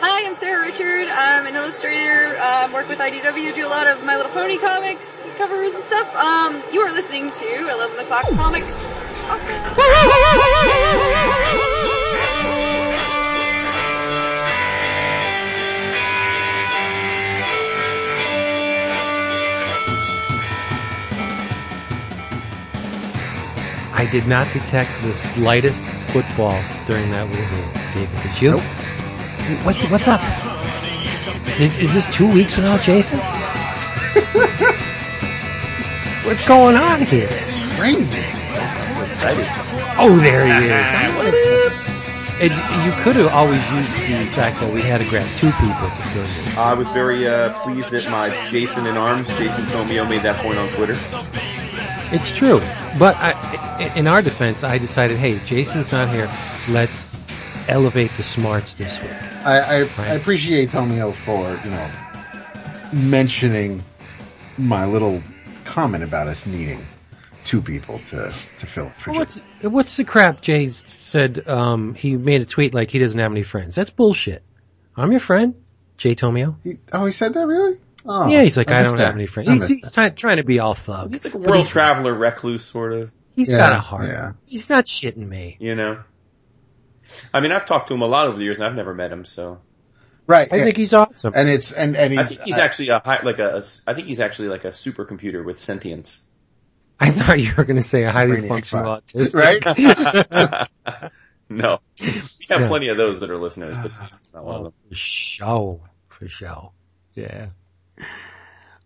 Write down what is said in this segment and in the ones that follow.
Hi, I'm Sara Richard. I'm an illustrator. Um, work with IDW. Do a lot of My Little Pony comics covers and stuff. Um, you are listening to 11 O'clock Comics. I did not detect the slightest football during that movie. David, did you? What's what's up? Is, is this two weeks from now, Jason? what's going on here? Crazy. Oh, there he is. And you could have always used the fact that we had to grab two people to fill this. I was very uh, pleased that my Jason in arms, Jason Tomio, made that point on Twitter. It's true, but I, in our defense, I decided, hey, Jason's not here. Let's elevate the smarts this week. I, I, Right. I appreciate Tomio for, you know, mentioning my little comment about us needing two people to, to fill it for What's Jason. what's the crap Jay said? Um, he made a tweet like he doesn't have any friends. That's bullshit. I'm your friend, Jay Tomio. He, oh, he said that really? Oh, yeah, he's like, I, missed don't that. have any friends. He's, he's that. trying, trying to be all thug. He's like a world traveler, recluse, sort of. He's Yeah, got a heart. yeah. He's not shitting me. You know. I mean, I've talked to him a lot over the years, and I've never met him. So Right. I yeah. think he's awesome. and it's, and, and he's, I think he's uh, actually a high, like a, a s- I think he's actually like a supercomputer with sentience. I thought you were going to say a highly brainiac functional five. autistic. right? no, we have Yeah. plenty of those that are listeners, but that's not one of them. For show. For show. Yeah.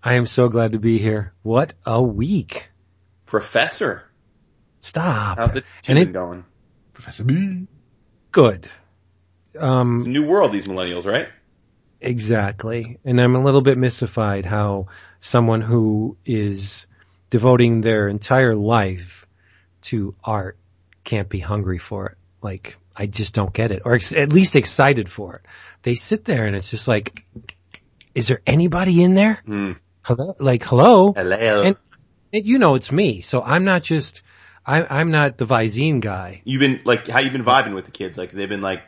I am so glad to be here. What a week. Professor, Stop. how's the And tune it- going? Professor B. Good. It's a Um, new world, these millennials, right? exactly. And I'm a little bit mystified how someone who is devoting their entire life to art can't be hungry for it. Like, I just don't get it. Or ex- at least excited for it. They sit there and it's just like, is there anybody in there? Hmm. Hello? Like, hello? Hello. And, and you know it's me, so I'm not just, I, I'm not the Visine guy. You've been like, how you been vibing with the kids? Like they've been like,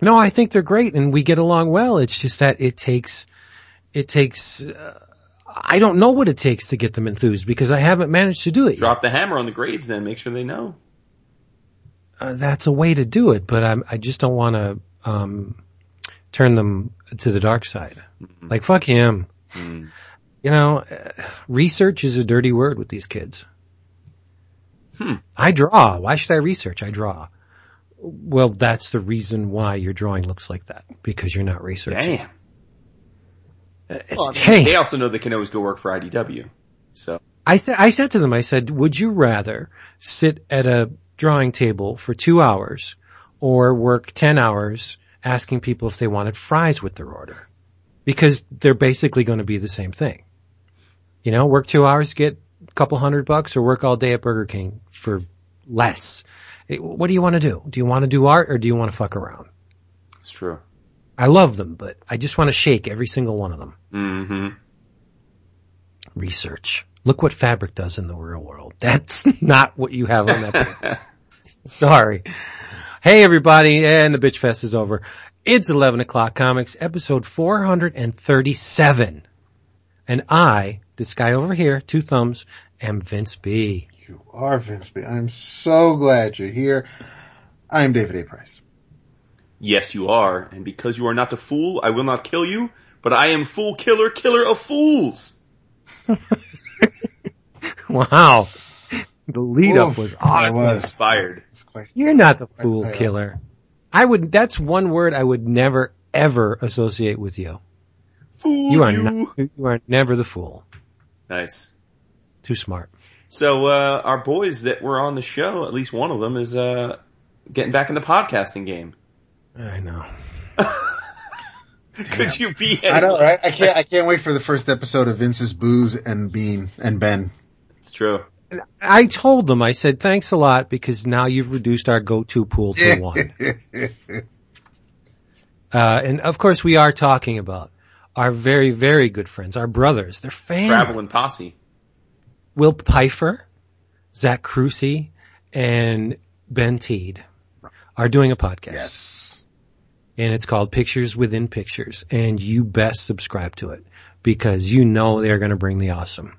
No, I think they're great and we get along well. It's just that it takes, it takes, uh, I don't know what it takes to get them enthused because I haven't managed to do it. yet. drop the hammer on the grades, then make sure they know. Uh, that's a way to do it, but I'm, I just don't want to, um, turn them to the dark side. Like fuck him. Hmm. You know, uh, research is a dirty word with these kids. Hmm. I draw. Why should I research? I draw. Well, that's the reason why your drawing looks like that because you're not researching. Damn. Well, I mean, They also know they can always go work for IDW. So I said, I said to them, I said, would you rather sit at a drawing table for two hours or work 10 hours asking people if they wanted fries with their order? Because they're basically going to be the same thing. You know, work two hours, get a couple hundred bucks or work all day at Burger King for less. What do you want to do? Do you want to do art or do you want to fuck around? it's true. I love them, but I just want to shake every single one of them. hmm research. Look what fabric does in the real world. That's not what you have on that. Sorry. Hey everybody, and the bitch fest is over. It's 11 o'clock comics, episode 437. And I, this guy over here, two thumbs, am Vince B. You are Vince B. I'm so glad you're here. I'm David A. Price. Yes, you are. And because you are not a fool, I will not kill you, but I am fool killer, killer of fools. Wow. The lead up was that awesome. was- Inspired. It's quite- You're not the fool I- I- killer. I would, that's one word I would never ever associate with you. Fool You are you. not, you are never the fool. Nice. Too smart. So, uh, our boys that were on the show, at least one of them is, uh, getting back in the podcasting game. I know. Could you be I know, right? I can't, I can't wait for the first episode of Vince's Booze and Bean and Ben. It's true. I told them, I said, thanks a lot because now you've reduced our go-to pool to one. Uh, and of course we are talking about our very, very good friends, our brothers, they're fans. Traveling posse. Will Pfeiffer, Zach Crucy, and Ben Teed are doing a podcast. Yes. and it's called Pictures Within Pictures, and you best subscribe to it because you know they're going to bring the awesome.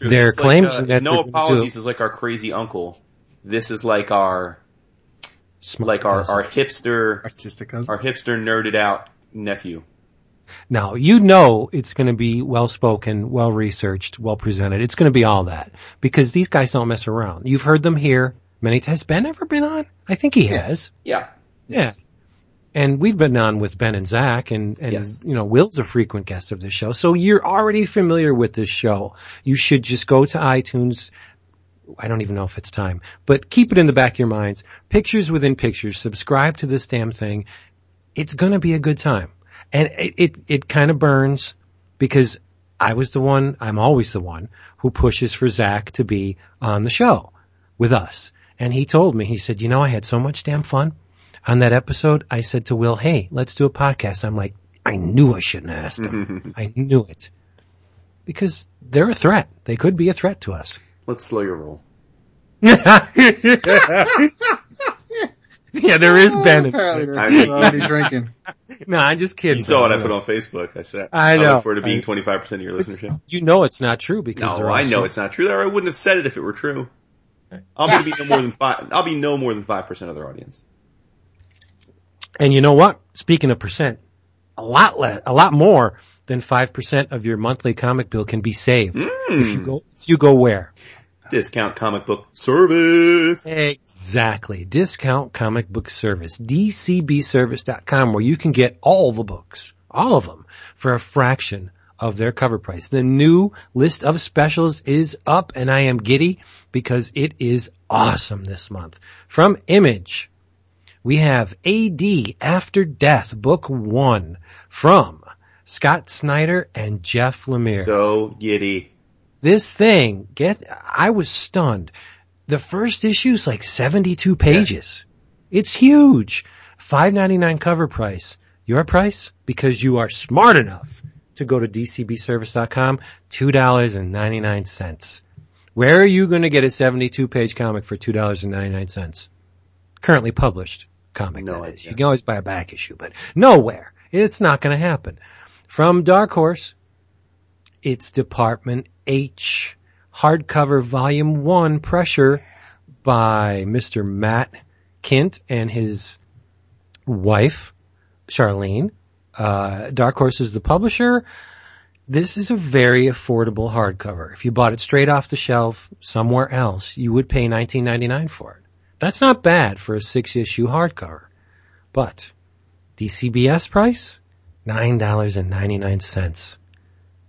They're It's like, uh, that no apologies do is like our crazy uncle. This is like our smart like our cousin. our hipster Artistic cousin. our hipster nerded out nephew. Now, you know it's going to be well spoken, well researched, well presented. It's going to be all that because these guys don't mess around. You've heard them here many times. Has Ben ever been on? I think he has. Yeah. Yeah. And we've been on with Ben and Zach and, and, Yes. you know, Will's a frequent guest of this show. So you're already familiar with this show. You should just go to iTunes. I don't even know if it's time, but keep it in the back of your minds. Pictures within pictures. Subscribe to this damn thing. It's gonna be a good time. And it, it, it kind of burns because I was the one, I'm always the one who pushes for Zach to be on the show with us. And he told me, he said, you know, I had so much damn fun on that episode. I said to Will, hey, let's do a podcast. I'm like, I knew I shouldn't have asked him. I knew it. Because they're a threat. They could be a threat to us. Let's slow your roll. Yeah, there is oh, Ben. Apparently, I mean- already drinking. No, I'm just kidding. You saw what I put on Facebook. I said I know. look forward to being twenty five percent of your listenership. You know it's not true because No, I know so- it's not true. Or I wouldn't have said it if it were true. I'm gonna be no more than five. I'll be no more than five percent of their audience. And you know what? Speaking of percent, a lot less, a lot more than 5% of your monthly comic bill can be saved. If you hmm. go, if you go where? Discount comic book service. Exactly. Discount comic book service. DCBservice.com where you can get all the books, all of them for a fraction of their cover price. The new list of specials is up and I am giddy because it is awesome this month. From Image, we have AD After Death, book one from Scott Snyder and Jeff Lemire So giddy. This thing, get, I was stunned. The first issue is like 72 pages. It's huge. 5.99 cover price. Your price? Because you are smart enough to go to dcbservice.com, $2.99. Where are you going to get a 72 page comic for $2.99? Currently published comic. No idea. You can always buy a back issue, but nowhere. It's not going to happen. From Dark Horse, it's Department H, hardcover volume one pressure by Mr. Matt Kindt and his wife, Sharlene. Uh, Dark Horse is the publisher. This is a very affordable hardcover. If you bought it straight off the shelf somewhere else, you would pay $19.99 for it. That's not bad for a six issue hardcover. But DCBS price? $9.99.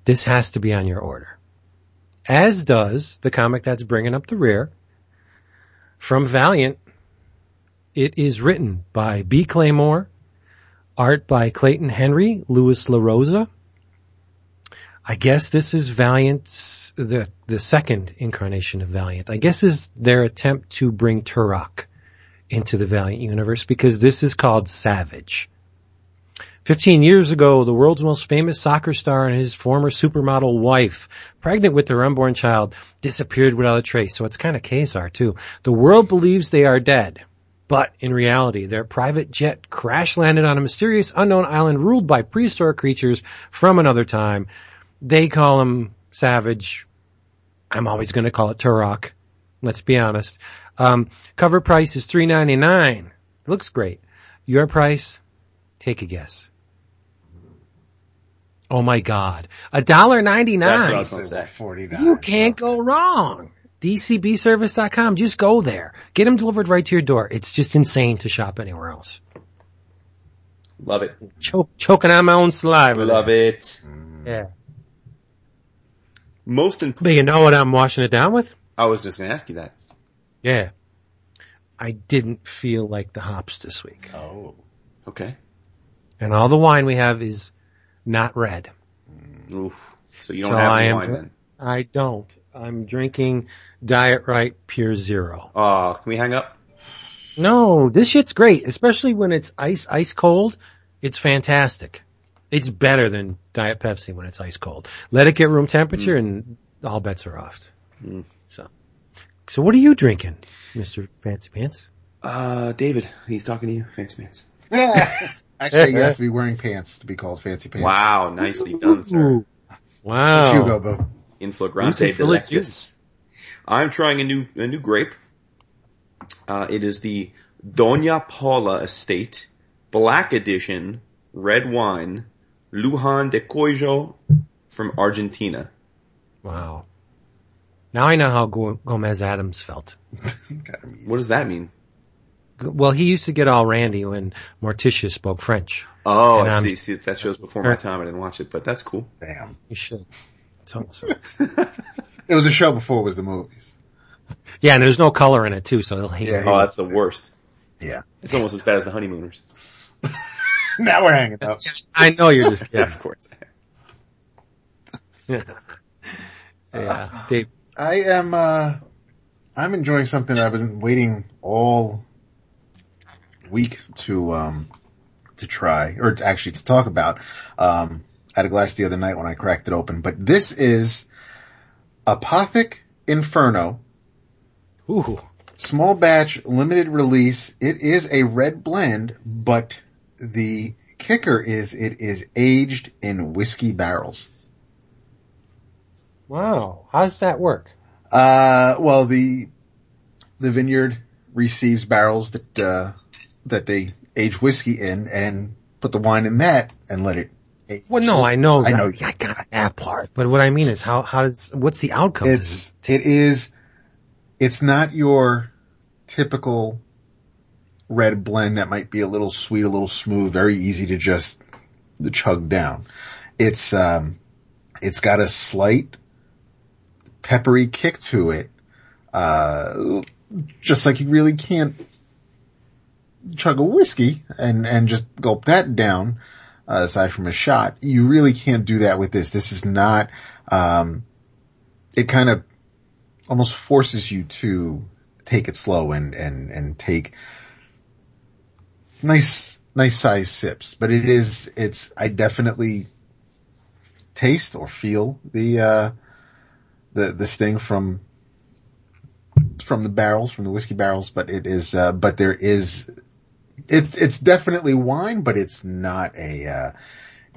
This has to be on your order. As does the comic that's bringing up the rear from Valiant. It is written by B. Clay Moore, art by Clayton Henry, Lewis LaRosa. I guess this is Valiant's, the, the second incarnation of Valiant. I guess is their attempt to bring Turok into the Valiant universe because this is called Savage. 15 years ago, the world's most famous soccer star and his former supermodel wife, pregnant with their unborn child, disappeared without a trace. So it's kind of Ka-Zar too. The world believes they are dead. But in reality, their private jet crash landed on a mysterious unknown island ruled by prehistoric creatures from another time. They call him Savage. I'm always going to call it Turok. Let's be honest. Um, cover price is $3.99. Looks great. Your price? Take a guess. Oh my God, a dollar ninety nine. That's what I was gonna say. Forty You can't go wrong. DCBService.com. Just go there. Get them delivered right to your door. It's just insane to shop anywhere else. Love it. Choke, choking on my own saliva. Love it. Mm. Yeah. Most important. But you know what I'm washing it down with? I was just gonna ask you that. Yeah. I didn't feel like the hops this week. Oh. Okay. And all the wine we have is not red. Oof. So you don't So have I the am wine then. I don't. I'm drinking Diet Rite Pure Zero. Oh, can we hang up? No, this shit's great, especially when it's ice, ice cold. It's fantastic. It's better than Diet Pepsi when it's ice cold. Let it get room temperature and all bets are off. Mm. So, so what are you drinking, Mr. Fancy Pants? Uh, David, he's talking to you. Fancy pants. Actually, you have to be wearing pants to be called fancy pants. Wow, nicely done, sir. Wow. Hugo, Boo. In flagrante You can fill it delectus. I'm trying a new a new grape. Uh, it is the Doña Paula Estate Black Edition Red Wine Luján de Cuyo from Argentina. Wow. Now I know how Go- Gomez Addams felt. What does that mean? G- Well, he used to get all randy when Morticia spoke French. Oh, And I I'm- see. See, that shows before my time. I didn't watch it, but that's cool. Damn. You should. It's almost, It was a show before it was the movies. yeah, and there's no color in it too, so he'll hate Yeah. it. Oh, that's the worst. Yeah. It's almost as bad as the honeymooners. now we're hanging out. I know you're just Yeah, kidding. of course. Yeah. yeah. Dave, I am, uh, I'm enjoying something I've been waiting all week to, um, to try, or to actually to talk about. Um, had a glass the other night when I cracked it open, but this is Apothic Inferno, ooh. small batch, limited release. It is a red blend, but the kicker is it is aged in whiskey barrels. Wow. How does that work? Uh, well, the the vineyard receives barrels that uh, that they age whiskey in and put the wine in that and let it. age. Well, no, I know. I know. I got that part. But what I mean is how, how does, what's the outcome? It's it is it's not your typical red blend that might be a little sweet, a little smooth, very easy to just chug down. It's um it's got a slight peppery kick to it. Uh just like you really can't chug a whiskey and and just gulp that down uh, aside from a shot. You really can't do that with this. This is not um it kind of almost forces you to take it slow and, and, and take nice, nice size sips. But it is, it's, I definitely taste or feel the, uh, the, the sting from, from the barrels, from the whiskey barrels, but it is, uh, but there is, it's, it's definitely wine, but it's not a, uh,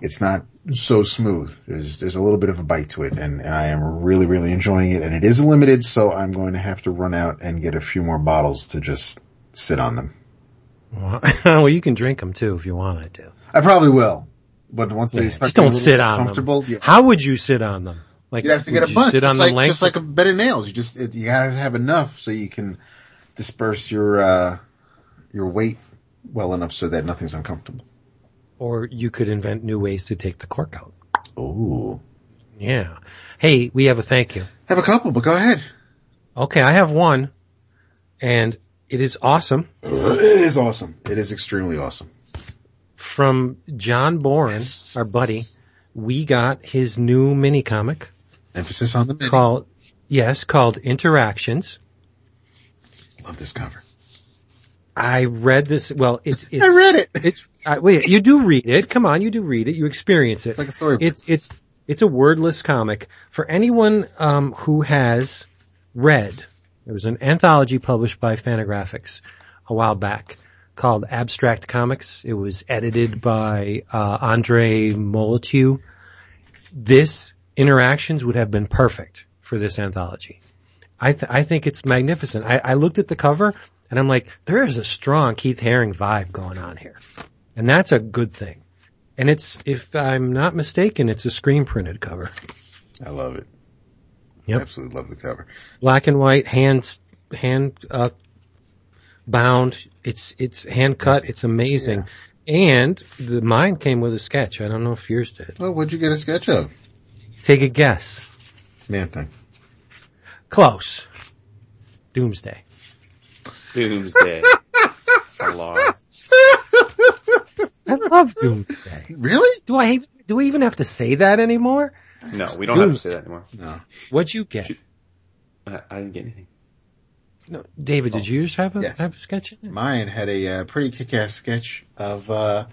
it's not so smooth. There's there's a little bit of a bite to it, and, and I am really really enjoying it. And it is limited, so I'm going to have to run out and get a few more bottles to just sit on them. well, you can drink them too if you wanted to. I probably will, but once they start just don't sit on comfortable, them. yeah, How would you sit on them? Like you'd have to get a you bunch, sit on just them like length? just like a bed of nails. You just it, you gotta have enough so you can disperse your uh your weight well enough so that nothing's uncomfortable. or you could invent new ways to take the cork out. Ooh, Yeah. Hey, we have a thank you. I have a couple, but go ahead. Okay, I have one, and it is awesome It is awesome. It is extremely awesome. from John Boren, our buddy. We got his new mini comic Emphasis on the mini. called, yes, called Interactions. Love this cover. I read this, well, it's, it's, I read it. it's, uh, wait, you do read it. Come on, you do read it. You experience it. It's like a story. It's, it's, it's a wordless comic for anyone, um, who has read. There was an anthology published by Fantagraphics a while back called Abstract Comics. It was edited by, uh, Andre Molotiu. This interactions would have been perfect for this anthology. I, th- I think it's magnificent. I, I looked at the cover and I'm like, there is a strong Keith Haring vibe going on here. And that's a good thing. And it's, if I'm not mistaken, it's a screen printed cover. I love it. Yep. Absolutely love the cover. Black and white, hand, hand, uh, bound. It's, it's hand cut. It's amazing. And the mine came with a sketch. I don't know if yours did. Well, what'd you get a sketch of? Take a guess. Man thing. Close. Doomsday. Doomsday. Alarm. I love Doomsday. Really? Do I, do we even have to say that anymore? No, we don't have to say that anymore. No. What'd you get? I, I didn't get anything. No, David, did you have a, Yes. have a sketch in? Mine had a uh, pretty kick-ass sketch of uh,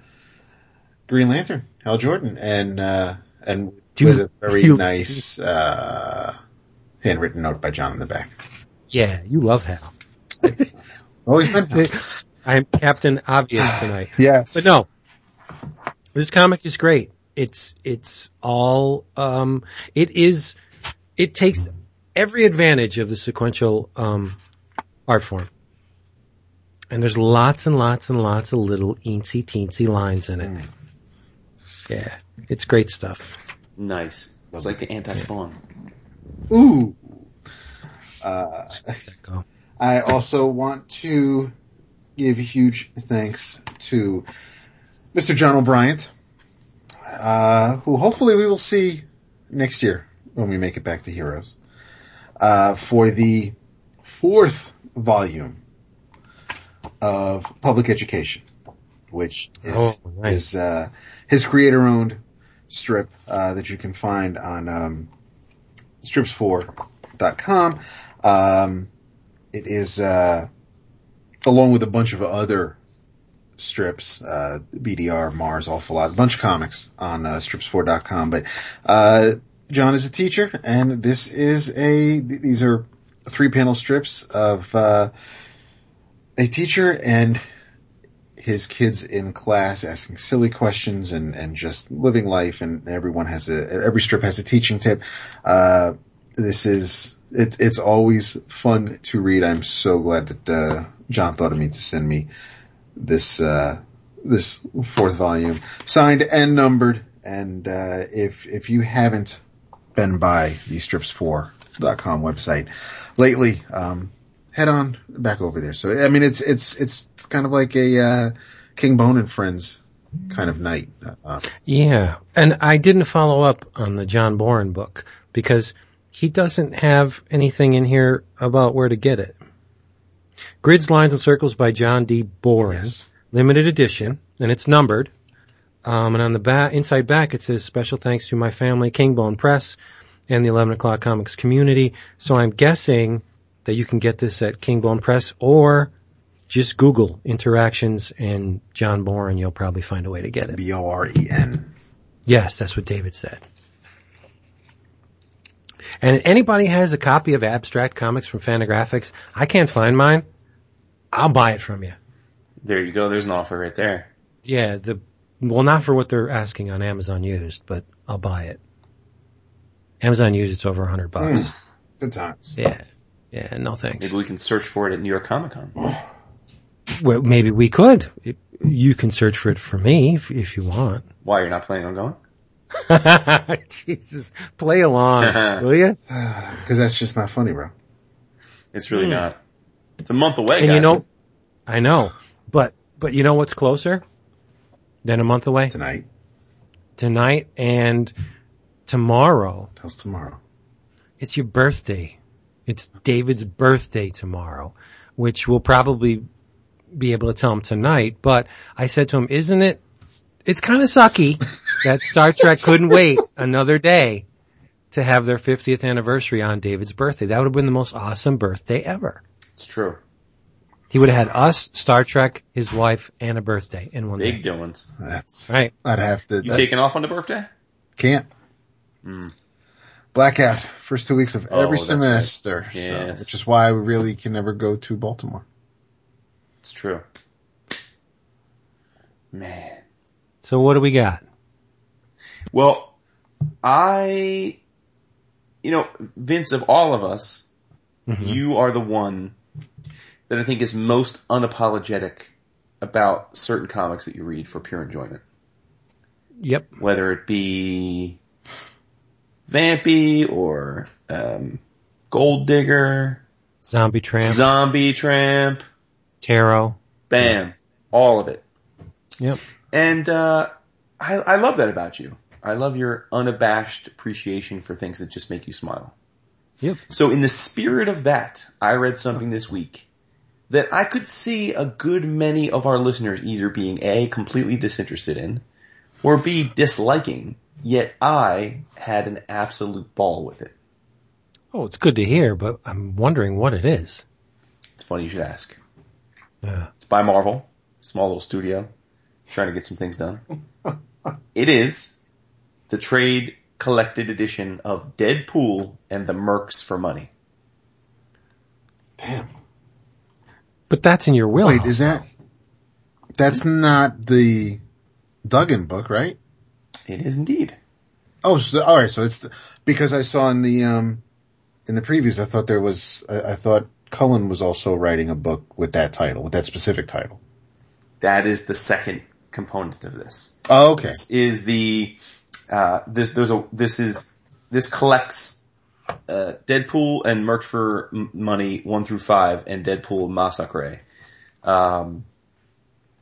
Green Lantern, Hal Jordan, and uh, and Do with you- a very you- nice uh, handwritten note by John in the back. Yeah, you love Hal. Always been. I'm Captain Obvious tonight. Yes. But no, this comic is great. It's, it's all, um, it is, it takes every advantage of the sequential, um, art form. And there's lots and lots and lots of little eensy teensy lines in it. Yeah, it's great stuff. Nice. It's like the anti-spawn. Ooh. Uh, Go. I also want to give huge thanks to Mr. John O'Brien, uh, who hopefully we will see next year when we make it back to Heroes, uh, for the fourth volume of Public Education, which is, Oh, nice. is uh, his creator-owned strip uh, that you can find on um, strips4.com. Um, it is uh, along with a bunch of other strips, uh, BDR, Mars, Awful Lot, a bunch of comics on uh, strips4.com. But uh, John is a teacher, and this is a these are three panel strips of uh, a teacher and his kids in class asking silly questions and, and just living life and everyone has a, every strip has a teaching tip. Uh, this is, it, it's always fun to read. I'm so glad that, uh, John thought of me to send me this, uh, this fourth volume signed and numbered. And, uh, if, if you haven't been by the strips4.com website lately, um, head on back over there. So, I mean, it's, it's, it's kind of like a, uh, Kingbone and Friends kind of night. Uh, Yeah, and I didn't follow up on the John Boren book because he doesn't have anything in here about where to get it. Grids, Lines, and Circles by John D. Boren, Yes. limited edition, and it's numbered. Um, and on the back, inside back, it says special thanks to my family, Kingbone Press, and the 11 o'clock comics community. So I'm guessing that you can get this at Kingbone Press or just Google interactions and John Boren. You'll probably find a way to get it. B-O-R-E-N. Yes, that's what David said. And anybody has a copy of Abstract Comics from Fantagraphics, I can't find mine. I'll buy it from you. There you go. There's an offer right there. Yeah, the well, not for what they're asking on Amazon used, but I'll buy it. Amazon used, it's over a hundred bucks. Hmm. Good times. Yeah, yeah, no thanks. Maybe we can search for it at New York Comic Con. Well, maybe we could. You can search for it for me if, if you want. Why you're not planning on going? Jesus, play along, will you? Cause that's just not funny, bro. It's really not. It's a month away, Hmm. And guys. you know, I know, but but you know what's closer than a month away? Tonight. Tonight and tomorrow. Till tomorrow. It's your birthday. It's David's birthday tomorrow, which we'll probably be able to tell him tonight. But I said to him, "Isn't it? It's kind of sucky that Star Trek couldn't wait another day to have their 50th anniversary on David's birthday. That would have been the most awesome birthday ever." it's true. He would have had us, Star Trek, his wife, and a birthday in one Big day. doings. That's, Right. I'd have to, You that- taking off on the birthday? can't. Hmm. Blackout. First two weeks of Oh, every that's right. semester. So, Yes. which is why we really can never go to Baltimore. It's true. Man. So what do we got? Well, I, you know, Vince, of all of us, you are the one that I think is most unapologetic about certain comics that you read for pure enjoyment. Yep. Whether it be Vampi or um, Gold Digger, Zombie Tramp, Zombie Tramp, Tarot. bam, all of it. Yep. And uh, I, I love that about you. I love your unabashed appreciation for things that just make you smile. Yep. So in the spirit of that, I read something this week that I could see a good many of our listeners either being A, completely disinterested in, or B, disliking, yet I had an absolute ball with it. Oh, it's good to hear, but I'm wondering what it is. It's funny you should ask. Yeah. It's by Marvel, small little studio, trying to get some things done. it is the trade collected edition of Deadpool and the Mercs for Money. Damn. But that's in your will. Wait, is that, That's not the Duggan book, right? It is indeed. Oh, so, all right. So it's the, because I saw in the um in the previews, I thought there was, I, I thought Cullen was also writing a book with that title, with that specific title. That is the second component of this. Oh, okay. This is the uh, this there's a this is this collects uh, Deadpool and Merc for M- Money one through five and Deadpool Massacre, um,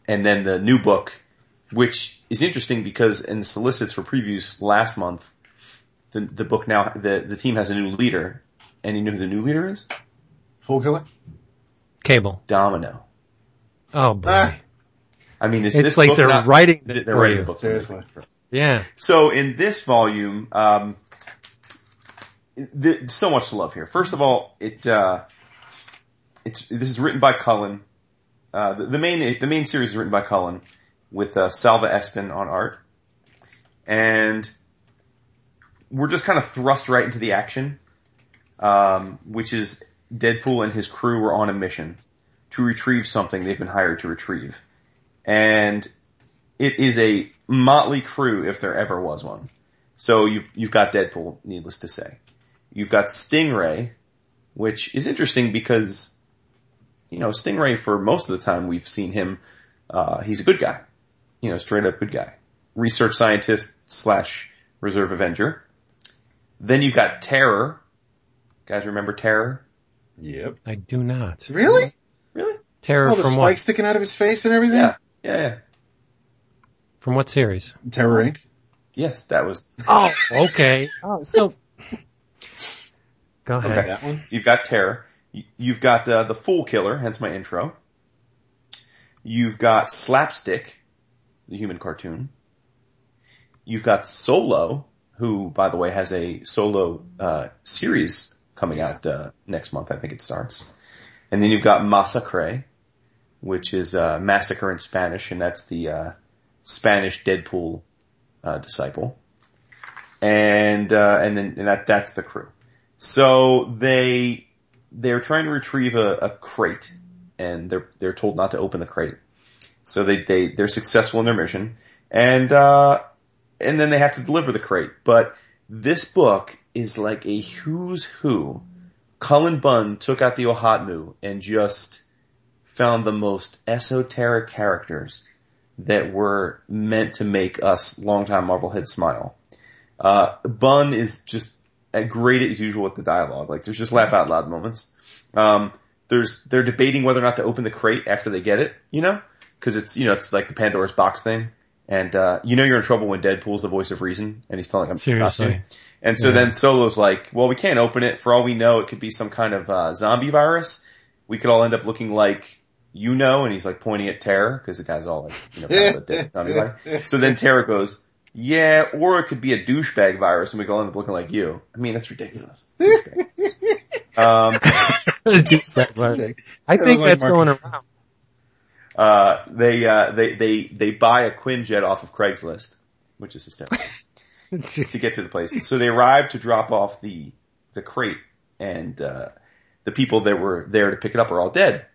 and then the new book, which is interesting because in the solicits for previews last month, the the book now the the team has a new leader, and you know who the new leader is? Fool Killer? Cable. Domino. Oh boy. Ah. I mean, is It's this like book they're not- writing this they're for writing you. a book. Seriously. Yeah. So in this volume, um, so much to love here. First of all, it uh, it's this is written by Cullen. Uh, the, the main the main series is written by Cullen with uh, Salva Espin on art, and we're just kind of thrust right into the action, um, which is Deadpool and his crew were on a mission to retrieve something they've been hired to retrieve, and it is a motley crew if there ever was one. So you've you've got Deadpool, needless to say. You've got Stingray, which is interesting because you know Stingray for most of the time we've seen him. Uh, he's a good guy, you know, straight up good guy, research scientist slash reserve Avenger. Then you've got Terror. Guys, remember Terror? Yep. I do not. Really? Really? Terror Oh, the from spike what? sticking out of his face and everything? Yeah, yeah, yeah. From what series? Terror Inc. Yes, that was Oh, okay. Oh, so. Go ahead. Okay. That one? So you've got Terror. You- You've got uh, the Fool Killer, hence my intro. You've got Slapstick, the human cartoon. You've got Solo, who, by the way, has a solo uh, series coming out uh, next month. I think it starts. And then you've got Massacre, which is uh, massacre in Spanish, and that's the uh, Spanish Deadpool uh, disciple. And uh, and then and that that's the crew. So they they're trying to retrieve a, a crate, and they're they're told not to open the crate. So they they they're successful in their mission, and uh, and then they have to deliver the crate. But this book is like a who's who. Cullen Bunn took out the OHOTMU and just found the most esoteric characters that were meant to make us longtime Marvel heads smile. Uh, Bunn is just great as usual with the dialogue. Like there's just laugh out loud moments. Um, there's they're debating whether or not to open the crate after they get it. You know, because it's you know it's like the Pandora's box thing, and uh, you know you're in trouble when Deadpool's the voice of reason, and he's telling to. Seriously. And so then Solo's like, well, we can't open it. For all we know, it could be some kind of uh, zombie virus. We could all end up looking like you know, and he's like pointing at Terror because the guy's all like, you know, kind of a dead zombie virus. So then Terror goes, yeah, or it could be a douchebag virus, and we could all end up looking like you. I mean, that's ridiculous. Douchebag. um, I think that's going around. uh, they uh, they they they buy a Quinjet off of Craigslist, which is hysterical. to get to the place. So they arrive to drop off the the crate, and uh, the people that were there to pick it up are all dead.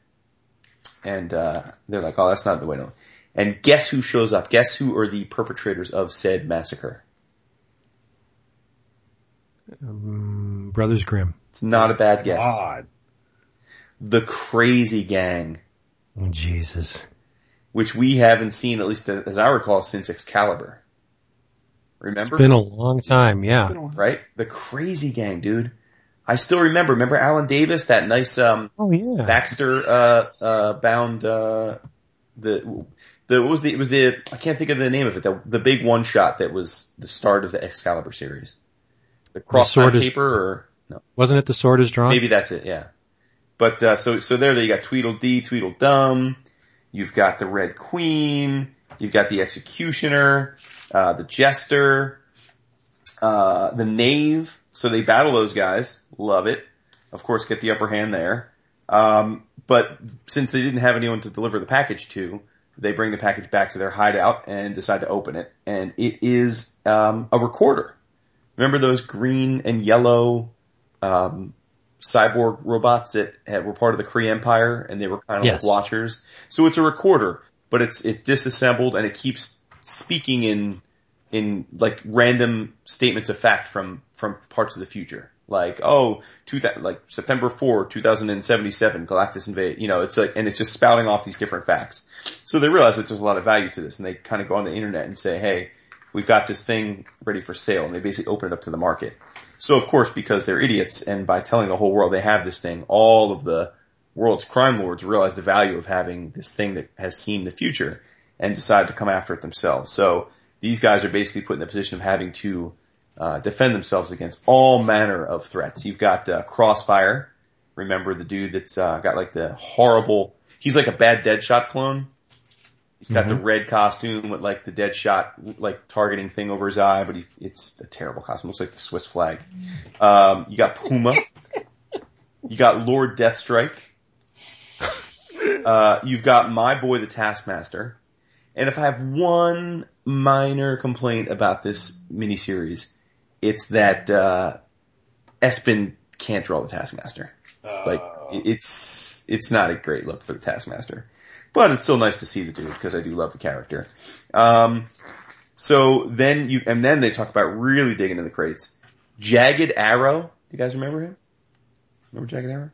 And uh, they're like, "Oh, that's not the way to." And guess who shows up? Guess who are the perpetrators of said massacre? Um, Brothers Grimm. It's not a bad guess. God. The Crazy Gang, Oh, Jesus. which we haven't seen, at least as I recall, since Excalibur. Remember? It's been a long time, yeah. right? The Crazy Gang, dude. I still remember. Remember Alan Davis, that nice um, Oh yeah. Baxter uh uh bound uh the the what was the it was the I can't think of the name of it the the big one shot that was the start of the Excalibur series. The cross sword time is- or no Wasn't it the sword is drawn? maybe that's it yeah. But uh so so there you got Tweedledee Tweedledum. You've got the Red Queen. You've got the Executioner, uh the Jester, uh the Knave. So they battle those guys. Love it. Of course, get the upper hand there. Um, but since they didn't have anyone to deliver the package to, they bring the package back to their hideout and decide to open it. And it is um, a recorder. Remember those green and yellow um, cyborg robots that had, were part of the Kree Empire, and they were kind of Yes. like watchers. So it's a recorder, but it's it's disassembled and it keeps speaking in in like random statements of fact from from parts of the future. Like oh, two th- like September four, two thousand and seventy seven, Galactus invade. You know, it's like and it's just spouting off these different facts. So they realize that there's a lot of value to this, and they kind of go on the internet and say, hey, we've got this thing ready for sale, and they basically open it up to the market. So of course, because they're idiots, and by telling the whole world they have this thing, all of the world's crime lords realize the value of having this thing that has seen the future and decide to come after it themselves. So these guys are basically put in the position of having to uh, defend themselves against all manner of threats. You've got uh, Crossfire. Remember the dude that's uh, got like the horrible. He's like a bad Deadshot clone. He's got the red costume with like the Deadshot like targeting thing over his eye, but he's it's a terrible costume. Looks like the Swiss flag. Um, you got Puma. you got Lord Deathstrike. Uh, you've got my boy the Taskmaster. And if I have one minor complaint about this miniseries, it's that uh, Espin can't draw the Taskmaster. Like it's it's not a great look for the Taskmaster, but it's still nice to see the dude because I do love the character. Um, so then you and then they talk about really digging in the crates. Jagged Arrow. You guys remember him? Remember Jagged Arrow?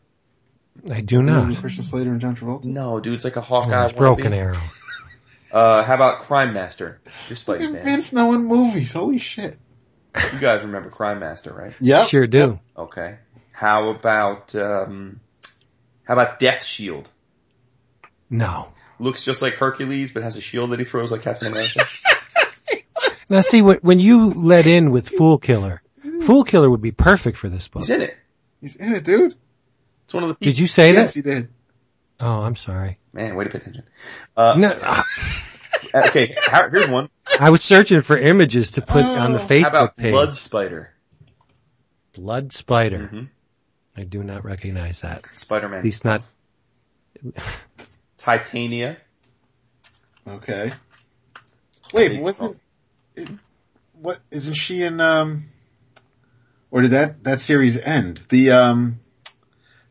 I do not. Christian Slater and John Travolta. No, dude, it's like a Oh, Hawkeye. it's Broken wannabe. Arrow. Uh, how about Crime Master? You're Spidey man. Vince knowing movies. Holy shit. You guys remember Crime Master, right? Yeah, Sure do. Okay. How about um, how about Death Shield? No. Looks just like Hercules, but has a shield that he throws like Captain America. Now see, what, when you let in with Fool Killer, Fool Killer would be perfect for this book. He's in it. He's in it, dude. It's one of the Did you say Yes, that? he did. Oh, I'm sorry. man. Way to pay attention. Uh, No, I- okay, how, here's one. I was searching for images to put on the Oh. How Facebook about page. Blood Spider? Blood Spider. hmm I do not recognize that. Spider Man. At least not. Titania. Okay. Wait, wasn't it- what? Isn't she in? Um, or did that that series end? The um,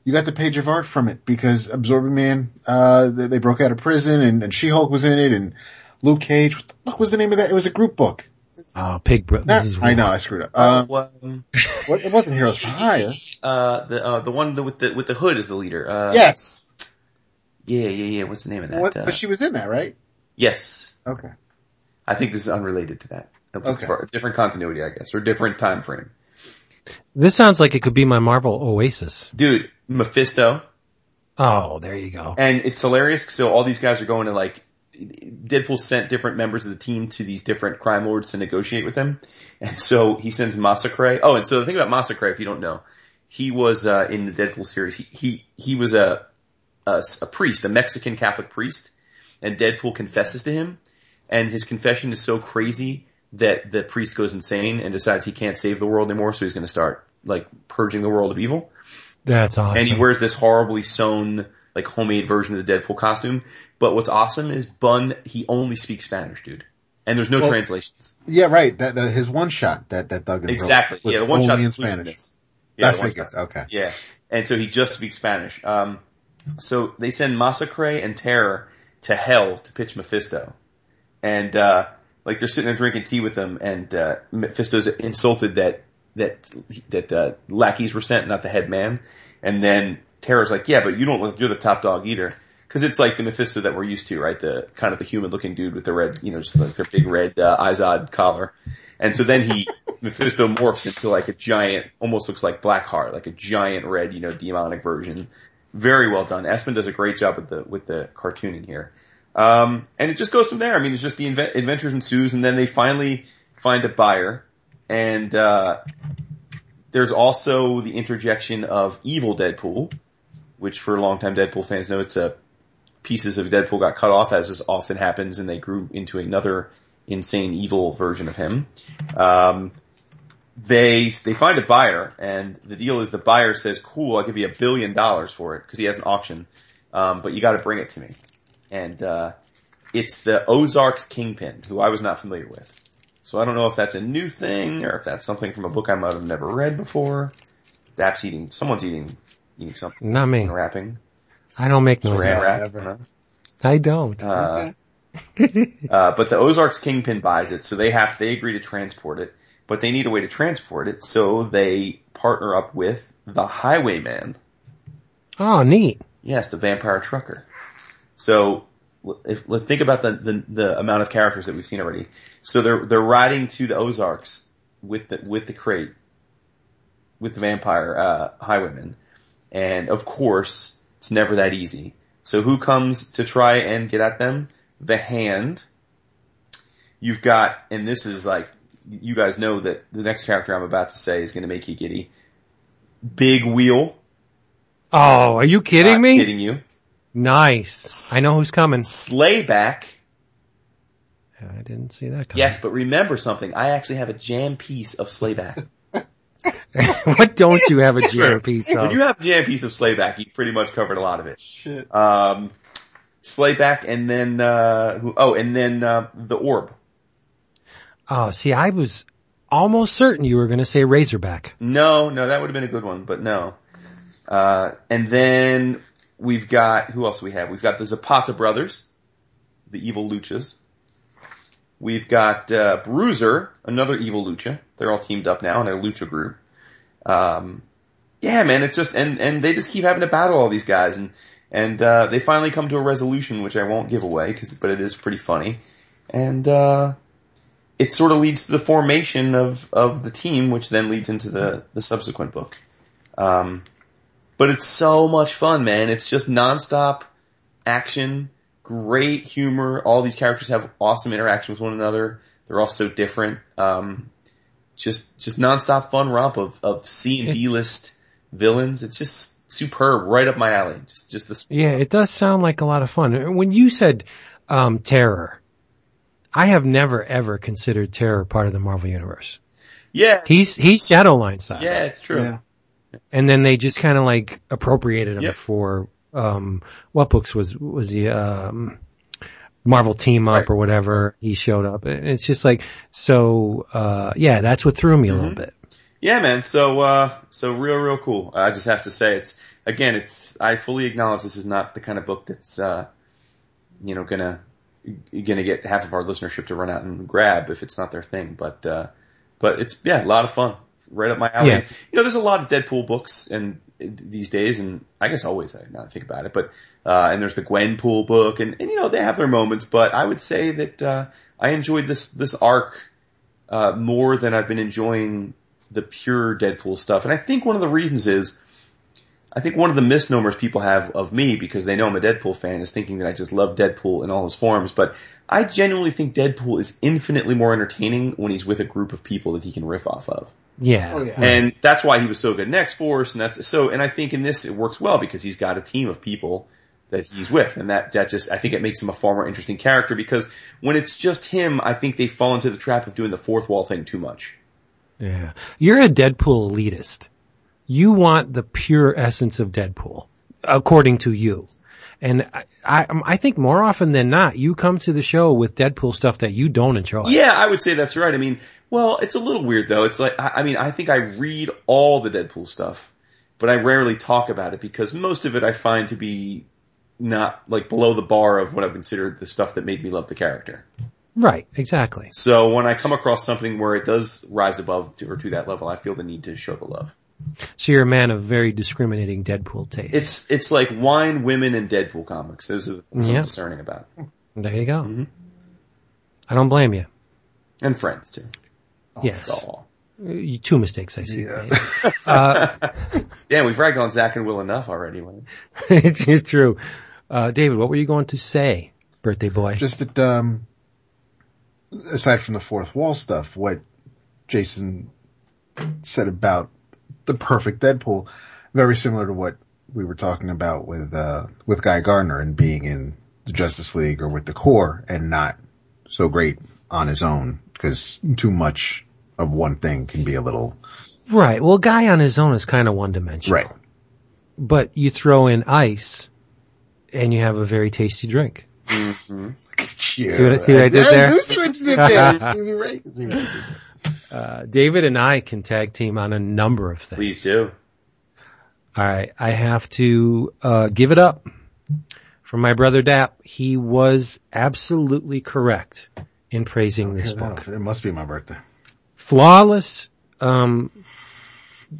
you got the page of art from it because Absorbing Man. Uh, they, they broke out of prison and, and She Hulk was in it and Luke Cage. What the fuck was the name of that? It was a group book. Oh, Pig Bro. Not- this is I know. I screwed up. Um, well, um, what, it wasn't Heroes for Hire. uh, the uh, the one with the with the hood is the leader. Uh, yes, Yeah, yeah, yeah. What's the name of that? what, Uh, but she was in that, right? yes. Okay. I think this is unrelated to that. Okay. for- different continuity, I guess, or different time frame. This sounds like it could be my Marvel Oasis. Dude, Mephisto. Oh, there you go. And it's hilarious. So all these guys are going to like, Deadpool sent different members of the team to these different crime lords to negotiate with them. And so he sends Massacre. Oh, and so the thing about Massacre, if you don't know, he was, uh, in the Deadpool series, he, he, he was a, a, a priest, a Mexican Catholic priest, and Deadpool confesses to him, and his confession is so crazy that the priest goes insane and decides he can't save the world anymore, so he's gonna start, like, purging the world of evil That's awesome. and he wears this horribly sewn, like homemade version of the Deadpool costume. But what's awesome is Bunn, he only speaks Spanish, dude. And there's no Well, translations. Yeah, right. That, that his one shot that that Duggan wrote Exactly. was Yeah, the one shot in Spanish. this. Yeah, I the figured. Okay. Yeah. And so he just speaks Spanish. Um, so they send Massacre and Terror to hell to pitch Mephisto. And, uh, like they're sitting there drinking tea with him and, uh, Mephisto's insulted that, that, that, uh, lackeys were sent, not the head man. And then Terror's like, yeah, but you don't look, you're the top dog either. Cause it's like the Mephisto that we're used to, right? The kind of the human looking dude with the red, you know, just like their big red, uh, Izod collar. And so then he, Mephisto morphs into like a giant, almost looks like Blackheart, like a giant red, you know, demonic version. Very well done. Espin does a great job with the, with the cartooning here. Um, and it just goes from there. I mean, it's just the adventures ensues and then they finally find a buyer and, uh, there's also the interjection of evil Deadpool, which for longtime Deadpool fans know it's a pieces of Deadpool got cut off as this often happens and they grew into another insane evil version of him. Um, they, they find a buyer and the deal is the buyer says, cool, I'll give you a billion dollars for it because he has an auction. Um, but you gotta bring it to me. And, uh, it's the Ozarks Kingpin, who I was not familiar with. So I don't know if that's a new thing or if that's something from a book I might have never read before. Dap's eating, someone's eating, eating something. Not me. Rapping. I don't make Rat, noises. rat, never. huh? I don't. Uh, Okay. uh, but the Ozarks Kingpin buys it, so they have, they agree to transport it, but they need a way to transport it, so they partner up with the Highwayman. Oh, neat. Yes, the vampire trucker. So, if, let's think about the, the, the amount of characters that we've seen already. So they're, they're riding to the Ozarks with the, with the crate, with the vampire, uh, highwayman. And of course, it's never that easy. So who comes to try and get at them? The hand. You've got, and this is like, you guys know that the next character I'm about to say is going to make you giddy. Big wheel. Oh, are you kidding Not me? Kidding you. Nice. I know who's coming. Slayback. I didn't see that coming. Yes, but remember something. I actually have a jam piece of Slayback. what don't you have a jam piece When of? you have a jam piece of Slayback, you pretty much covered a lot of it. Shit. Um, Slayback and then, uh, who, oh, and then, uh, the orb. Oh, see, I was almost certain you were going to say Razorback. No, no, that would have been a good one, but no. Uh, and then we've got, who else we have? We've got the Zapata brothers, the evil luchas. We've got, uh, Bruiser, another evil lucha. They're all teamed up now in a lucha group. Um, yeah, man, it's just, and, and they just keep having to battle all these guys and, and, uh, they finally come to a resolution, which I won't give away, cause, but it is pretty funny. And, uh, it sort of leads to the formation of, of the team, which then leads into the, the subsequent book. Um, but it's so much fun, man. It's just nonstop action, great humor. All these characters have awesome interaction with one another. They're all so different. Um, just, just nonstop fun romp of, of C and D list villains. It's just superb, right up my alley. Just, just this. Yeah, it does sound like a lot of fun. When you said um, Terror, I have never ever considered Terror part of the Marvel Universe. Yeah, He's he's Shadowline style. yeah, it's true. Yeah. And then they just kind of like appropriated him Yep. for um what books was was he um Marvel Team Up Right. or whatever he showed up. And it's just like so uh yeah, that's what threw me a Mm-hmm. little bit. Yeah, man. So, uh, so real, real cool. I just have to say it's, again, it's, I fully acknowledge this is not the kind of book that's, uh, you know, gonna, gonna get half of our listenership to run out and grab if it's not their thing. But, uh, but it's, yeah, a lot of fun. Right up my alley. Yeah. You know, there's a lot of Deadpool books and these days, and I guess always, I now I think about it, but, uh, and there's the Gwenpool book, and, and you know, they have their moments, but I would say that, uh, I enjoyed this, this arc, uh, more than I've been enjoying the pure Deadpool stuff. And I think one of the reasons is, I think one of the misnomers people have of me because they know I'm a Deadpool fan is thinking that I just love Deadpool in all his forms, but I genuinely think Deadpool is infinitely more entertaining when he's with a group of people that he can riff off of. Yeah. Oh, yeah. And that's why he was so good in X-Force and that's, so, and I think in this it works well because he's got a team of people that he's with and that, that just, I think it makes him a far more interesting character because when it's just him, I think they fall into the trap of doing the fourth wall thing too much. Yeah. You're a Deadpool elitist. You want the pure essence of Deadpool, according to you. And I, I, I think more often than not, you come to the show with Deadpool stuff that you don't enjoy. Yeah, I would say that's right. I mean, well, it's a little weird though. It's like, I, I mean, I think I read all the Deadpool stuff, but I rarely talk about it because most of it I find to be not like below the bar of what I consider the stuff that made me love the character. Right. Exactly. So when I come across something where it does rise above to, or to that level, I feel the need to show the love. So you're a man of very discriminating Deadpool taste. It's, it's like wine, women, and Deadpool comics. Those are the things Yeah. I'm discerning about. there you go. Mhm. I don't blame you. And friends too. yes. Aw. Two mistakes I see. Yeah. Uh, Damn, we've ragged on Zach and Will enough already. it's, it's true. Uh, David, what were you going to say, birthday boy? Just that, um, aside from the fourth wall stuff, what Jason said about the perfect Deadpool, very similar to what we were talking about with, uh, with Guy Gardner and being in the Justice League or with the Corps and not so great on his own because too much of one thing can be a little, right. Well, guy on his own is kind of one dimensional. Right. But you throw in ice and you have a very tasty drink. Mhm. see what I- see what I did there? I do see what you did there. Stevie Ray. See what you did there. Uh, David and I can tag team on a number of things. Please do. All right. I have to, uh, give it up from my brother Dap, he was absolutely correct in praising this book. It must be my birthday. Flawless, um,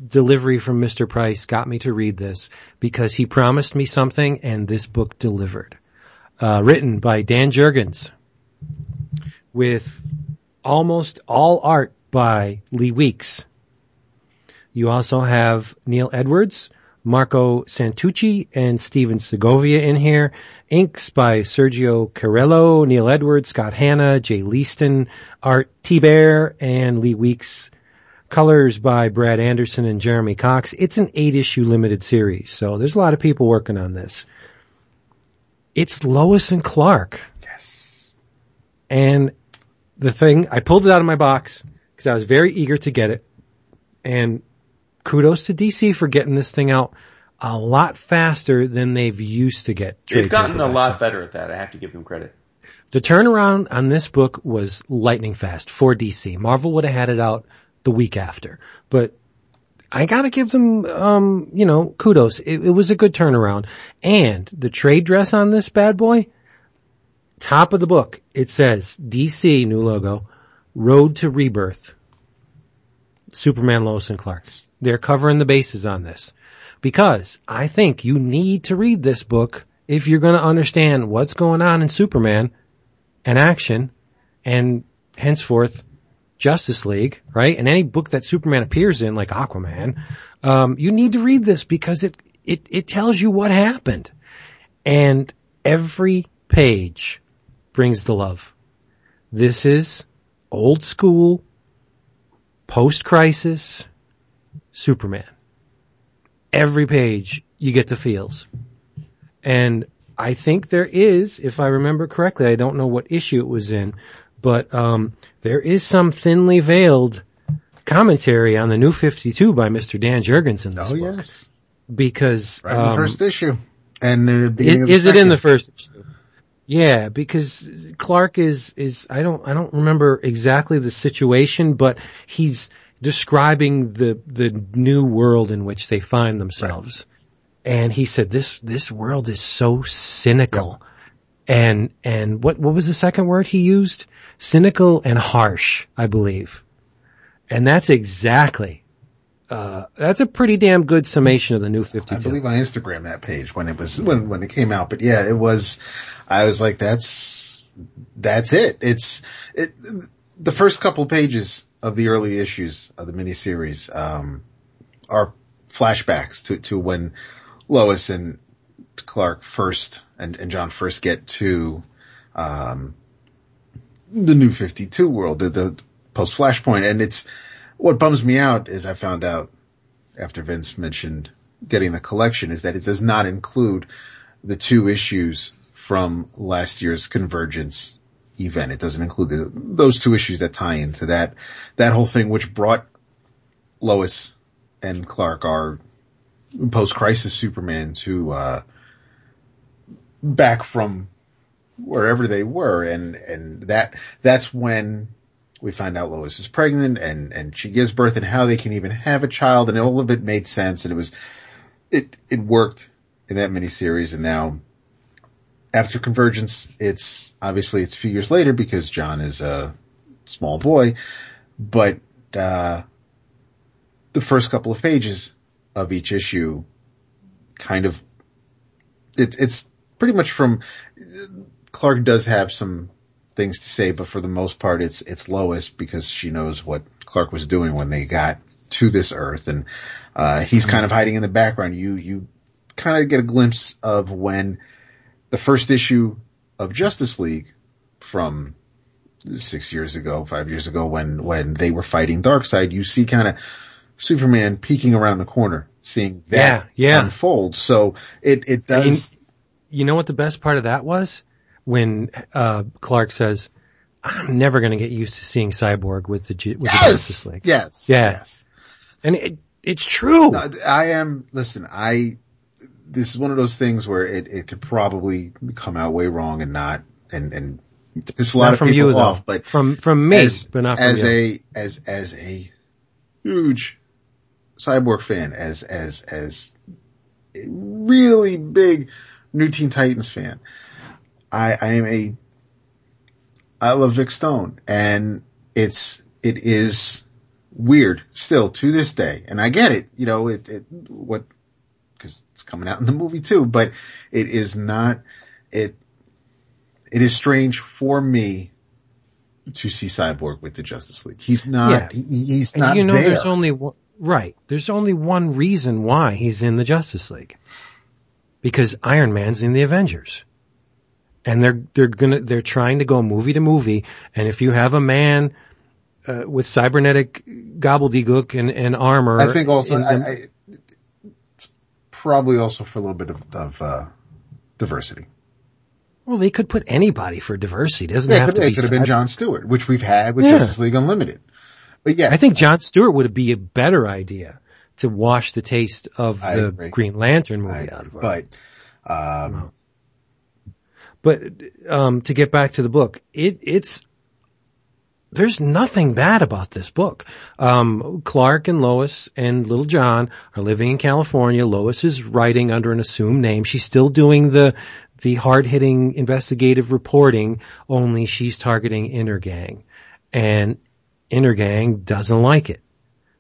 delivery from Mr. Price got me to read this because he promised me something and this book delivered. Uh, written by Dan Jurgens with almost all art by Lee Weeks. You also have Neil Edwards, Marco Santucci, and Stephen Segovia in here. Inks by Sergio Cariello, Neil Edwards, Scott Hanna, Jay Leisten, Art Thibert, and Lee Weeks. Colors by Brad Anderson and Jeremy Cox. It's an eight issue limited series, so there's a lot of people working on this. It's Lois and Clark. Yes. And the thing, I pulled it out of my box because I was very eager to get it. And kudos to DC for getting this thing out a lot faster than they've used to get. They've gotten a lot out. better at that. I have to give them credit. The turnaround on this book was lightning fast for DC. Marvel would have had it out the week after, but I gotta give them, um, you know, kudos. It, it was a good turnaround. And the trade dress on this bad boy, top of the book, it says DC, new logo, Road to Rebirth. Superman, Lois and Clark. They're covering the bases on this. Because I think you need to read this book if you're gonna understand what's going on in Superman and action and henceforth Justice League, right? And any book that Superman appears in, like Aquaman, um, you need to read this because it, it, it tells you what happened. And every page brings the love. This is old school, post-crisis Superman. Every page you get the feels. And I think there is, if I remember correctly, I don't know what issue it was in, but um, there is some thinly veiled commentary on the new 52 by Mr. Dan Jurgens in this Oh book. yes. Because Right in the um, first issue. And uh, i- beginning of is it in the first issue? Yeah, because Clark is is I don't I don't remember exactly the situation, but he's describing the the new world in which they find themselves. And he said this this world is so cynical. And and what what was the second word he used? Cynical and harsh, I believe. And that's exactly uh, that's a pretty damn good summation of the new 52. I believe I Instagram that page when it was when when it came out. But yeah, it was. I was like, that's that's it. It's it. The first couple pages of the early issues of the miniseries um, are flashbacks to to when Lois and Clark first and, and John first get to um, the new Fifty Two world, the, the post Flashpoint, and it's what bums me out is I found out after Vince mentioned getting the collection is that it does not include the two issues from last year's Convergence event. It doesn't include the, those two issues that tie into that, that whole thing, which brought Lois and Clark, our post-crisis Superman to, uh, back from wherever they were. And, and that, that's when we find out Lois is pregnant and, and she gives birth and how they can even have a child and all of it made sense and it was, it, it worked in that miniseries and now after Convergence, it's obviously it's a few years later because John is a small boy, but, uh, the first couple of pages of each issue kind of, it, it's pretty much from, Clark does have some things to say, but for the most part, it's, it's Lois because she knows what Clark was doing when they got to this earth and, uh, he's kind of hiding in the background. You, you kind of get a glimpse of when the first issue of Justice League from six years ago, five years ago, when, when they were fighting Darkseid, you see kind of Superman peeking around the corner, seeing that Yeah, yeah. unfold. So it, it does, you know what the best part of that was? When, uh, Clark says, I'm never gonna get used to seeing Cyborg with the, with the Justice League. yes, Yeah. yes. And it, it's true. No, I am, listen, I, this is one of those things where it, it could probably come out way wrong and not, and, and piss a lot not of from people you off, though. but from, from me, as, but not from as you. a, as, as a huge cyborg fan, as, as, as a really big New Teen Titans fan. I, I am a, I love Vic Stone and it's, it is weird still to this day. And I get it, you know, it, it, what, cause it's coming out in the movie too, but it is not, it, it is strange for me to see Cyborg with the Justice League. He's not, Yeah. he, he's And not you know, there. there's only one, right. There's only one reason why he's in the Justice League. Because Iron Man's in the Avengers. And they're, they're gonna, they're trying to go movie to movie. And if you have a man, uh, with cybernetic gobbledygook and, and armor. I think also, I, I, probably also for a little bit of, of uh, diversity. well, they could put anybody for diversity. It doesn't Yeah, it have could, to it be could have been John Stewart, which we've had with Yeah. Justice League Unlimited. But yeah, I think John Stewart would be a better idea to wash the taste of I the agree. Green Lantern movie out of it. but um, But um, to get back to the book, it, it's there's nothing bad about this book. Um, Clark and Lois and Little John are living in California. Lois is writing under an assumed name. She's still doing the the hard hitting investigative reporting. Only she's targeting Intergang, and Intergang doesn't like it.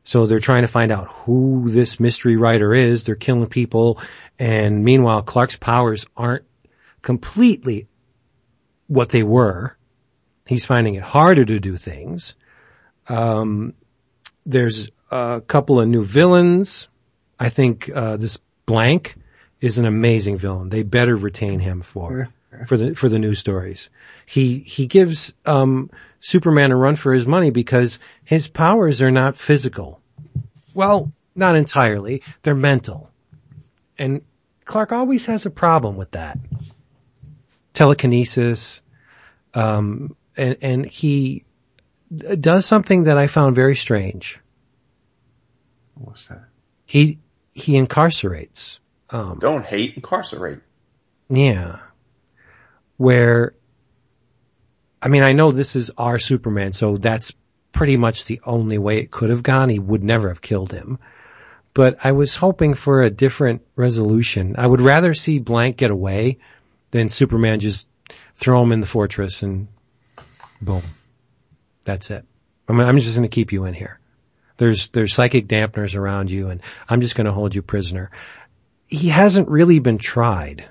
So they're trying to find out who this mystery writer is. They're killing people. And meanwhile, Clark's powers aren't completely what they were. He's finding it harder to do things. Um, there's a couple of new villains. I think, uh, this Blanque is an amazing villain. They better retain him for, for the, for the new stories. He, he gives, um, Superman a run for his money because his powers are not physical. Well, not entirely. They're mental. And Clark always has a problem with that. Telekinesis, um, and, and he does something that I found very strange. what's that? He, he incarcerates. Um, Don't hate, incarcerate. Yeah. Where, I mean, I know this is our Superman, so that's pretty much the only way it could have gone. He would never have killed him. But I was hoping for a different resolution. I would rather see Blanque get away than Superman just throw him in the fortress and boom. That's it. I mean, I'm just going to keep you in here. There's, there's psychic dampeners around you and I'm just going to hold you prisoner. He hasn't really been tried.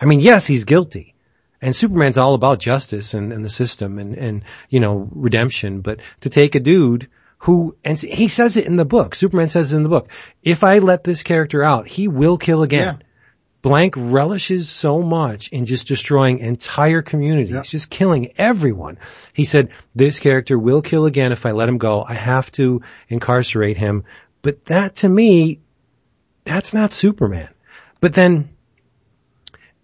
I mean, yes, he's guilty. And Superman's all about justice and, and the system and, and, you know, redemption. But to take a dude who, and he says it in the book, Superman says it in the book, if I let this character out, he will kill again. Yeah. Blanque relishes so much in just destroying entire communities, Yeah. just killing everyone. He said, this character will kill again if I let him go. I have to incarcerate him. But that to me, that's not Superman. But then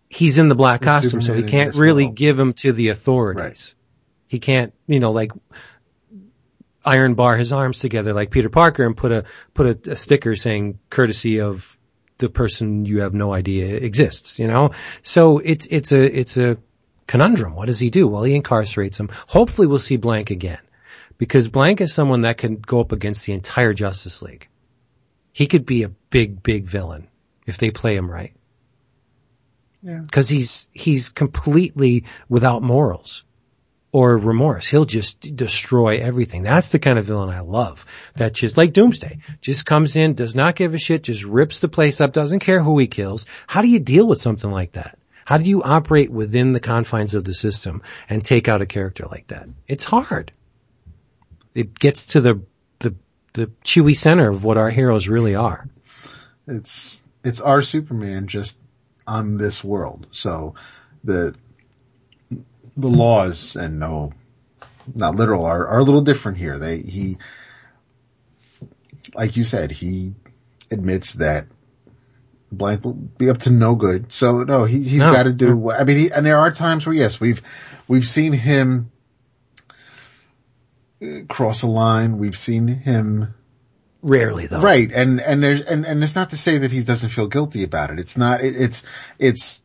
he's in the black It's costume, so he can't really world. give him to the authorities. Right. He can't, you know, like iron bar his arms together like Peter Parker and put a put a, a sticker saying courtesy of the person you have no idea exists, you know? So it's it's a it's a conundrum. What does he do? Well, he incarcerates him. Hopefully we'll see Blanque again. Because Blanque is someone that can go up against the entire Justice League. He could be a big, big villain if they play him right. Yeah. Cause he's, he's completely without morals or remorse. He'll just destroy everything. That's the kind of villain I love. That just like Doomsday, just comes in, does not give a shit, just rips the place up, doesn't care who he kills. How do you deal with something like that? How do you operate within the confines of the system and take out a character like that? It's hard. It gets to the, the, the chewy center of what our heroes really are. It's it's our Superman just on this world. So the the laws and no not literal are, are a little different here. They he like you said, he admits that Blanque will be up to no good. So no, he he's No. got to do. what I mean, he, and there are times where yes, we've we've seen him uh, cross a line. We've seen him Rarely though. Right. And, and there's, and, and it's not to say that he doesn't feel guilty about it. It's not, it, it's, it's,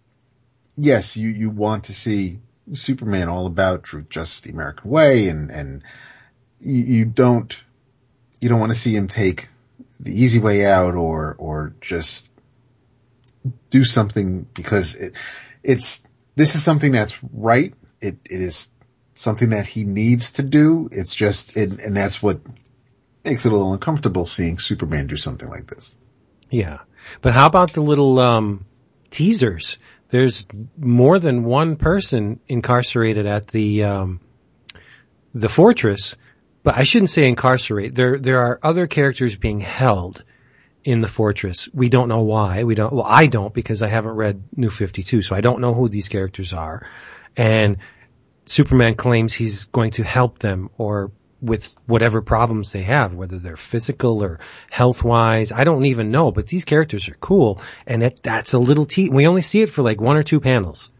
yes, you, you want to see Superman all about truth, justice, the American way, and, and you, you don't, you don't want to see him take the easy way out or, or just do something because it, it's, this is something that's right. It, it is something that he needs to do. It's just, it, and that's what makes it a little uncomfortable seeing Superman do something like this. Yeah. But how about the little, um, teasers? There's more than one person incarcerated at the, um, the fortress, but I shouldn't say incarcerate. There, there are other characters being held in the fortress. We don't know why. We don't, well, I don't because I haven't read New 52, so I don't know who these characters are. And Superman claims he's going to help them or with whatever problems they have, whether they're physical or health wise. I don't even know, but these characters are cool. And it, that's a little te- we only see it for like one or two panels.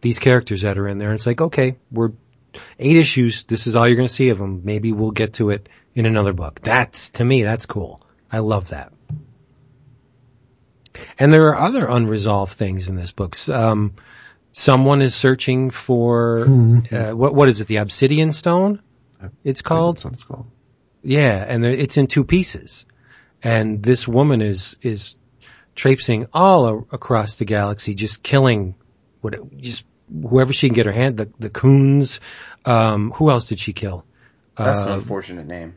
These characters that are in there. It's like, okay, we're eight issues. This is all you're going to see of them. Maybe we'll get to it in another book. That's, to me, that's cool. I love that. And there are other unresolved things in this book. Um, someone is searching for, uh, what, what is it? The obsidian stone? It's called? That's what it's called. Yeah, and it's in two pieces. And this woman is, is traipsing all a- across the galaxy, just killing what, just whoever she can get her hand, the, the coons, um, who else did she kill? That's an Uh, unfortunate name.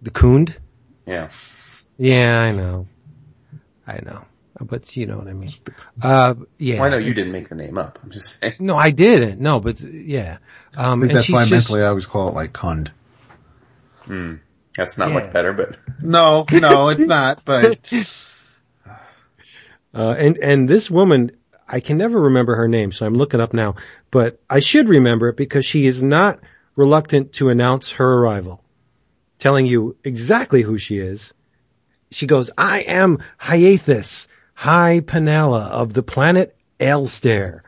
the coond? Yeah. Yeah, I know. I know. But you know what I mean. Uh, yeah. Well, I know you didn't make the name up. I'm just saying. No, I didn't. No, but yeah. Um, I think that's she's why just- mentally I always call it like Kund. That's not Yeah. much better, but No, no, it's not, but Uh, and, and this woman, I can never remember her name, so I'm looking up now, but I should remember it because she is not reluctant to announce her arrival, telling you exactly who she is. She goes, I am Hyathis, High Panella of the planet Alstair.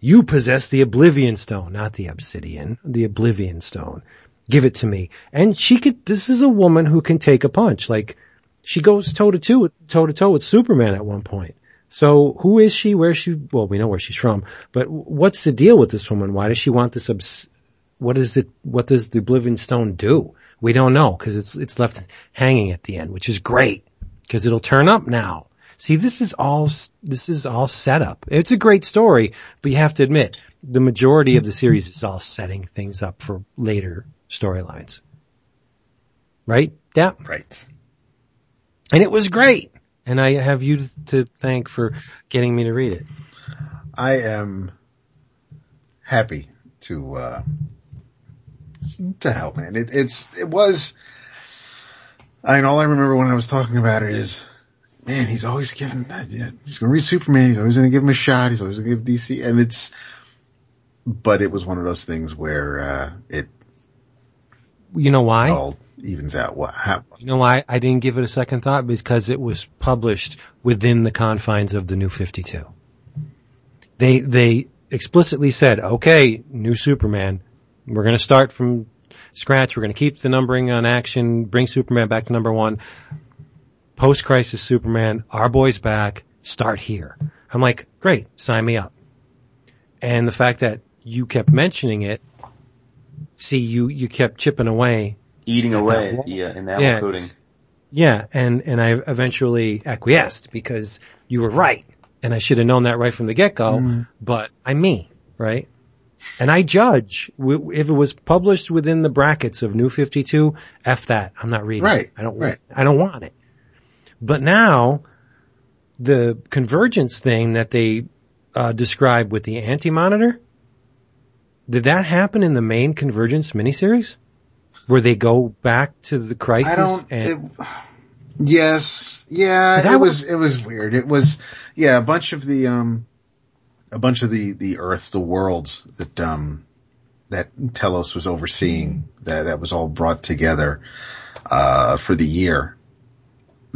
You possess the Oblivion Stone, not the Obsidian, the Oblivion Stone. Give it to me. And she could, this is a woman who can take a punch. Like, she goes toe to toe, toe to toe with Superman at one point. So who is she? Where is she? Well, we know where she's from, but what's the deal with this woman? Why does she want this? Obs- what is it? What does the Oblivion Stone do? We don't know because it's it's left hanging at the end, which is great because it'll turn up now. See, this is all this is all set up. It's a great story, but you have to admit the majority of the series is all setting things up for later storylines, right? Yeah, right. and it was great. And I have you to thank for getting me to read it. I am happy to uh to help, man. It, it's it was. I mean, all I remember when I was talking about it is, man, he's always giving. that. Yeah, he's going to read Superman. He's always going to give him a shot. He's always going to give DC, and it's. But it was one of those things where uh it You know why? all evens out. What happened? You know why I didn't give it a second thought? Because it was published within the confines of the New 52. They, they explicitly said, okay, new Superman, we're gonna start from scratch, we're gonna keep the numbering on action, bring Superman back to number one, post-crisis Superman, our boy's back, start here. I'm like, great, sign me up. And the fact that you kept mentioning it, see, you, you kept chipping away eating away at the uh, enamel Yeah. coating. yeah, and and I eventually acquiesced because you were right, and I should have known that right from the get go. But I'm me, right? And I judge if it was published within the brackets of New Fifty Two. F that. I'm not reading. Right, It. I don't. right. I don't want it. But now, the convergence thing that they uh, described with the Anti Monitor, did that happen in the main Convergence miniseries? Where they go back to the crisis I don't. and It, yes, yeah. It was. was- It was weird. It was. Yeah, a bunch of the um, a bunch of the the Earths, the worlds that um, that Telos was overseeing. That that was all brought together uh for the year.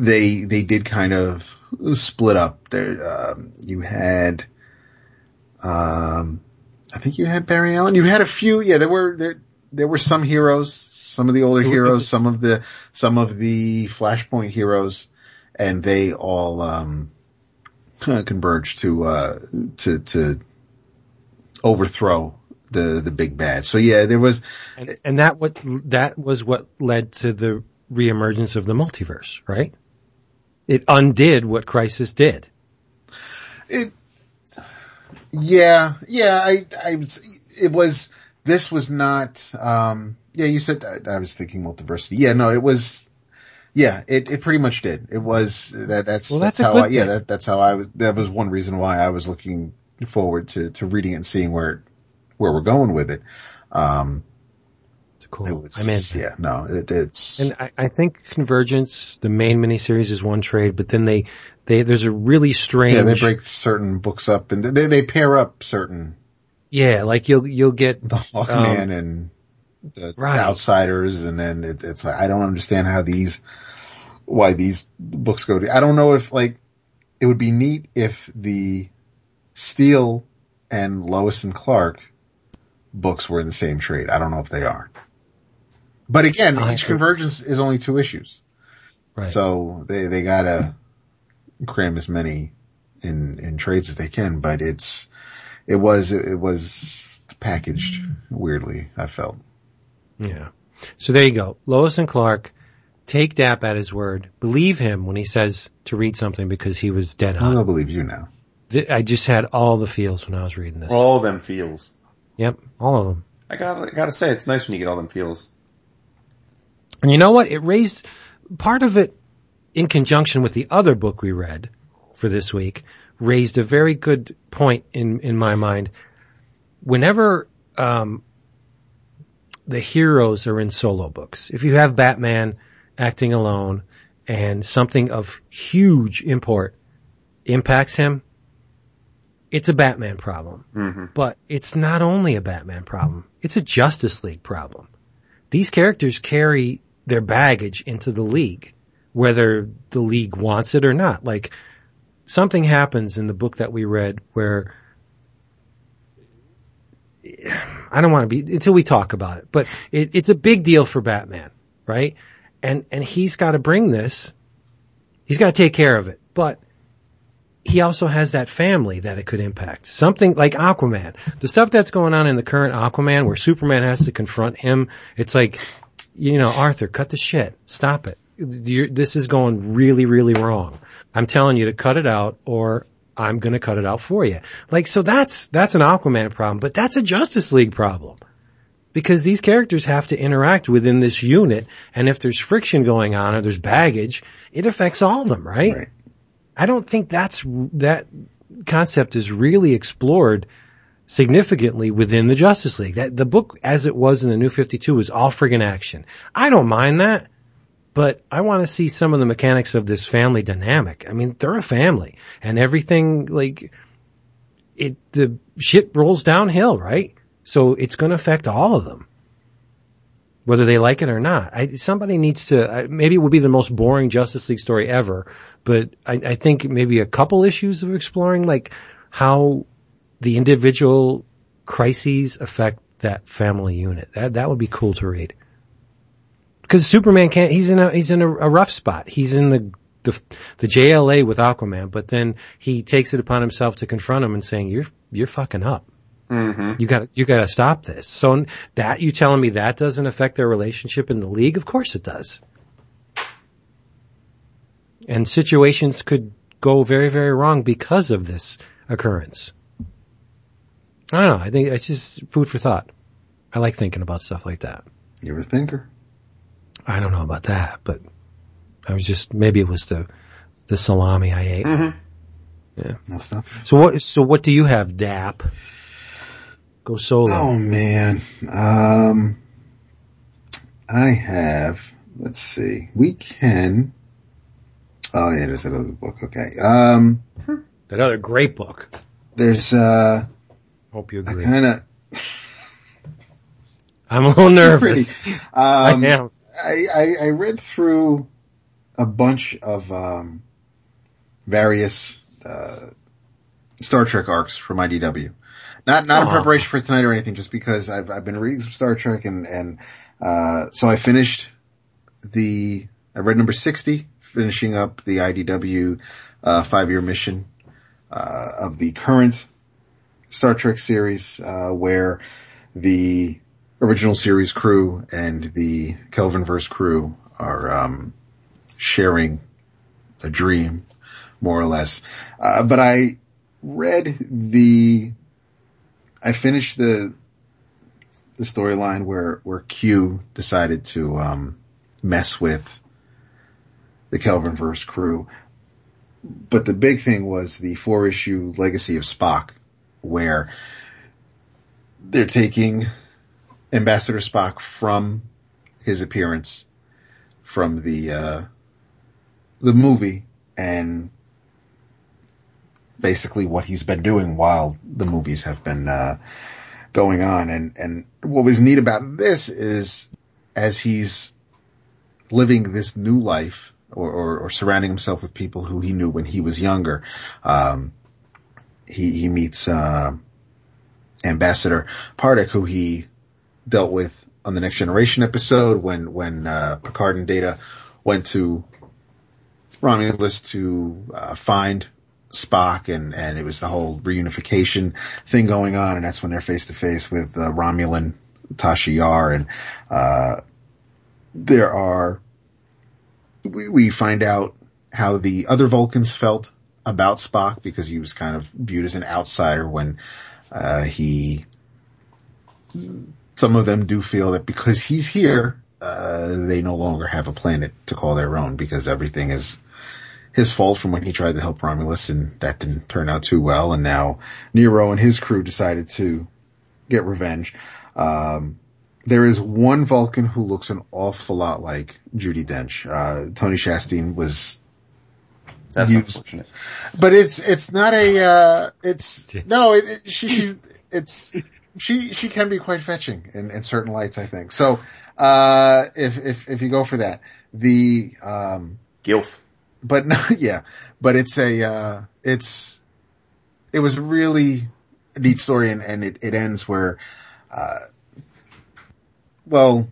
They they did kind of split up. There, um, you had. Um, I think you had Barry Allen. You had a few. Yeah, there were there there were some heroes, some of the older heroes, some of the some of the Flashpoint heroes, and they all um converged to uh to to overthrow the the big bad. So yeah, there was And, and that what that was what led to the reemergence of the multiverse, right? It undid what Crisis did. It, yeah, yeah, I, I, it was, this was not, um, yeah, you said, I, I was thinking multiversity. Yeah, no, it was, yeah, it, it pretty much did. It was, that, that's, Well, that's, that's how I, yeah, that, that's how I was, that was one reason why I was looking forward to, to reading it and seeing where, where we're going with it. Um, cool. was, I'm in. yeah, no, it, it's, And I, I think Convergence, the main miniseries is one trade, but then they, they, there's a really strange, yeah, they break certain books up and they, they pair up certain, yeah, like you'll, you'll get, the Hawkman and the Um, Right. Outsiders, and then it, it's like I don't understand how these, why these books go. To, I don't know if like it would be neat if the Steel and Lois and Clark books were in the same trade. I don't know if they are. But again, I each agree. convergence is only two issues, right. so they they gotta cram as many in in trades as they can. But it's it was it was packaged weirdly. I felt. Yeah. So there you go. Lois and Clark take Dap at his word. Believe him when he says to read something because he was dead I hot. don't believe you now. I just had all the feels when I was reading this. All them feels. Yep. All of them. I gotta, I gotta say, it's nice when you get all them feels. And you know what? It raised part of it in conjunction with the other book we read for this week raised a very good point in, in my mind. Whenever, um, the heroes are in solo books, if you have Batman acting alone and something of huge import impacts him, it's a Batman problem. hmm But it's not only a Batman problem. It's a Justice League problem. These characters carry their baggage into the league, whether the league wants it or not. Like, something happens in the book that we read where I don't want to be until we talk about it, but it, it's a big deal for Batman, right? And and he's got to bring this. He's got to take care of it, but he also has that family that it could impact. Something like Aquaman. The stuff that's going on in the current Aquaman where Superman has to confront him, it's like, you know, Arthur, cut the shit. Stop it. You're, this is going really, really wrong. I'm telling you to cut it out or I'm gonna cut it out for you. Like, so that's, that's an Aquaman problem, but that's a Justice League problem. Because these characters have to interact within this unit, and if there's friction going on or there's baggage, it affects all of them, right? Right. I don't think that's that concept is really explored significantly within the Justice League. That the book as it was in the New 52 was all friggin' action. I don't mind that, but I want to see some of the mechanics of this family dynamic. I mean, they're a family and everything like it the shit rolls downhill, right? So it's going to affect all of them. Whether they like it or not, I, somebody needs to. Maybe it would be the most boring Justice League story ever, but I, I think maybe a couple issues of exploring like how the individual crises affect that family unit. That that would be cool to read. Because Superman can't. He's in a he's in a, a rough spot. He's in the the the JLA with Aquaman, but then he takes it upon himself to confront him and saying, "You're you're fucking up. hmm You got you got to stop this." So that you telling me that doesn't affect their relationship in the league? Of course it does. And situations could go very very wrong because of this occurrence. I don't know. I think it's just food for thought. I like thinking about stuff like that. You're a thinker. I don't know about that, but I was just maybe it was the the salami I ate. hmm That's not. So what? So what do you have, Dap? Go solo. Oh man. Um, I have. Let's see. We can. Oh yeah, there's another book. Okay. Um, That other great book. there's uh, Hope you agree. I agree. kind of. I'm a little nervous. I Um, am. I, I, I read through a bunch of um, various uh, Star Trek arcs from IDW. Not not in preparation for tonight or anything, just because I've I've been reading some Star Trek and and uh, so I finished the I read number sixty, finishing up the IDW uh, five year mission uh, of the current Star Trek series, uh, where the original series crew and the Kelvinverse crew are um, sharing a dream more or less. Uh, but I read the, I finished the, the storyline where, where Q decided to, um, mess with the Kelvinverse crew. But the big thing was the four issue legacy of Spock where they're taking Ambassador Spock from his appearance from the, uh, the movie and basically what he's been doing while the movies have been, uh, going on. And, and what was neat about this is as he's living this new life or, or, or surrounding himself with people who he knew when he was younger, um, he, he meets, uh, Ambassador Pardek, who he dealt with on the Next Generation episode when, when, uh, Picard and Data went to Romulus to, uh, find Spock and, and it was the whole reunification thing going on. And that's when they're face to face with, uh, Romulan Tasha Yar. And, uh, there are, we, we find out how the other Vulcans felt about Spock because he was kind of viewed as an outsider when, uh, he, some of them do feel that because he's here, uh, they no longer have a planet to call their own because everything is his fault from when he tried to help Romulus and that didn't turn out too well. And now Nero and his crew decided to get revenge. Um, there is one Vulcan who looks an awful lot like Judi Dench. Uh, Tony Chastain was That's used- unfortunate. but it's it's not a uh it's no it, it she, she's it's she she can be quite fetching in, in certain lights I think so uh if if if you go for that the um Gilf. but no yeah but it's a uh it's it was a really neat story and and it, it ends where uh well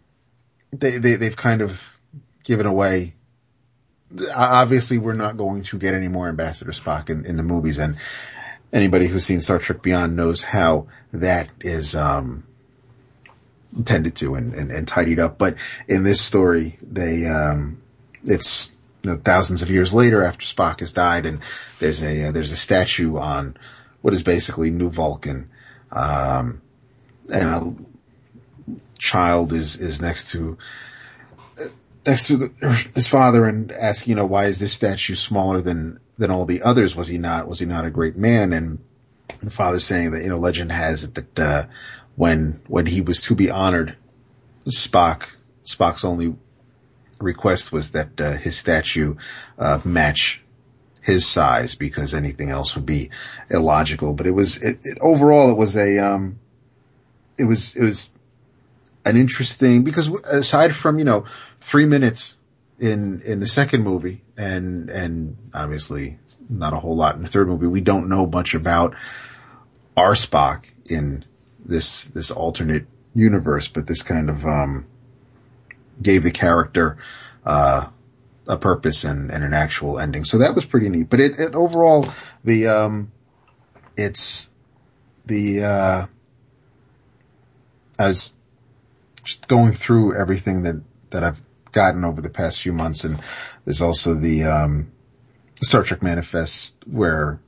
they they they've kind of given away obviously we're not going to get any more Ambassador Spock in, in the movies and anybody who's seen Star Trek Beyond knows how that is, um, intended to and, and, and tidied up. But in this story, they, um, it's you know, thousands of years later after Spock has died and there's a, uh, there's a statue on what is basically New Vulcan. Um, and a child is, is next to, next to the, his father and ask, you know, why is this statue smaller than, than all the others? Was he not, was he not a great man? And the father saying that, you know, legend has it that, uh, when, when he was to be honored, Spock, Spock's only request was that, uh, his statue, uh, match his size because anything else would be illogical. But it was, it, it, overall it was a, um, it was, it was an interesting because aside from you know three minutes in in the second movie and and obviously not a whole lot in the third movie we don't know much about our Spock in this this alternate universe but this kind of um gave the character uh a purpose and, and an actual ending. So that was pretty neat. But it, it overall the um it's the uh just going through everything that, that I've gotten over the past few months and there's also the, um, Star Trek manifest where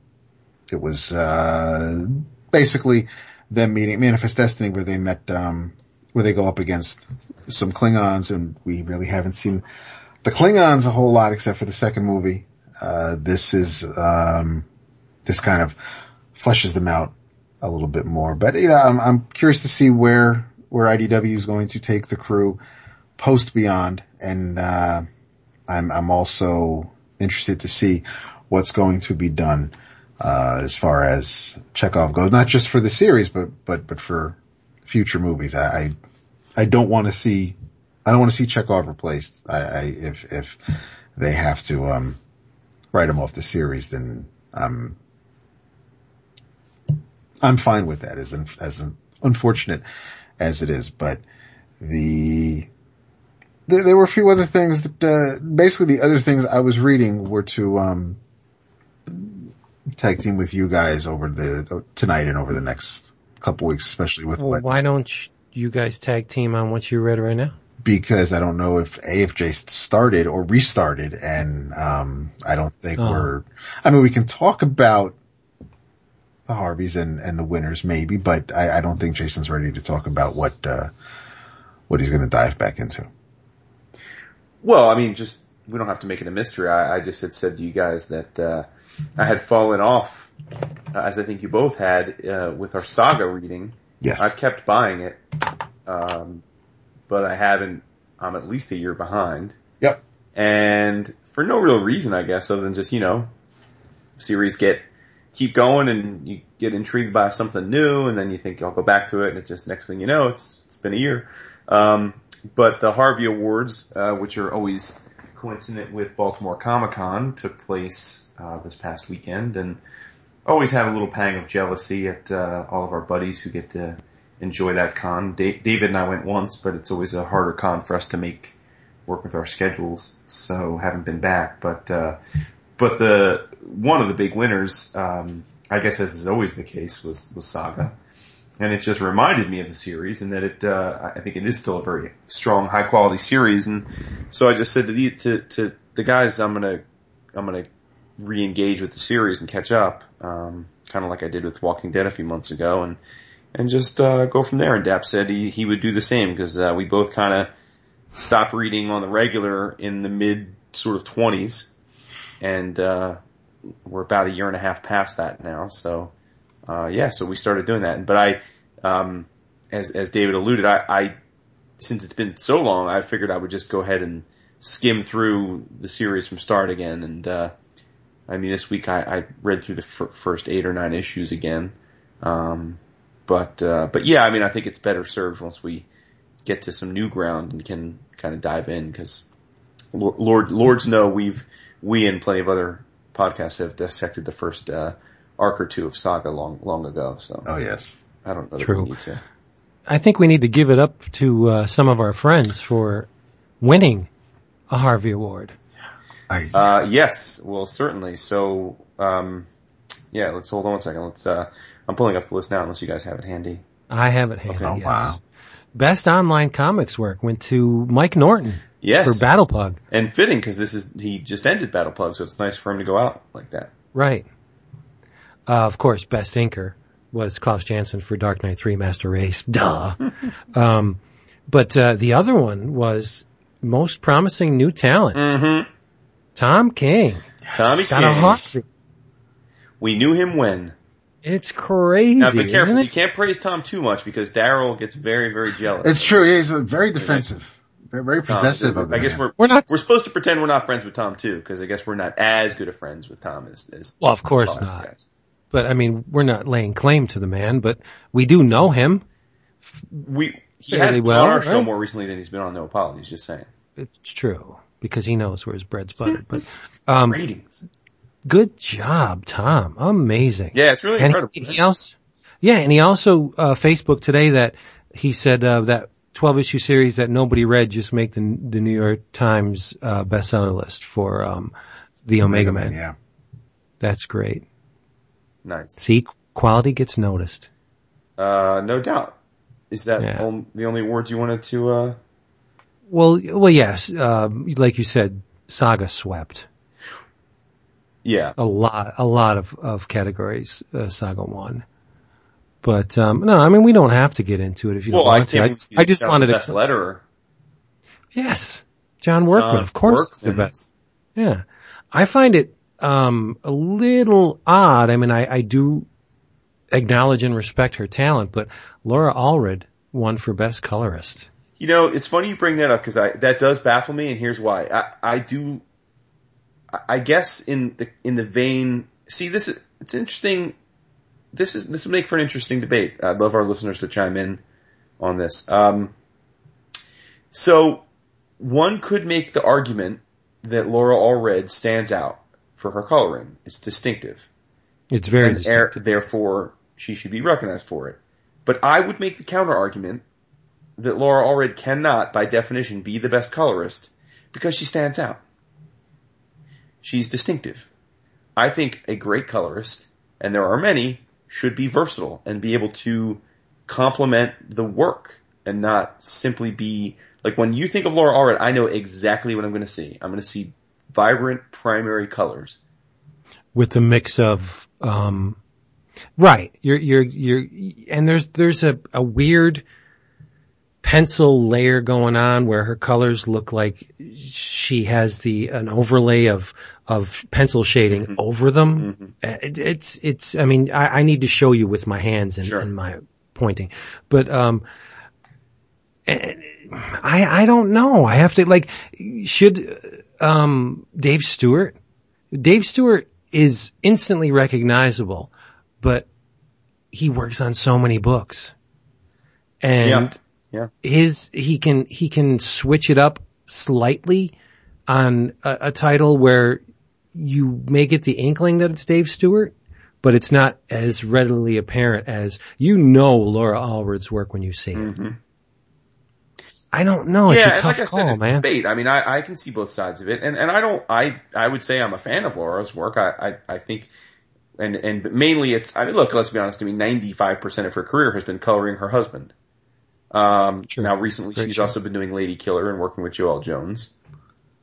it was, uh, basically them meeting Manifest Destiny where they met, um, where they go up against some Klingons and we really haven't seen the Klingons a whole lot except for the second movie. Uh, this is, um, this kind of fleshes them out a little bit more, but you know, I'm, I'm curious to see where, where IDW is going to take the crew post Beyond, and uh, I'm I'm also interested to see what's going to be done uh, as far as Chekhov goes, not just for the series, but but but for future movies. I I, I don't want to see I don't want to see Chekhov replaced. I, I if if they have to um, write him off the series, then I'm I'm fine with that. As an as an unfortunate as it is, but the, there, there were a few other things that, uh, basically the other things I was reading were to, um, tag team with you guys over the, tonight and over the next couple weeks, especially with Well, what, why don't you guys tag team on what you read right now? because I don't know if AFJ started or restarted and, um, I don't think Oh. we're, I mean, we can talk about the Harveys and, and the winners maybe, but I, I don't think Jason's ready to talk about what, uh, what he's going to dive back into. Well, I mean, just we don't have to make it a mystery. I, I just had said to you guys that uh, I had fallen off, uh, as I think you both had, uh, with our saga reading. Yes. I've kept buying it, um, but I haven't. I'm at least a year behind, Yep. and for no real reason, I guess, other than just you know, series get keep going, and you get intrigued by something new, and then you think I'll go back to it, and it just next thing you know, it's it's been a year. Um, but the Harvey Awards, uh, which are always coincident with Baltimore Comic Con, took place uh, this past weekend, and always have a little pang of jealousy at uh, all of our buddies who get to enjoy that con. Da- David and I went once, but it's always a harder con for us to make work with our schedules, so haven't been back. But uh, but the one of the big winners, um, I guess as is always the case, was was Saga, and it just reminded me of the series, and that it uh, I think it is still a very strong, high quality series, and so I just said to the to, to the guys, I'm gonna I'm gonna re-engage with the series and catch up, um, kind of like I did with Walking Dead a few months ago, and and just uh, go from there. And Dap said he he would do the same because uh, we both kind of stopped reading on the regular in the mid sort of twenties, and uh, we're about a year and a half past that now. So uh, yeah, so we started doing that. But I, um, as as David alluded, I, I since it's been so long, I figured I would just go ahead and skim through the series from start again. And uh, I mean, this week I, I read through the first eight or nine issues again. Um, but uh, but yeah, I mean, I think it's better served once we get to some new ground and can kind of dive in because Lord Lords know we've we and plenty of other podcasts have dissected the first uh, arc or two of Saga long long ago. So Oh yes. I don't know that True. we need to. I think we need to give it up to uh, some of our friends for winning a Harvey Award. I, Uh, yes, well, certainly. So, um, yeah, let's hold on one second. Let's, uh, I'm pulling up the list now unless you guys have it handy. I have it handy. oh yes. wow. Best online comics work went to Mike Norton Yes. for Battlepug. And fitting because this is, he just ended Battlepug, so it's nice for him to go out like that. Right. Uh, of course, best inker was Klaus Janson for Dark Knight 3 Master Race. Duh. um, but, uh, the other one was most promising new talent. Mm-hmm. Tom King. Tommy Got a King. Harvey. We knew him when. It's crazy, Now be isn't careful. You can't praise Tom too much because Daryl gets very, very jealous. It's true. He's very defensive. Very, very Tom, possessive of I guess we're, We're not- we're supposed to pretend we're not friends with Tom too because I guess we're not as good of friends with Tom as, as Well, of course Klaus not. guys. But I mean, we're not laying claim to the man, but we do know him. We, he has been well, on our show more recently than he's been on No Apologies, just saying. It's true because he knows where his bread's buttered. But um, Ratings. good job, Tom. Amazing. Yeah, it's really and incredible. he, he also, yeah, and he also uh, Facebook today that he said uh, that 12 issue series that nobody read just make the the New York Times uh, bestseller list for um, the Omega, Man. Yeah. That's great. Nice. See, quality gets noticed. Uh, no doubt. Is that Yeah. on- the only words you wanted to, uh, Well, well, yes, um, like you said, Saga swept yeah. a lot, a lot of of categories. Uh, Saga won. But um, no, I mean we don't have to get into it if you Well, don't I want to. can't I, just- I just wanted the to best letterer. Yes. John Workman, John of course, is the best. Yeah. I find it, um, a little odd. I mean, I, I do acknowledge and respect her talent, but Laura Allred won for best colorist. You know, it's funny you bring that up because I that does baffle me, and here's why. I I do. I- I guess in the in the vein. See, this is it's interesting. This is this will make for an interesting debate. I'd love our listeners to chime in on this. Um, so one could make the argument that Laura Allred stands out for her coloring. It's distinctive. It's very and er- distinctive. therefore she should be recognized for it. But I would make the counter argument that Laura Allred cannot, by definition, be the best colorist because she stands out. She's distinctive. I think a great colorist, and there are many, should be versatile and be able to complement the work and not simply be Like when you think of Laura Allred, I know exactly what I'm going to see. I'm going to see vibrant primary colors. with a mix of um right you're you're you're and there's there's a a weird pencil layer going on where her colors look like she has the an overlay of of pencil shading over them Uh, it, it's it's i mean I, I need to show you with my hands and, Sure. and my pointing but um I I don't know. I have to like should um Dave Stewart Dave Stewart is instantly recognizable, but he works on so many books. And Yeah. Yeah. his he can he can switch it up slightly on a, a title where you may get the inkling that it's Dave Stewart, but it's not as readily apparent as you know Laura Allred's work when you see it. I don't know. It's yeah, a tough like I call, said, it's man. debate. I mean, I, I can see both sides of it, and and I don't. I I would say I'm a fan of Laura's work. I I, I think, and and mainly it's. I mean, look, let's be honest. I mean, 95 percent of her career has been coloring her husband. Um, True. now recently Very she's true. also been doing Lady Killer and working with Joëlle Jones,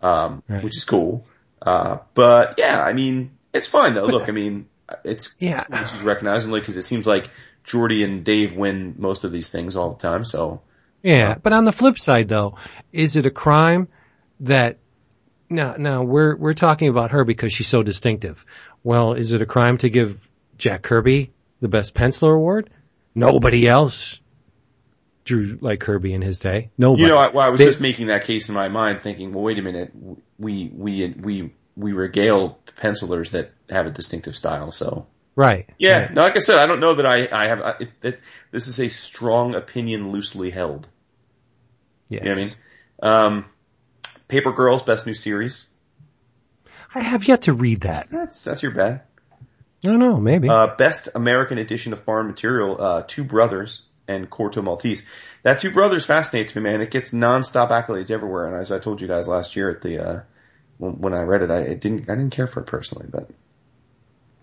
um, Right. which is cool. Uh, but yeah, I mean, it's fine though. Look, I mean, it's Yeah. it's cool that she's recognizable because it seems like Jordie and Dave win most of these things all the time. So Yeah, but on the flip side though, is it a crime that now now we're we're talking about her because she's so distinctive. Well, is it a crime to give Jack Kirby the best penciler award? Nobody else like Kirby in his day. Nobody. You know, I, well, I was They- just making that case in my mind, thinking, well, wait a minute, we we we we regale pencilers that have a distinctive style. So right. yeah, right. no, like I said, I don't know that I I have I, it, this is a strong opinion, loosely held. Yes. You know I mean? Um, Paper Girls, best new series. I have yet to read that. That's that's your bet. I don't know, maybe. Uh, best American edition of foreign material, uh, Two Brothers and Corto Maltese. That Two Brothers fascinates me, man. It gets nonstop accolades everywhere. And as I told you guys last year at the, uh, when, I read it, I it didn't, I didn't care for it personally, but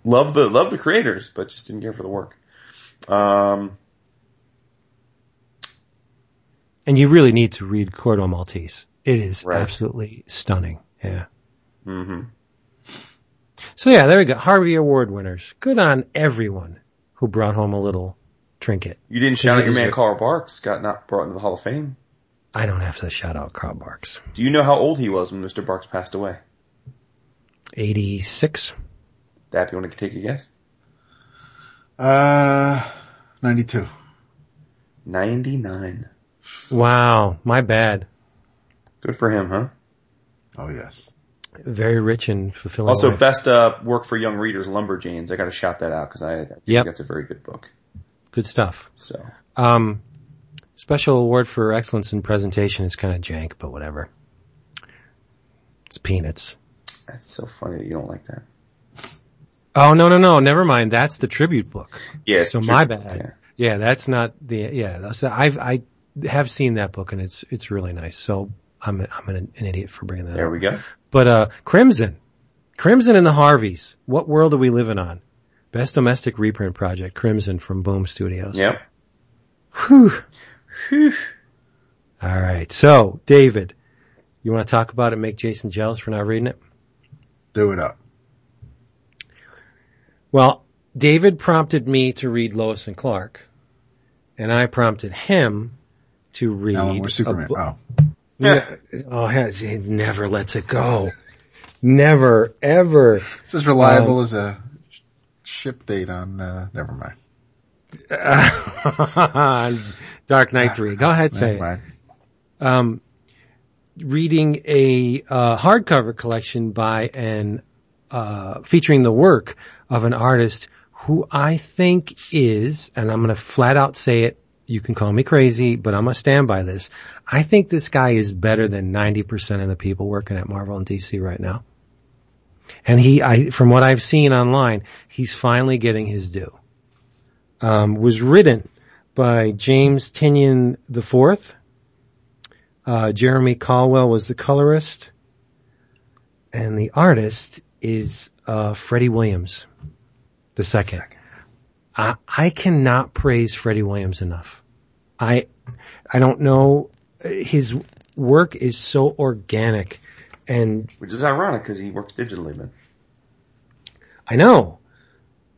love the, love the creators, but just didn't care for the work. Um, and you really need to read Corto Maltese. It is Right. absolutely stunning. Yeah. hmm So yeah, there we go. Harvey Award winners. Good on everyone who brought home a little trinket. You didn't shout out your man Carl Barks got not brought into the Hall of Fame. I don't have to shout out Carl Barks. Do you know how old he was when Mr. Barks passed away? 86? Dap, you want to take a guess? Uh, 92. 99. Wow, my bad. Good for him, huh? Oh yes. Very rich and fulfilling. Also, life. best uh, work for young readers, Lumberjanes. I got to shout that out because I, I think Yep. that's a very good book. Good stuff. So Um, special award for excellence in presentation is kind of jank, but whatever. It's peanuts. that's so funny that you don't like that. Oh no no no! Never mind. That's the tribute book. Yeah. So it's my bad. Yeah, that's not the yeah. That's, I've I have seen that book and it's it's really nice. So I'm I'm an, an idiot for bringing that There up. we go. But uh, Crimson, Crimson and the Harveys. What world are we living on? Best domestic reprint project, Crimson from Boom Studios. Yep. Whew. Whew. All right. So, David, you want to talk about it? Make Jason jealous for not reading it? Do it up. Well, David prompted me to read Lois and Clark, and I prompted him to read. Alan a Moore Superman. bu- Oh, Yeah. Oh, has- he never lets it go. Never, ever. it's as reliable um, as a ship date on. uh Never mind. Dark Knight 3. Go ahead, say it. um, reading a uh, hardcover collection by an uh, featuring the work of an artist who I think is, and I'm going to flat out say it. You can call me crazy, but I'm going to stand by this. I think this guy is better than 90% of the people working at Marvel and DC right now. And he, I, from what I've seen online, he's finally getting his due. Um, was written by James Tynion IV. Uh, Jeremy Colwell was the colorist, and the artist is uh, Freddie Williams, the second. I, I cannot praise Freddie Williams enough. I I don't know his work is so organic and Which is ironic because he works digitally, man. I know.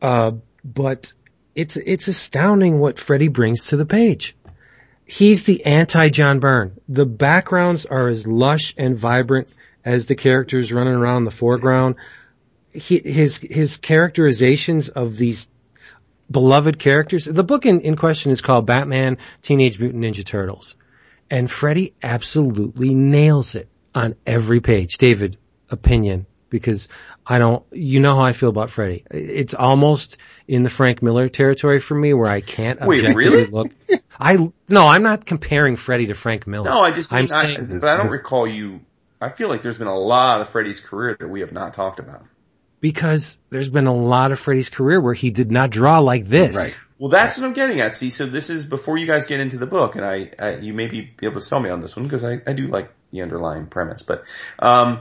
Uh, but it's, it's astounding what Freddie brings to the page. He's the anti-John Byrne. The backgrounds are as lush and vibrant as the characters running around the foreground. He, his, his characterizations of these beloved characters. The book in, in question is called Batman Teenage Mutant Ninja Turtles. And Freddie absolutely nails it on every page. David, opinion, because I don't, you know how I feel about Freddie. It's almost in the Frank Miller territory for me where I can't Wait, objectively really? look. I, no, I'm not comparing Freddie to Frank Miller. No, I just, I'm I, saying- but I don't recall you. I feel like there's been a lot of Freddie's career that we have not talked about. because there's been a lot of Freddie's career where he did not draw like this. Right. Well, that's what I'm getting at. See, so this is before you guys get into the book, and I, I you may be able to sell me on this one because I, I do like the underlying premise. But um,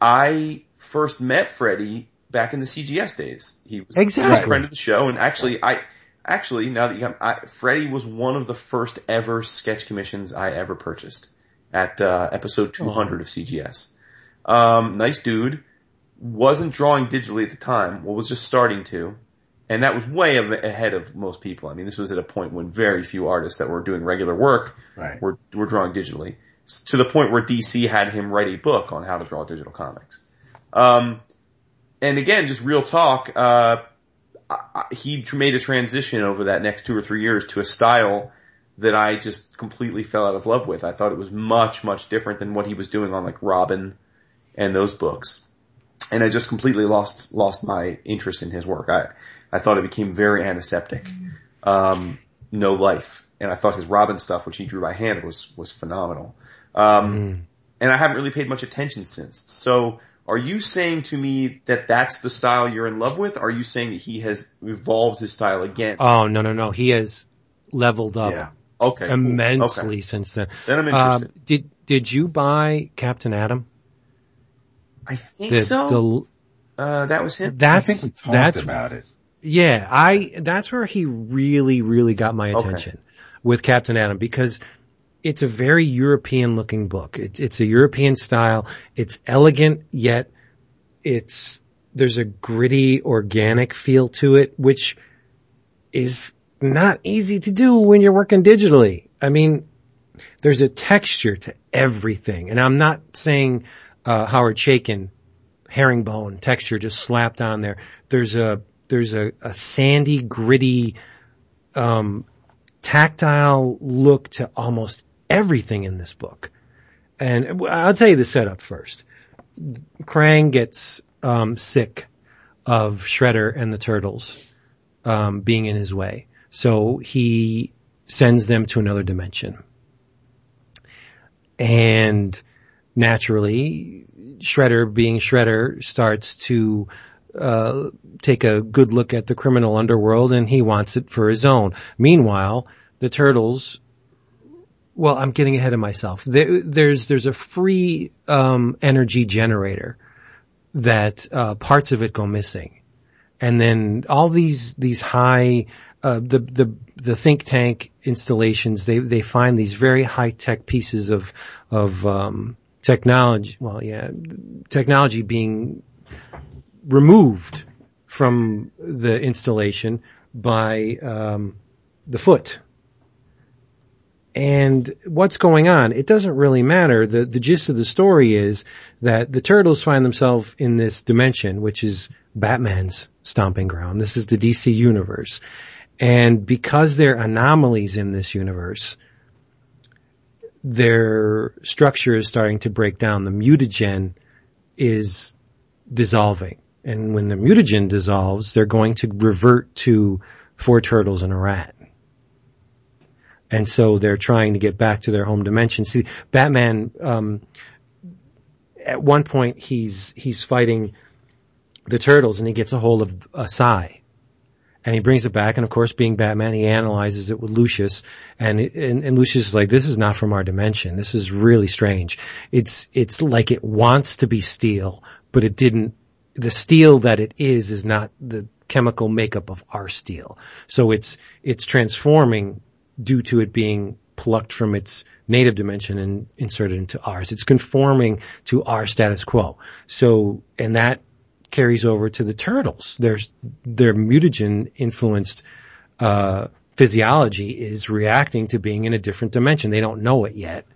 I first met Freddie back in the CGS days. He was, Exactly. a friend of the show, and actually, I actually now that you come, I, Freddie was one of the first ever sketch commissions I ever purchased at uh, episode 200 of CGS. Um, nice dude. Wasn't drawing digitally at the time. Well, was just starting to. And that was way ahead of most people. I mean, this was at a point when very few artists that were doing regular work Right. were, were drawing digitally. To the point where DC had him write a book on how to draw digital comics. Um, and again, just real talk, uh, he made a transition over that next two or three years to a style that I just completely fell out of love with. I thought it was much, much different than what he was doing on like Robin and those books. And I just completely lost, lost my interest in his work. I, I thought it became very antiseptic. Um, no life. And I thought his Robin stuff, which he drew by hand, was, was phenomenal. Um, and I haven't really paid much attention since. So are you saying to me that that's the style you're in love with? Are you saying that he has evolved his style again? Oh, no, no, no. He has leveled up Yeah. okay. cool. immensely Okay. since then. Then I'm Um, interested. did, did you buy Captain Atom? I think The- so. the- uh, that was him. I that's, think we talked that's, about it. yeah, I, that's where he really, really got my Okay. attention with Captain Atom because it's a very European looking book. It's, it's a European style. It's elegant yet it's, there's a gritty organic feel to it, which is not easy to do when you're working digitally. I mean, there's a texture to everything. And I'm not saying, uh, Howard Chaykin herringbone texture just slapped on there. There's a, there's a, a sandy, gritty, um, tactile look to almost everything in this book. And I'll tell you the setup first. Krang gets, um, sick of Shredder and the Turtles, um, being in his way. So he sends them to another dimension. And naturally, Shredder being Shredder starts to uh, take a good look at the criminal underworld and he wants it for his own. Meanwhile, the turtles well, I'm getting ahead of myself. There, there's there's a free um, energy generator that uh, parts of it go missing, and then all these these high uh, the the the think tank installations they they find these very high tech pieces of of um, technology. Well, yeah, technology being removed from the installation by um, the foot. And what's going on? It doesn't really matter. The the gist of the story is that the turtles find themselves in this dimension, which is Batman's stomping ground. This is the DC universe. And because they're anomalies in this universe, their structure is starting to break down. The mutagen is dissolving. And when the mutagen dissolves, they're going to revert to four turtles and a rat. And so they're trying to get back to their home dimension. See, Batman, um, at one point he's, he's fighting the turtles and he gets a hold of a sai. And he brings it back, and of course, being Batman, he analyzes it with Lucius, and, and and Lucius is like, "This is not from our dimension. This is really strange. It's it's like it wants to be steel, but it didn't. The steel that it is is not the chemical makeup of our steel. So it's it's transforming due to it being plucked from its native dimension and inserted into ours. It's conforming to our status quo. So, and that carries over to the turtles. There's, their mutagen influenced, uh, physiology is reacting to being in a different dimension. They don't know it yet,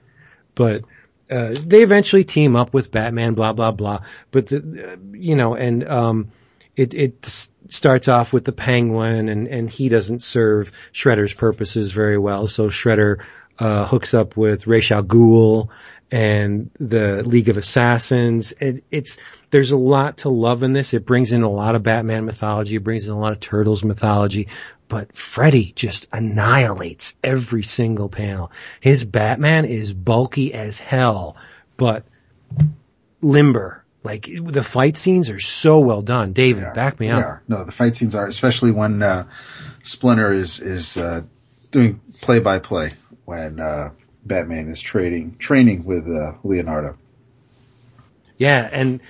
but, uh, they eventually team up with Batman, blah, blah, blah. But the, you know, and, um, it, it starts off with the penguin and, and he doesn't serve Shredder's purposes very well. So Shredder, uh, hooks up with Ra's al Ghul and the League of Assassins. It, it's, there's a lot to love in this. It brings in a lot of Batman mythology. It brings in a lot of Turtles mythology. But Freddie just annihilates every single panel. His Batman is bulky as hell, but limber. Like the fight scenes are so well done. David, Yeah. back me up. Yeah. No, the fight scenes are, especially when, uh, Splinter is, is, uh, doing play by play when, uh, Batman is trading, training with, uh, Leonardo. Yeah, and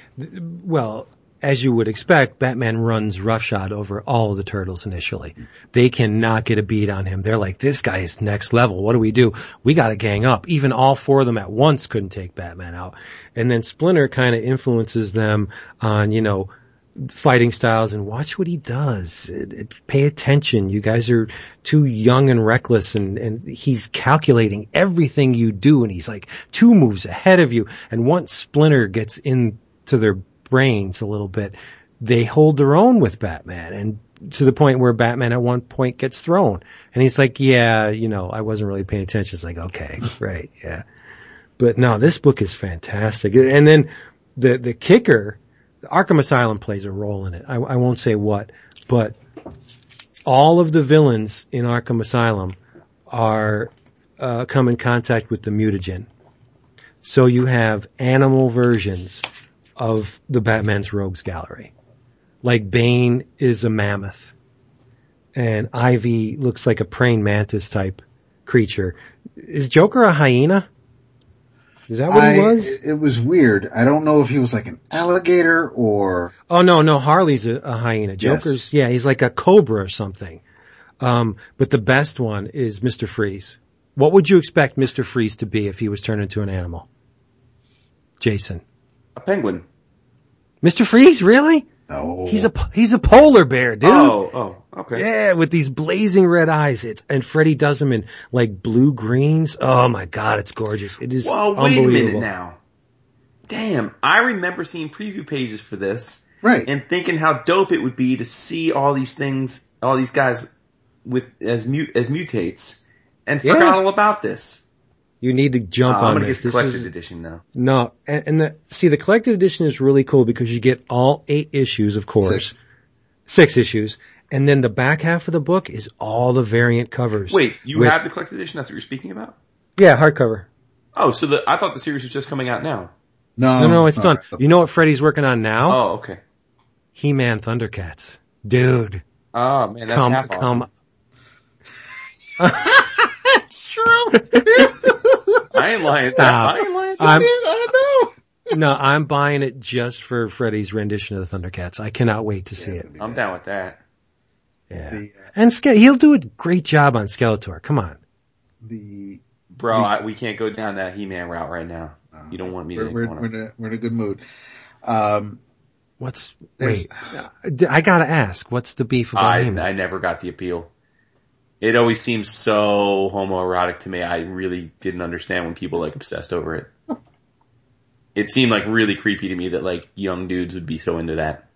well, as you would expect, Batman runs roughshod over all the turtles initially. They cannot get a beat on him. They're like, this guy is next level. What do we do? We gotta gang up. Even all four of them at once couldn't take Batman out. And then Splinter kind of influences them on, you know, fighting styles and watch what he does. It- it- pay attention. You guys are too young and reckless and, and he's calculating everything you do and he's like two moves ahead of you. And once Splinter gets into their brains a little bit, they hold their own with Batman and to the point where Batman at one point gets thrown and he's like, yeah, you know, I wasn't really paying attention. It's like, okay, right. Yeah. But no, this book is fantastic. And then the, the kicker, Arkham Asylum plays a role in it. I, I won't say what, but all of the villains in Arkham Asylum are uh, come in contact with the mutagen. So you have animal versions of the Batman's Rogues Gallery. Like Bane is a mammoth, and Ivy looks like a praying mantis type creature. Is Joker a hyena? Is that what I, he was? It was weird. I don't know if he was like an alligator or, Oh no, no, Harley's a, a hyena. Yes. Joker's, yeah, he's like a cobra or something. Um, but the best one is Mr. Freeze. What would you expect Mr. Freeze to be if he was turned into an animal? Jason. A penguin. Mr. Freeze, really? no. He's a, he's a polar bear, dude. Oh, oh, okay. Yeah, with these blazing red eyes. It's, and Freddie does them in like blue greens. Oh my god, it's gorgeous. It is Whoa, wait a minute now. Damn, I remember seeing preview pages for this right. and thinking how dope it would be to see all these things, all these guys with as mute as mutates, and Yeah. forgot all about this. You need to jump Uh, I'm on gonna this. get the This collected is- edition now. No, and, and the see the collected edition is really cool because you get all eight issues, of course, Six. six issues, and then the back half of the book is all the variant covers. Wait, you with- have the collected edition? That's what you're speaking about? yeah hardcover. Oh, so the I thought the series was just coming out now. No, No, no, it's no, done. You know what Freddie's working on now? Oh, okay. He-Man Thundercats, dude. Oh man, that's come, half awesome. come. it's true. I ain't lying. Stop. I ain't lying. I'm, I know. no, I'm buying it just for Freddie's rendition of the Thundercats. I cannot wait to see it. I'm down with that. Yeah. The, And Ske- he'll do a great job on Skeletor. Come on. the Bro, I, we can't go down that He-Man route right now. You don't want me to. we're, we're, we're, in a, we're in a good mood. Um, What's There's- wait? I gotta ask. What's the beef about I, him? I never got the appeal. It always seems so homoerotic to me. I really didn't understand when people like obsessed over it. It seemed like really creepy to me that like young dudes would be so into that.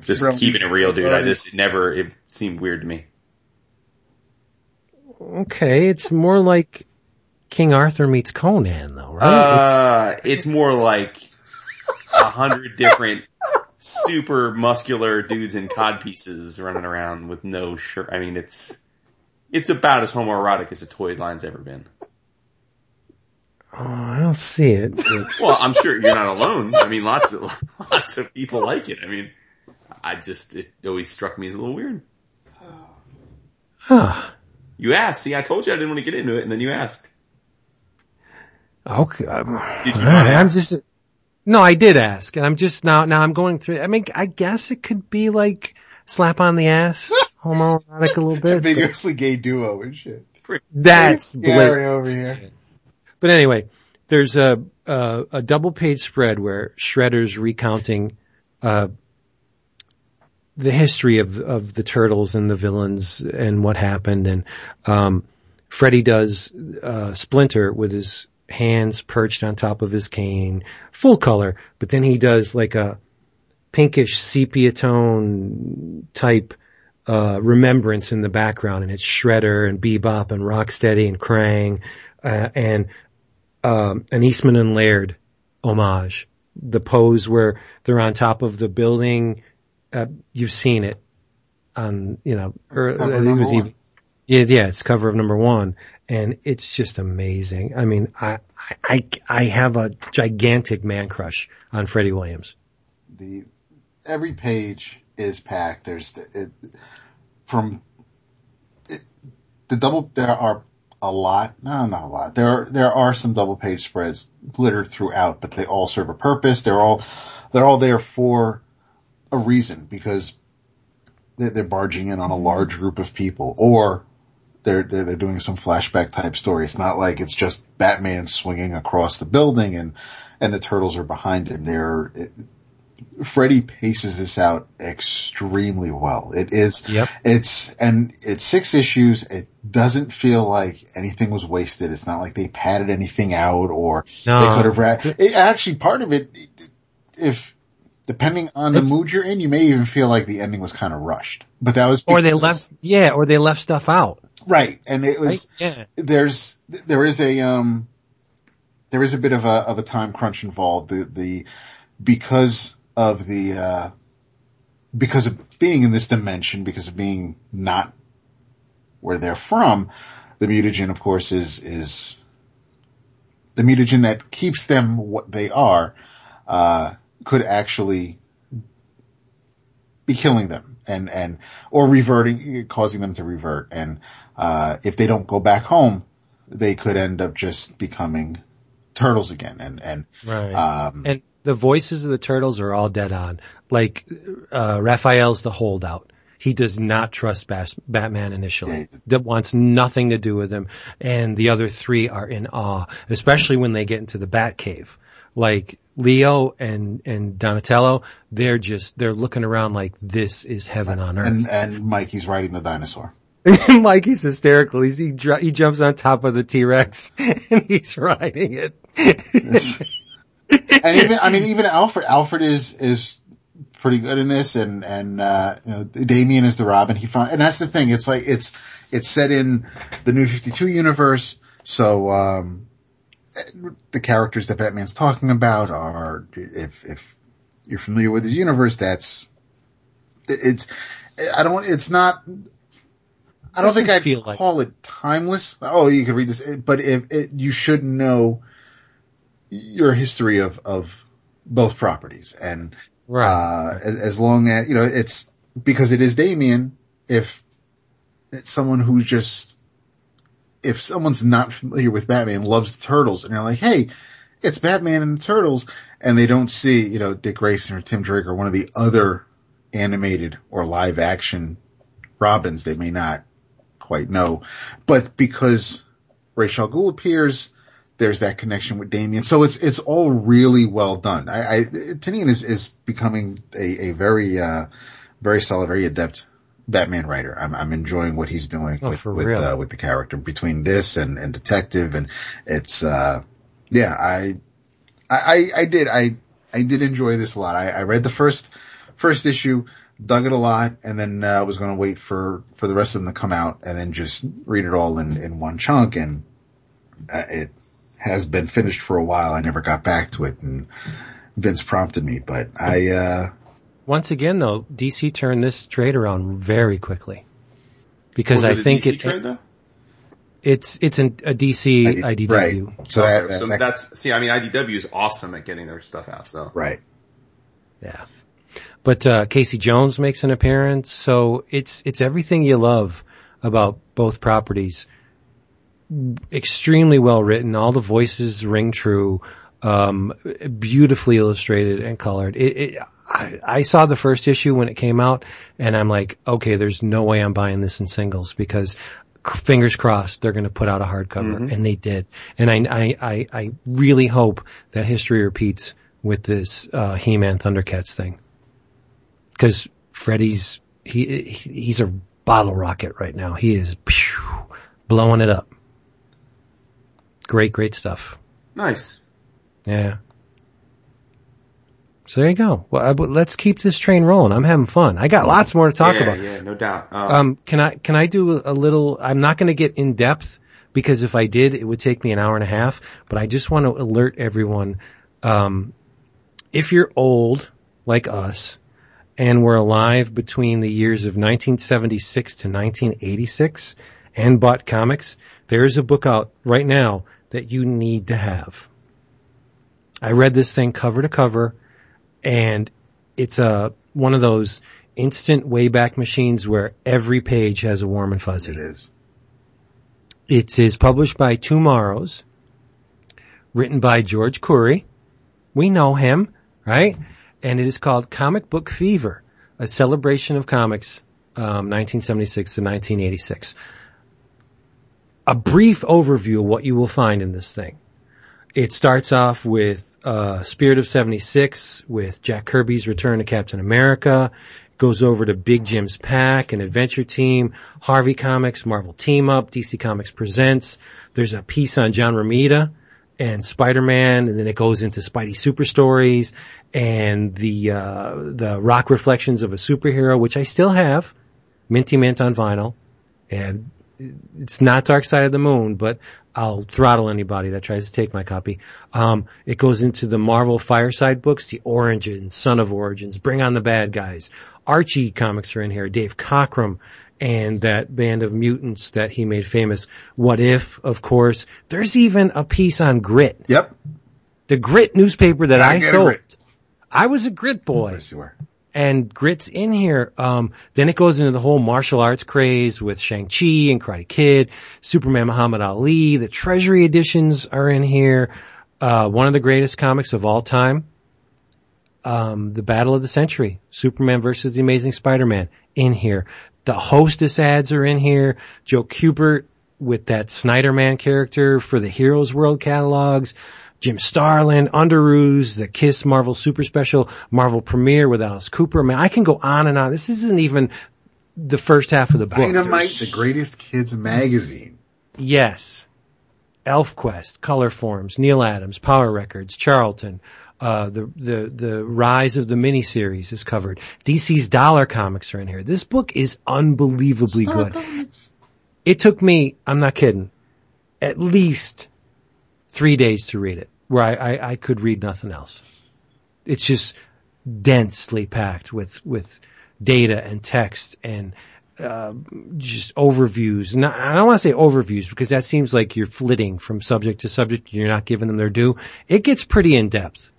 Just Bro, keeping it real, dude. I just it never, it seemed weird to me. okay, it's more like King Arthur meets Conan, though, right? Uh, it's more like a hundred different super muscular dudes in cod pieces running around with no shirt. I mean, it's, it's about as homoerotic as a toy line's ever been. oh, I don't see it. Well, I'm sure you're not alone. I mean, lots of, lots of people like it. I mean, I just, it always struck me as a little weird. Huh. You asked, see, I told you I didn't want to get into it and then you asked. Okay. um, Did you not right, I'm just. No, I did ask, and I'm just now. Now I'm going through. I mean, I guess it could be like slap on the ass, homoerotic a little bit. but- ambiguously gay duo and shit. That's Gary blatant. over here. But anyway, there's a a, a double page spread where Shredder's recounting uh, the history of of the turtles and the villains and what happened, and um, Freddie does uh, Splinter with his hands perched on top of his cane, full color, but then he does like a pinkish sepia tone type uh, remembrance in the background, and it's Shredder and Bebop and Rocksteady and Krang uh, and um, an Eastman and Laird homage. The pose where they're on top of the building, uh, you've seen it on, you know, or, I think it was even, yeah, yeah, it's cover of number one, and it's just amazing. I mean, I, I, I have a gigantic man crush on Freddie Williams. the every page is packed. There's the, it, from it, the double. There are a lot. No, not a lot. There are there are some double page spreads littered throughout, but they all serve a purpose. They're all they're all there for a reason because they're, they're barging in on a large group of people or. They're, they're they're doing some flashback type story. It's not like it's just Batman swinging across the building and and the turtles are behind him. They're Freddie paces this out extremely well. It is, Yep. it's, and it's six issues. It doesn't feel like anything was wasted. It's not like they padded anything out or No. they could have, ra- it, actually part of it, if, depending on the mood you're in, you may even feel like the ending was kind of rushed, but that was, Or they left, yeah, or they left stuff out. right. And it was? Yeah. there's there is a um there is a bit of a of a time crunch involved. The the because of the uh because of being in this dimension, because of being not where they're from, the mutagen of course is is the mutagen that keeps them what they are, uh could actually be killing them and, and, or reverting, causing them to revert. And, uh, if they don't go back home, they could end up just becoming turtles again. And, and, Right. um, and the voices of the turtles are all dead on. Like, uh, Raphael's the holdout. He does not trust Bas- Batman initially. That wants nothing to do with him. And the other three are in awe, especially when they get into the Batcave. Like Leo and, and Donatello, they're just, they're looking around like this is heaven on earth. and, and Mikey's riding the dinosaur. Mikey's hysterical. He's, he, he jumps on top of the T-Rex and he's riding it. And even, I mean, even Alfred, Alfred is, is pretty good in this and, and, uh, you know, Damian is the Robin. He found, and that's the thing. It's like, it's, it's set in the new 52 universe. So, um, the characters that Batman's talking about are, if, if you're familiar with his universe, that's, it's, I don't, it's not, I don't think I'd feel like- call it timeless. Oh, you could read this, but if it, you should know your history of, of both properties and, Right. uh, as, as long as, you know, it's because it is Damian, if it's someone who's just, if someone's not familiar with Batman, loves the Turtles, and they're like, hey, it's Batman and the Turtles, and they don't see, you know, Dick Grayson or Tim Drake or one of the other animated or live action Robins, they may not quite know. But because Ra's al Ghul appears, there's that connection with Damian. So it's, it's all really well done. I, I Tynion is, is becoming a, a very, uh, very solid, very adept Batman writer. I'm, I'm enjoying what he's doing Oh, with, with, uh, with the character between this and, and Detective. And it's, uh, yeah, I, I, I, I did, I, I did enjoy this a lot. I, I read the first, first issue, dug it a lot, and then, uh, was going to wait for, for the rest of them to come out and then just read it all in, in one chunk. And, uh, it has been finished for a while. I never got back to it and Vince prompted me, but I, uh, Once again, though, DC turned this trade around very quickly because Was I think it, trade though? it's it's an, a DC I- IDW. right. So that, that- so that- that's see. I mean, IDW is awesome at getting their stuff out. So right. Yeah. But uh, Casey Jones makes an appearance, so it's it's everything you love about both properties. Extremely well written. All the voices ring true. Um, beautifully illustrated and colored. It, it, I, I saw the first issue when it came out, and I'm like, okay, there's no way I'm buying this in singles because fingers crossed they're going to put out a hardcover, Mhm. and they did. And I, I, I, I really hope that history repeats with this uh, He-Man Thundercats thing, because Freddie's he he- he's a bottle rocket right now. He is phew, blowing it up. Great, great stuff. Nice. Yeah. So there you go. Well, I, but let's keep this train rolling. I'm having fun. I got lots more to talk yeah, about. Yeah, no doubt. Um, Um, can I can I do a little? I'm not going to get in depth because if I did, it would take me an hour and a half. But I just want to alert everyone: um, if you're old like us and were alive between the years of 1976 to 1986 and bought comics, there is a book out right now that you need to have. I read this thing cover to cover and it's a one of those instant wayback machines where every page has a warm and fuzzy. It is. It is published by TwoMorrows, written by George Khoury. We know him, right? And it is called Comic Book Fever, a celebration of comics, um, 1976 to 1986. A brief overview of what you will find in this thing. It starts off with uh, Spirit of 76 with Jack Kirby's return to Captain America. Goes over to Big Jim's Pack, an adventure team, Harvey Comics, Marvel Team Up, DC Comics Presents. There's a piece on John Romita and Spider-Man, and then it goes into Spidey Super Stories and the uh, the Rock Reflections of a Superhero, which I still have, Minty Mint on vinyl, and it's not Dark Side of the Moon, but I'll throttle anybody that tries to take my copy. Um, it goes into the Marvel Fireside books, the Origins, Son of Origins, Bring on the Bad Guys. Archie comics are in here, Dave Cockrum, and that band of mutants that he made famous. What If, of course. There's even a piece on Grit, Yep. the Grit newspaper that Gotta I sold. I was a Grit boy course you are. And Grit's in here. Um, then it goes into the whole martial arts craze with Shang-Chi and Karate Kid, Superman Muhammad Ali. The Treasury editions are in here. Uh, one of the greatest comics of all time. Um, the Battle of the Century, Superman versus the Amazing Spider-Man in here. The Hostess ads are in here. Joe Kubert with that Snyderman character for the Heroes World catalogs. Jim Starlin, Underoos, the Kiss Marvel Super Special, Marvel Premiere with Alice Cooper. I mean, I can go on and on. This isn't even the first half of the book. Dynamite, There's- the greatest kids magazine. Yes. ElfQuest, Color Forms, Neal Adams, Power Records, Charlton, uh, the, the, the rise of the miniseries is covered. DC's Dollar Comics are in here. This book is unbelievably good. It took me, I'm not kidding, at least three days to read it, where I, I, I could read nothing else. It's just densely packed with, with data and text and, uh, just overviews. Not, I don't want to say overviews because that seems like you're flitting from subject to subject. You're not giving them their due. It gets pretty in depth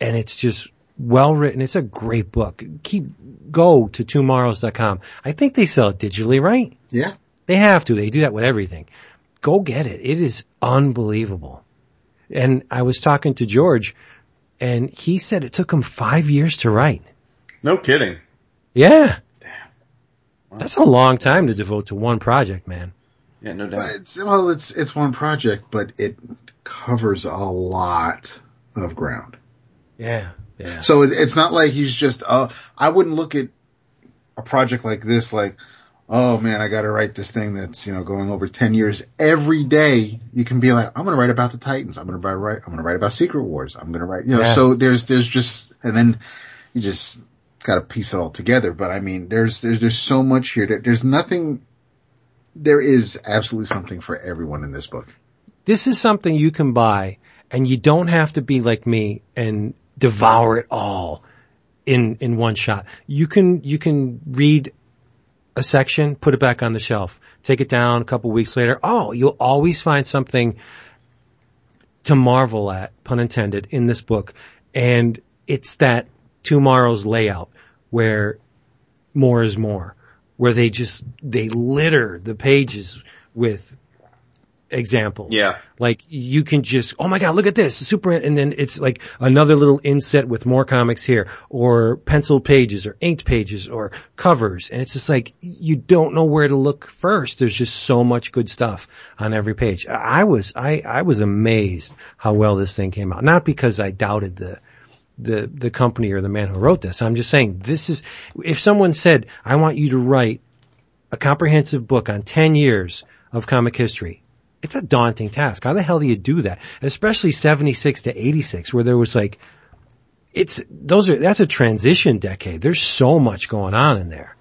and it's just well written. It's a great book. Keep, go to twomorrows.com. I think they sell it digitally, right? Yeah. They have to. They do that with everything. Go get it. It is unbelievable. And I was talking to George and he said it took him five years to write. no kidding. Yeah. Damn. That's a long time to devote to one project, man. Yeah, no doubt. it's, well, it's, it's one project, but it covers a lot of ground. Yeah. Yeah. So it, it's not like he's just, uh, I wouldn't look at a project like this like, oh man, I gotta write this thing that's, you know, going over 10 years. Every day you can be like, I'm gonna write about the Titans. I'm gonna write, I'm gonna write about Secret Wars. I'm gonna write, you know, Yeah. so there's, there's just, and then you just gotta piece it all together. But I mean, there's, there's, there's so much here. There, there's nothing, there is absolutely something for everyone in this book. this is something you can buy and you don't have to be like me and devour it all in, in one shot. You can, you can read a section, put it back on the shelf, take it down a couple weeks later. Oh, you'll always find something to marvel at, pun intended, in this book. And it's that tomorrow's layout where more is more, where they just, they litter the pages with examples. Yeah. Like you can just, oh my god, look at this, super, and then it's like another little inset with more comics here, or pencil pages, or inked pages, or covers, and it's just like you don't know where to look first. There's just so much good stuff on every page. I was, I, I was amazed how well this thing came out. Not because I doubted the, the, the company or the man who wrote this. I'm just saying this is, if someone said, I want you to write a comprehensive book on 10 years of comic history, it's a daunting task. How the hell do you do that? Especially 76 to 86 where there was like, it's, those are, that's a transition decade. There's so much going on in there.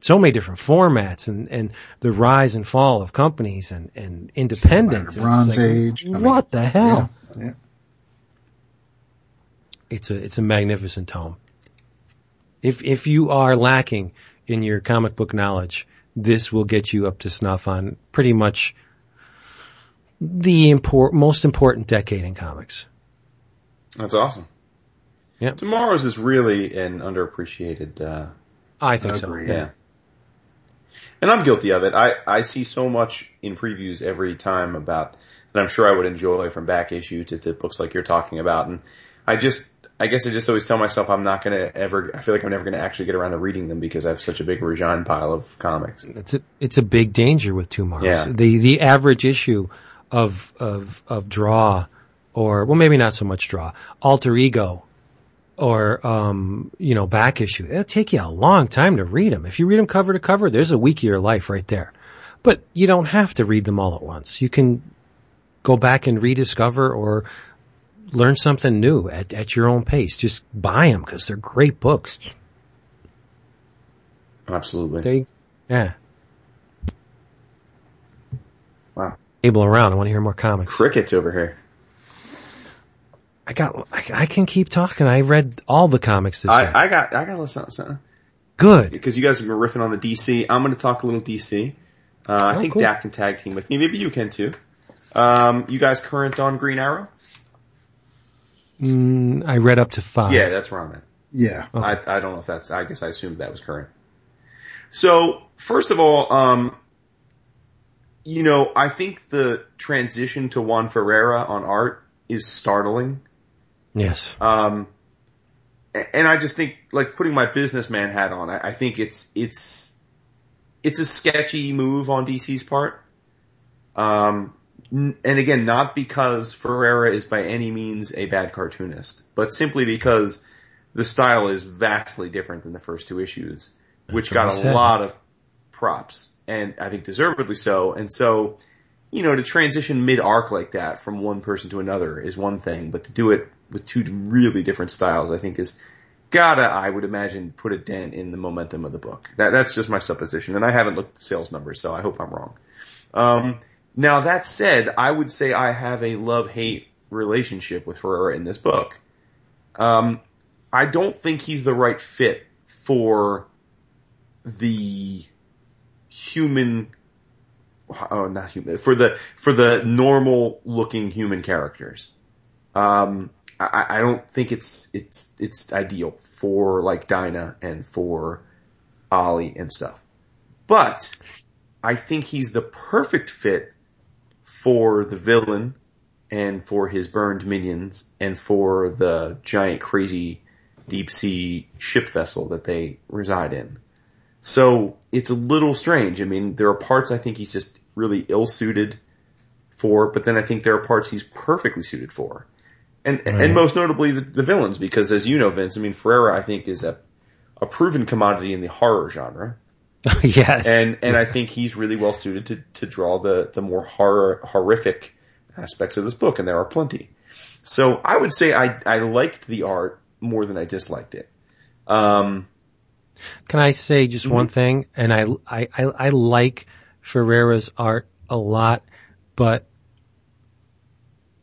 So many different formats and, and the rise and fall of companies and, and independence. Bronze like, Age. I mean, What the hell? Yeah, yeah. It's a, it's a magnificent tome. If, if you are lacking in your comic book knowledge, this will get you up to snuff on pretty much the import, most important decade in comics. That's awesome. Yep. TwoMorrows is really an underappreciated, uh, I think so. Agreed. yeah. And I'm guilty of it. I, I see so much in previews every time about that I'm sure I would enjoy from back issue to the books like you're talking about. And I just, I guess I just always tell myself I'm not gonna ever, I feel like I'm never gonna actually get around to reading them because I have such a big Rajan pile of comics. It's a, it's a big danger with TwoMorrows. Yeah. The, the average issue of, of, of draw or, well, maybe not so much draw, alter ego or, um, you know, back issue. It'll take you a long time to read them. If you read them cover to cover, there's a week of your life right there. But you don't have to read them all at once. You can go back and rediscover or learn something new at, at your own pace. Just buy them because they're great books. Absolutely. They, yeah. Wow. Able around. I want to hear more comics. Crickets over here. I got, I, I can keep talking. I read all the comics this year. I, I got, I got a little something. Good. Because you guys have been riffing on the DC. I'm gonna talk a little DC. Uh, I Oh, think cool. Dak can tag team with me. Maybe you can too. Um, you guys current on Green Arrow? Mm, I read up to five. Yeah, that's where I'm at. Yeah. Okay. I, I don't know if that's, I guess I assumed that was current. So, first of all, um, you know, I think the transition to Juan Ferreyra on art is startling. Yes. Um, and I just think, like, putting my businessman hat on, I, I think it's, it's, it's a sketchy move on DC's part. Um, n- and again, not because Ferreyra is by any means a bad cartoonist, but simply because the style is vastly different than the first two issues, which got a lot of props, and I think deservedly so. And so, you know, to transition mid arc like that from one person to another is one thing, but to do it with two really different styles, I think is gotta, I would imagine, put a dent in the momentum of the book. That, that's just my supposition, and I haven't looked at the sales numbers, so I hope I'm wrong. Um, now that said, I would say I have a love-hate relationship with Ferreyra in this book. Um, I don't think he's the right fit for the human oh not human for the for the normal looking human characters um I, I don't think it's it's it's ideal for like Dinah and for Ollie and stuff but I think he's the perfect fit for the villain and for his burned minions and for the giant crazy deep sea ship vessel that they reside in. So it's a little strange. I mean, there are parts I think he's just really ill suited for, but then I think there are parts he's perfectly suited for. And, and most notably the, the villains, because as you know, Vince, I mean, Ferreyra I think is a, a proven commodity in the horror genre. yes. And, and I think he's really well suited to, to draw the, the more horror, horrific aspects of this book, and there are plenty. So I would say I, I liked the art more than I disliked it. Um, Can I say just Mm-hmm. one thing? And I, I, I, I like Ferreyra's art a lot, but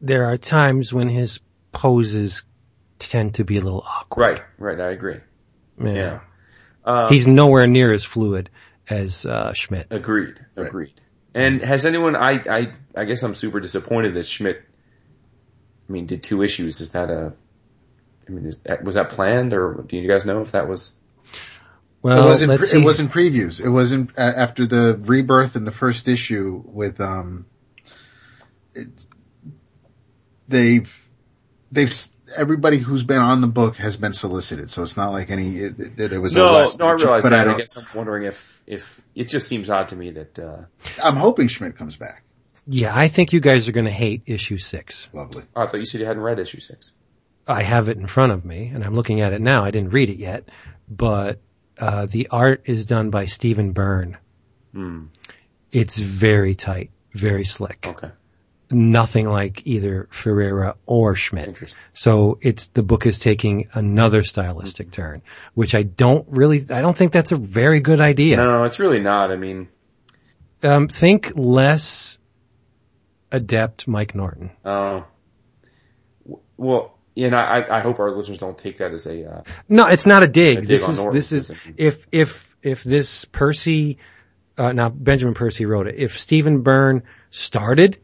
there are times when his poses tend to be a little awkward. right, right, I agree. Yeah. Um, He's nowhere near as fluid as, uh, Schmidt. Agreed. Agreed. And has anyone? I I I guess I'm super disappointed that Schmidt. I mean, did two issues. Is that a? I mean, is, was that planned, or do you guys know if that was? Well, it wasn't. let's Pre- see. it wasn't previews. It wasn't uh, after the rebirth in the first issue with um they've they've everybody who's been on the book has been solicited, so it's not like any that it was a No, no, I minute- realize but that. I, don't- guess I'm wondering if, if, it just seems odd to me that, uh, I'm hoping Schmidt comes back. Yeah, I think you guys are going to hate issue six. Lovely. oh, I thought you said you hadn't read issue six. I have it in front of me and I'm looking at it now. I didn't read it yet, but, uh, the art is done by Stephen Byrne. Hmm. It's very tight, very slick. Okay. Nothing like either Ferreyra or Schmidt. Interesting. So it's, the book is taking another stylistic turn, which I don't really, I don't think that's a very good idea. No, it's really not. I mean, Um, think less adept Mike Norton. uh, well, you know, I, I hope our listeners don't take that as a, uh, No, it's not a dig. A this on is Norton, this is if if if this Percy, uh, now Benjamin Percy wrote it. If Stephen Byrne started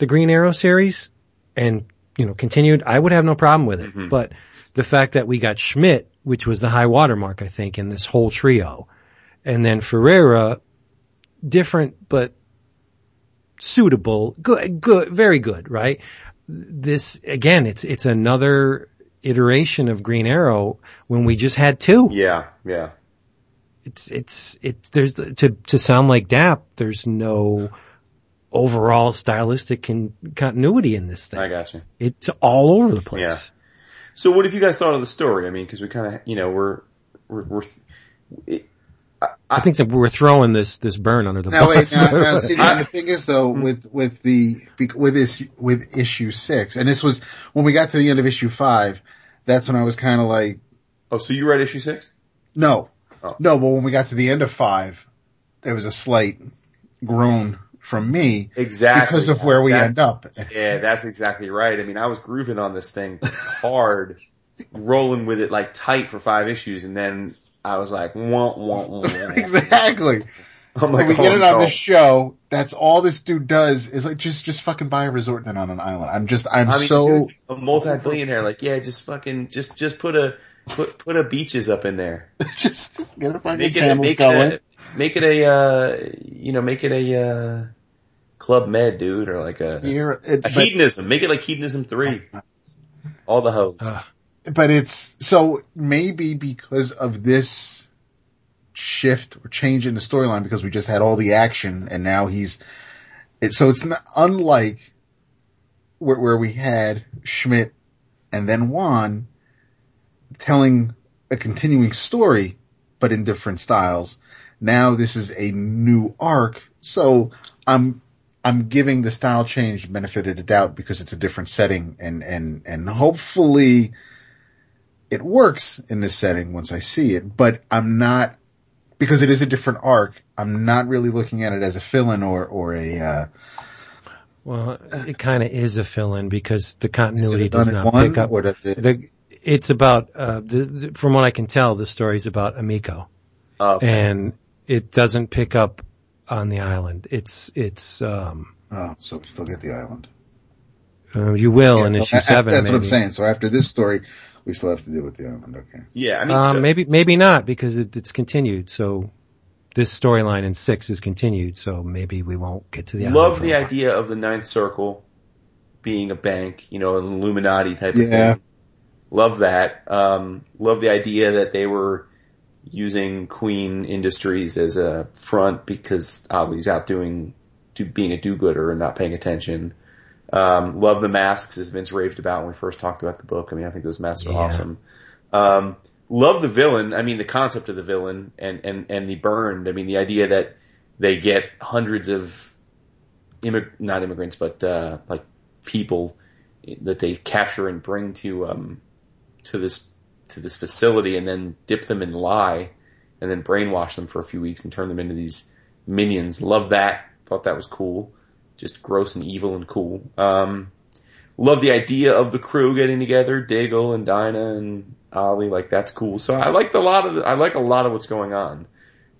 the Green Arrow series and you know continued, I would have no problem with it. Mm-hmm. But the fact that we got Schmidt, which was the high watermark, I think, in this whole trio, and then Ferreyra, different but suitable, good, good, very good, right? This again, it's it's another iteration of Green Arrow when we just had two. yeah, yeah. It's it's it's there's to to sound like DAP. There's no overall stylistic con- continuity in this thing. I got you. It's all over the place. Yeah. So what have you guys thought of the story? I mean, cause we kind of, you know, we're, we're, we're it, I think that we're throwing this this burn under the Now wait, now, now see, I- the thing is though, hmm. with, with the, with this, with issue six, and this was, when we got to the end of issue five, that's when I was kind of like, oh, so you read issue six? no, Oh. no, but when we got to the end of five, there was a slight groan from me Exactly. because of where we That- end up. Yeah, that's exactly right. I mean, I was grooving on this thing hard, rolling with it like tight for five issues, and then I was like, wah, wah, wah, exactly. I'm When like, we oh, get oh, it on no. this show, that's all this dude does is like just, just fucking buy a resort then on an island. I'm just, I'm I mean, so, a multi-billionaire. Like, yeah, just fucking, just, just put a, put, put a beaches up in there. just, just get a fucking Make it, make going. a, make it a, uh, you know, make it a, uh, club med, dude, or like a, it- a but- hedonism. Make it like hedonism three. All the hoes. Uh, but it's so maybe because of this shift or change in the storyline because we just had all the action and now he's it, so it's not unlike where, where we had Schmidt and then Juan telling a continuing story but in different styles. Now this is a new arc, so I'm I'm giving the style change benefit of the doubt because it's a different setting and and and hopefully it works in this setting once I see it, but I'm not because it is a different arc. I'm not really looking at it as a fill-in or or a uh, well, it kind of is a fill-in because the continuity does not one pick up. or does it, The, it's about uh, the, the, from what I can tell, the story's about Amico, Uh, and it doesn't pick up on the island. It's it's um, oh, so we still get the island. uh, you will Yeah, in so issue a- seven. That's what I'm saying. So after this story, we still have to deal with the island. Okay. yeah, I mean, Um, so- maybe maybe not because it, it's continued. So this storyline in six is continued. So maybe we won't get to the island love the idea of the ninth circle being a bank, you know, an Illuminati type of Yeah. thing. Love that. Um, love the idea that they were using Queen Industries as a front because Ollie's out doing, do, being a do-gooder and not paying attention. Um, love the masks as Vince raved about when we first talked about the book. I mean, I think those masks are Yeah. awesome. Um, love the villain. I mean, the concept of the villain and, and, and the burned. I mean, the idea that they get hundreds of immig- not immigrants, but, uh, like people that they capture and bring to, um, to this, to this facility and then dip them in lye and then brainwash them for a few weeks and turn them into these minions. Love that. Thought that was cool. Just gross and evil and cool. Um, love the idea of the crew getting together, Diggle and Dinah and Ollie. Like that's cool. So I liked a lot of the, I like a lot of what's going on.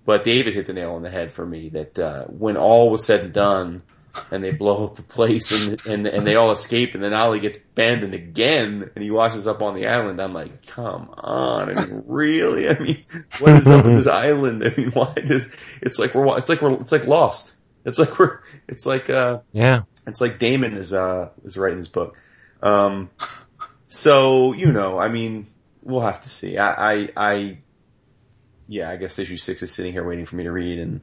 But David hit the nail on the head for me that uh, when all was said and done, and they blow up the place and and and they all escape, and then Ollie gets abandoned again, and he washes up on the island. I'm like, come on! I mean, really? I mean, what is up with this island? I mean, why does it's like we're it's like we're it's like lost. It's like we're it's like uh Yeah, It's like Damon is uh is writing this book. Um, so you know, I mean, we'll have to see. I, I, I, yeah, I guess issue six is sitting here waiting for me to read, and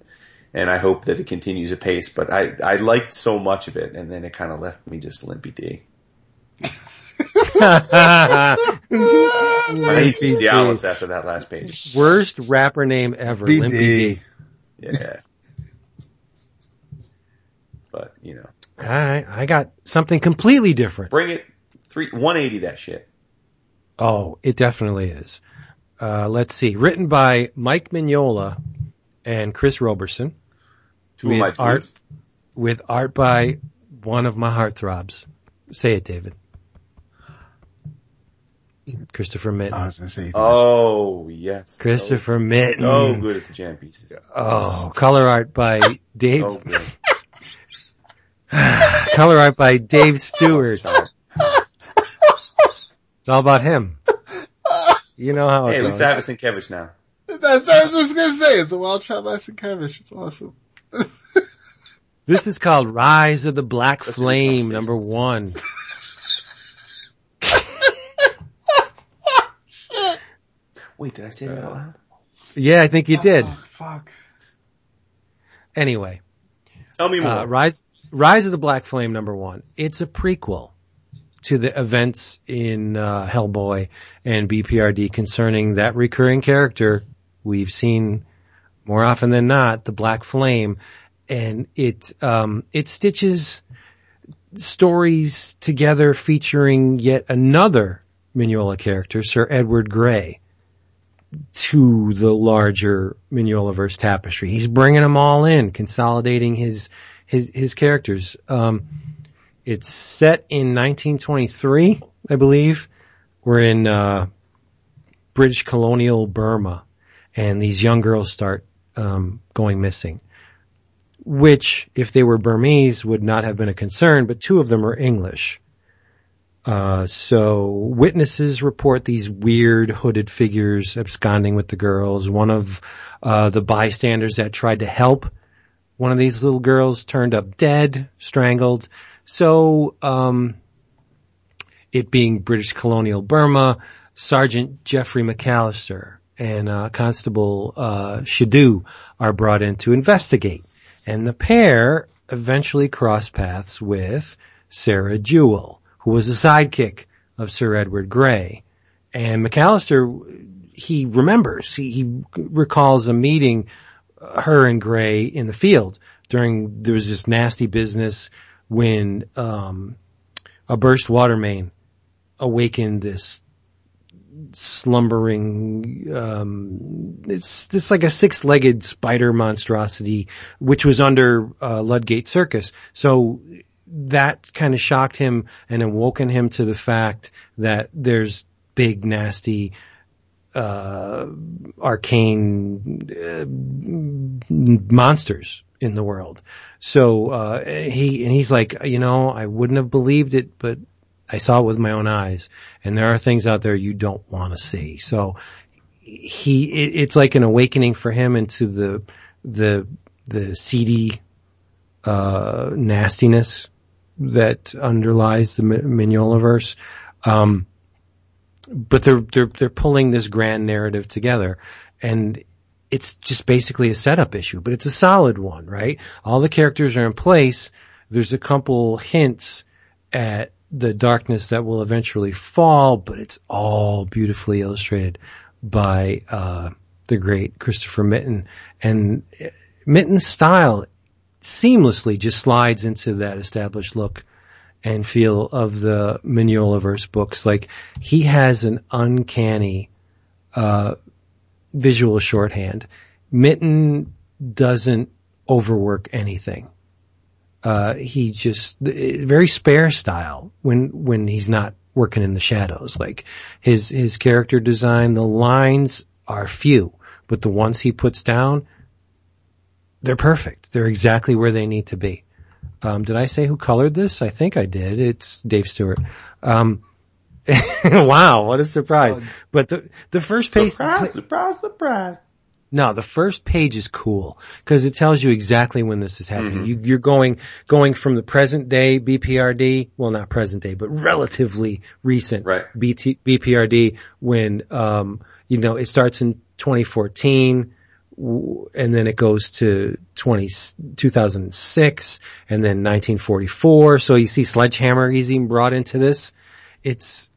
and I hope that it continues apace. But I I liked so much of it, and then it kind of left me just limpy D. I hate Cialis after that last page. Worst rapper name ever. Limpy D. Yeah. but you know, I, I got something completely different. bring it three one eighty that shit. Oh, it definitely is. Uh, let's see. Written by Mike Mignola and Chris Roberson Two of my with art, tweets. with art by one of my heartthrobs. Say it, David. Christopher Mitten. I was gonna say. Oh yes, so- Christopher Mitten. So, good at the jam pieces. Oh, color art by Dave. So good. Color art by Dave Stewart. It's all about him. You know how Hey, it's at least I have a Sienkiewicz now. That's what I was just gonna say. It's a wild shot by Sienkiewicz. It's awesome. This is called Rise of the Black That's Flame, number one. Wait, did I say that out loud? Yeah, I think you did. Oh, fuck. Anyway, Tell me more. uh, Rise, Rise of the Black Flame, number one. It's a prequel to the events in uh, Hellboy and BPRD concerning that recurring character we've seen more often than not, the Black Flame, and it um, it stitches stories together featuring yet another Mignola character, Sir Edward Grey, to the larger Mignolaverse tapestry. He's bringing them all in, consolidating his his his characters. Um, it's set in 1923, I believe. We're in uh, British colonial Burma, and these young girls start um, going missing. Which, if they were Burmese, would not have been a concern, but two of them are English. Uh, so witnesses report these weird hooded figures absconding with the girls. One of uh, the bystanders that tried to help one of these little girls turned up dead, strangled. So, um, it being British colonial Burma, Sergeant Jeffrey McAllister and uh, Constable uh, Shadu are brought in to investigate, and the pair eventually cross paths with Sarah Jewell, who was the sidekick of Sir Edward Grey. And McAllister, he remembers, he, he recalls a meeting, uh, her and Grey in the field during, there was this nasty business when, um, a burst water main awakened this slumbering, um, it's, it's like a six-legged spider monstrosity, which was under, uh, Ludgate Circus. So that kind of shocked him and awoken him to the fact that there's big, nasty, uh, arcane uh, monsters in the world. So uh, he and he's like, you know, I wouldn't have believed it, but I saw it with my own eyes. And there are things out there you don't want to see. So he, it, it's like an awakening for him into the the the seedy uh, nastiness that underlies the Mi- Mignolaverse. Um, but they're they're they're pulling this grand narrative together, and it's just basically a setup issue, but it's a solid one, right? All the characters are in place. There's a couple hints at the darkness that will eventually fall, but it's all beautifully illustrated by uh, the great Christopher Mitten, and Mitten's style seamlessly just slides into that established look and feel of the Mignolaverse books. Like he has an uncanny uh, visual shorthand. Mitten doesn't overwork anything. Uh, he just very spare style when when he's not working in the shadows. Like his his character design, the lines are few, but the ones he puts down, they're perfect. They're exactly where they need to be. Um, did I say who colored this? I think I did. It's Dave Stewart. Um, wow, what a surprise! But the the first page, Surprise, surprise, surprise. No, the first page is cool because it tells you exactly when this is happening. Mhm. You, you're going going from the present day BPRD, well, not present day, but relatively recent Right. BT, BPRD when um, you know it starts in 2014 and then it goes to 20, 2006 and then 1944. So you see Sledgehammer is even brought into this. It's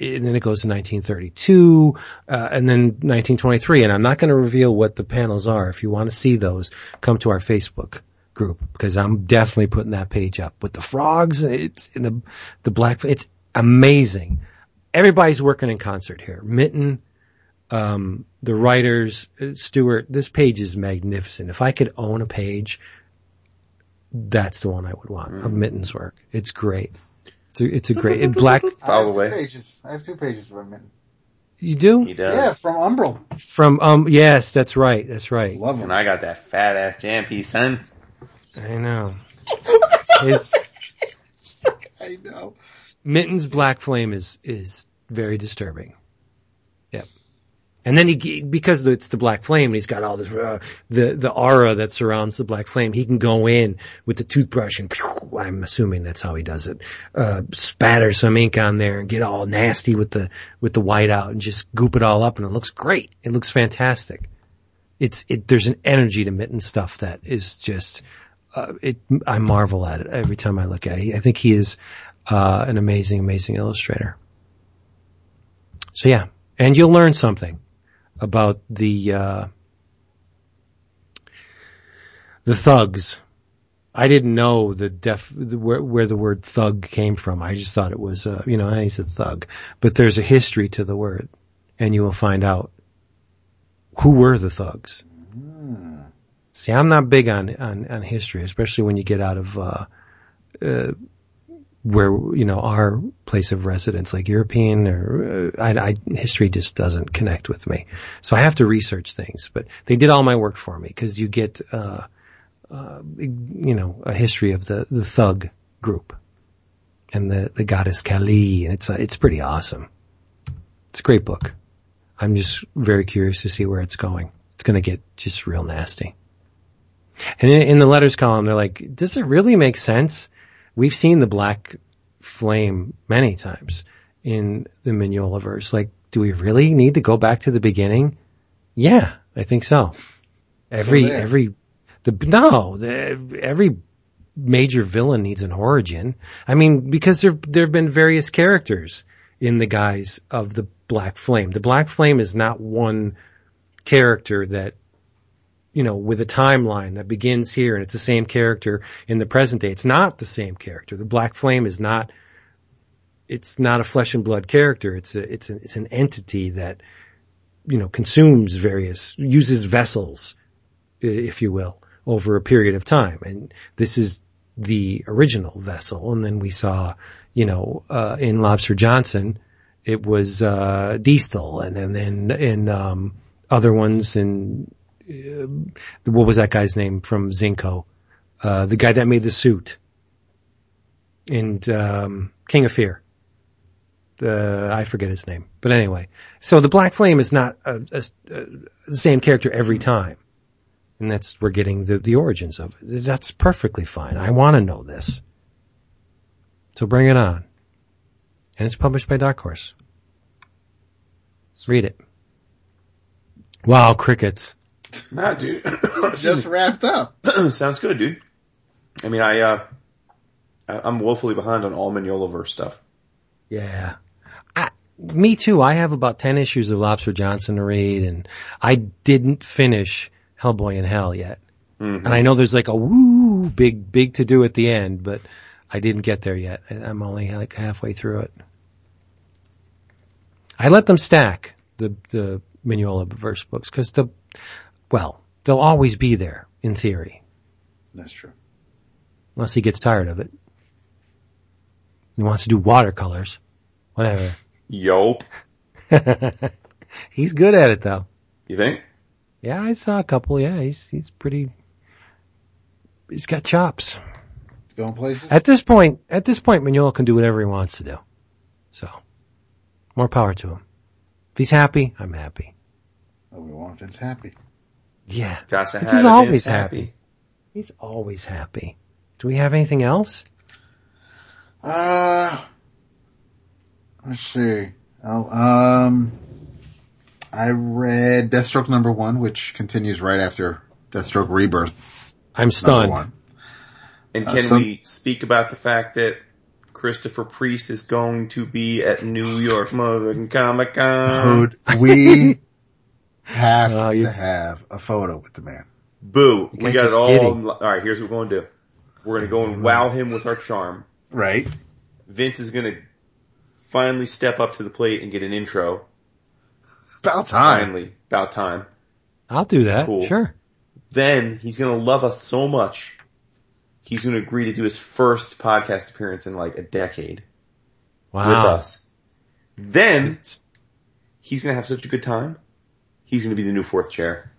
and then it goes to 1932, uh, and then 1923. And I'm not going to reveal what the panels are. If you want to see those, come to our Facebook group because I'm definitely putting that page up with the frogs. It's in the the black. It's amazing. Everybody's working in concert here. Mitten, um, the writers, uh, Stewart. This page is magnificent. If I could own a page, that's the one I would want of Mitten's work. It's great. It's a, it's a great it black. I have two away. pages. I have two pages of Mitten. You do He does. Yeah, from Umbral. from um. Yes, that's right. That's right. Love And. I got that fat ass jam piece, son. I know. His I know. Mitten's Black Flame is is very disturbing. Yep. And then he because it's the Black Flame, and he's got all this uh, the the aura that surrounds the Black Flame. He can go in with the toothbrush and I'm assuming that's how he does it. Uh, spatter some ink on there and get all nasty with the with the white out and just goop it all up, and it looks great. It looks fantastic. It's it. There's an energy to Mitten stuff that is just. Uh, it, I marvel at it every time I look at it. I think he is uh, an amazing, amazing illustrator. So yeah, and you'll learn something about the uh, the thugs. I didn't know the def where, where the word thug came from. I just thought it was uh, you know he's a thug, but there's a history to the word, and you will find out who were the thugs. See, I'm not big on, on, on history, especially when you get out of, uh, uh, where, you know, our place of residence, like European or, uh, I, I, history just doesn't connect with me. So I have to research things, but they did all my work for me because you get, uh, uh, you know, a history of the, the thug group and the, the goddess Kali and it's, it's pretty awesome. It's a great book. I'm just very curious to see where it's going. It's going to get just real nasty. And in, in the letters column, they're like, does it really make sense? We've seen the black flame many times in the Mignola verse. Like, do we really need to go back to the beginning? Yeah, I think so. Every, there. every, the, no, the, every major villain needs an origin. I mean, because there, there have been various characters in the guise of the black flame. The black flame is not one character that you know, with a timeline that begins here and it's the same character in the present day. It's not the same character. The Black Flame is not, it's not a flesh and blood character. It's a, it's a, it's an entity that, you know, consumes various, uses vessels, if you will, over a period of time. And this is the original vessel. And then we saw, you know, uh, in Lobster Johnson, it was, uh, Diestel and, and then in, um, other ones in, what was that guy's name from Zinco? Uh, the guy that made the suit. And, um, King of Fear. Uh, I forget his name. But anyway. So the Black Flame is not a, a, a, the same character every time. And that's, we're getting the, the origins of it. That's perfectly fine. I want to know this. So bring it on. And it's published by Dark Horse. Let's Read it. Wow, crickets. Nah, dude. Just wrapped up. Sounds good, dude. I mean, I, uh, I- I'm woefully behind on all Mignolaverse stuff. Yeah. I, me too. I have about 10 issues of Lobster Johnson to read and I didn't finish Hellboy in Hell yet. Mhm. And I know there's like a woo big, big to do at the end, but I didn't get there yet. I- I'm only like halfway through it. I let them stack the, the Mignola verse books because the, well, they'll always be there in theory That's true. unless he gets tired of it. He wants to do watercolors. Whatever. Yo. He's good at it though. You think? Yeah, I saw a couple. Yeah, he's he's pretty. He's got chops. Going places? At this point, at this point, Mignola can do whatever he wants to do. So, more power to him. If he's happy, I'm happy. Obi-Wan Finn's happy. Yeah. Gotta have He's always Vince happy. He's always happy. Do we have anything else? Uh, let's see. Oh, um, I read Deathstroke number one, which continues right after Deathstroke Rebirth I'm stunned. one. And Uh, can some- we speak about the fact that Christopher Priest is going to be at New York Motherfucking Comic Con? Dude, we have uh, you- to have a photo with the man. Boo. We got it all. kidding. Alright, here's what we're going to do. We're going to go and wow him with our charm. Right? Vince is going to finally step up to the plate and get an intro. About time. Finally. About time. I'll do that. Cool. Sure. Then he's going to love us so much. He's going to agree to do his first podcast appearance in like a decade Wow. with us. Then he's going to have such a good time. He's going to be the new fourth chair.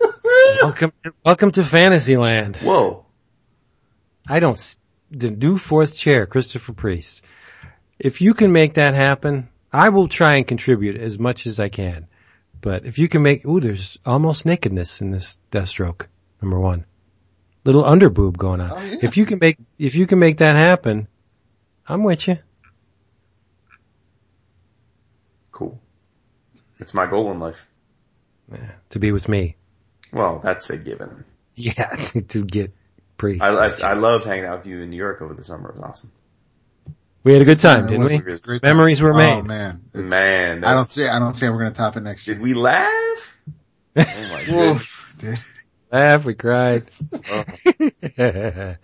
welcome, welcome to Fantasyland. Whoa. I don't, the new fourth chair, Christopher Priest. If you can make that happen, I will try and contribute as much as I can. But if you can make, ooh, there's almost nakedness in this Deathstroke, number one. Little underboob going on. Oh, yeah. If you can make, if you can make that happen, I'm with you. Cool. It's my goal in life. To be with me. Well, that's a given. Yeah, to get Priest. I, I, I loved hanging out with you in New York over the summer. It was awesome. we had a good time, It didn't we? a great time. Memories were made. Oh man. It's- Man, I don't that- see, I don't see how we're going to top it next year. did we laugh? Oh my goodness. Oof, dude. Laugh, we cried.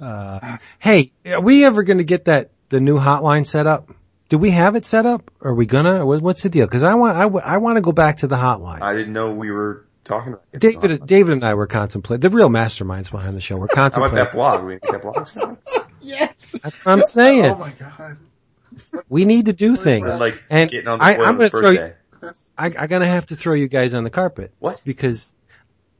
Oh. uh, hey, are we ever going to get that the new hotline set up? Do we have it set up? Are we gonna? What's the deal? Because I want I, w- I want to go back to the hotline. I didn't know we were talking about it. David David and I were contemplating the real masterminds behind the show. We're How about contemplating. that blog? We need to get blogs going. That's what I'm saying. Oh my god. we need to do things. Like And getting on the I, I'm gonna throw you- I, I'm gonna have to throw you guys on the carpet. What? Because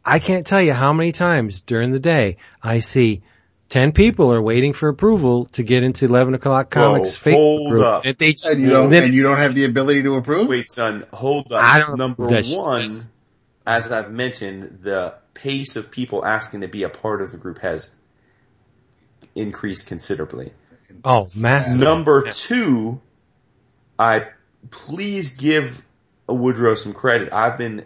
I can't tell you how many times during the day I see 10 people are waiting for approval to get into 11 o'clock comics Whoa, Facebook hold group. up. And they just, And you don't, and you don't have the ability to approve? Wait, son, hold up. I don't Number approve shit. one, as I've mentioned, the pace of people asking to be a part of the group has increased considerably. oh, massive. Number two, I please give Woodrow some credit. I've been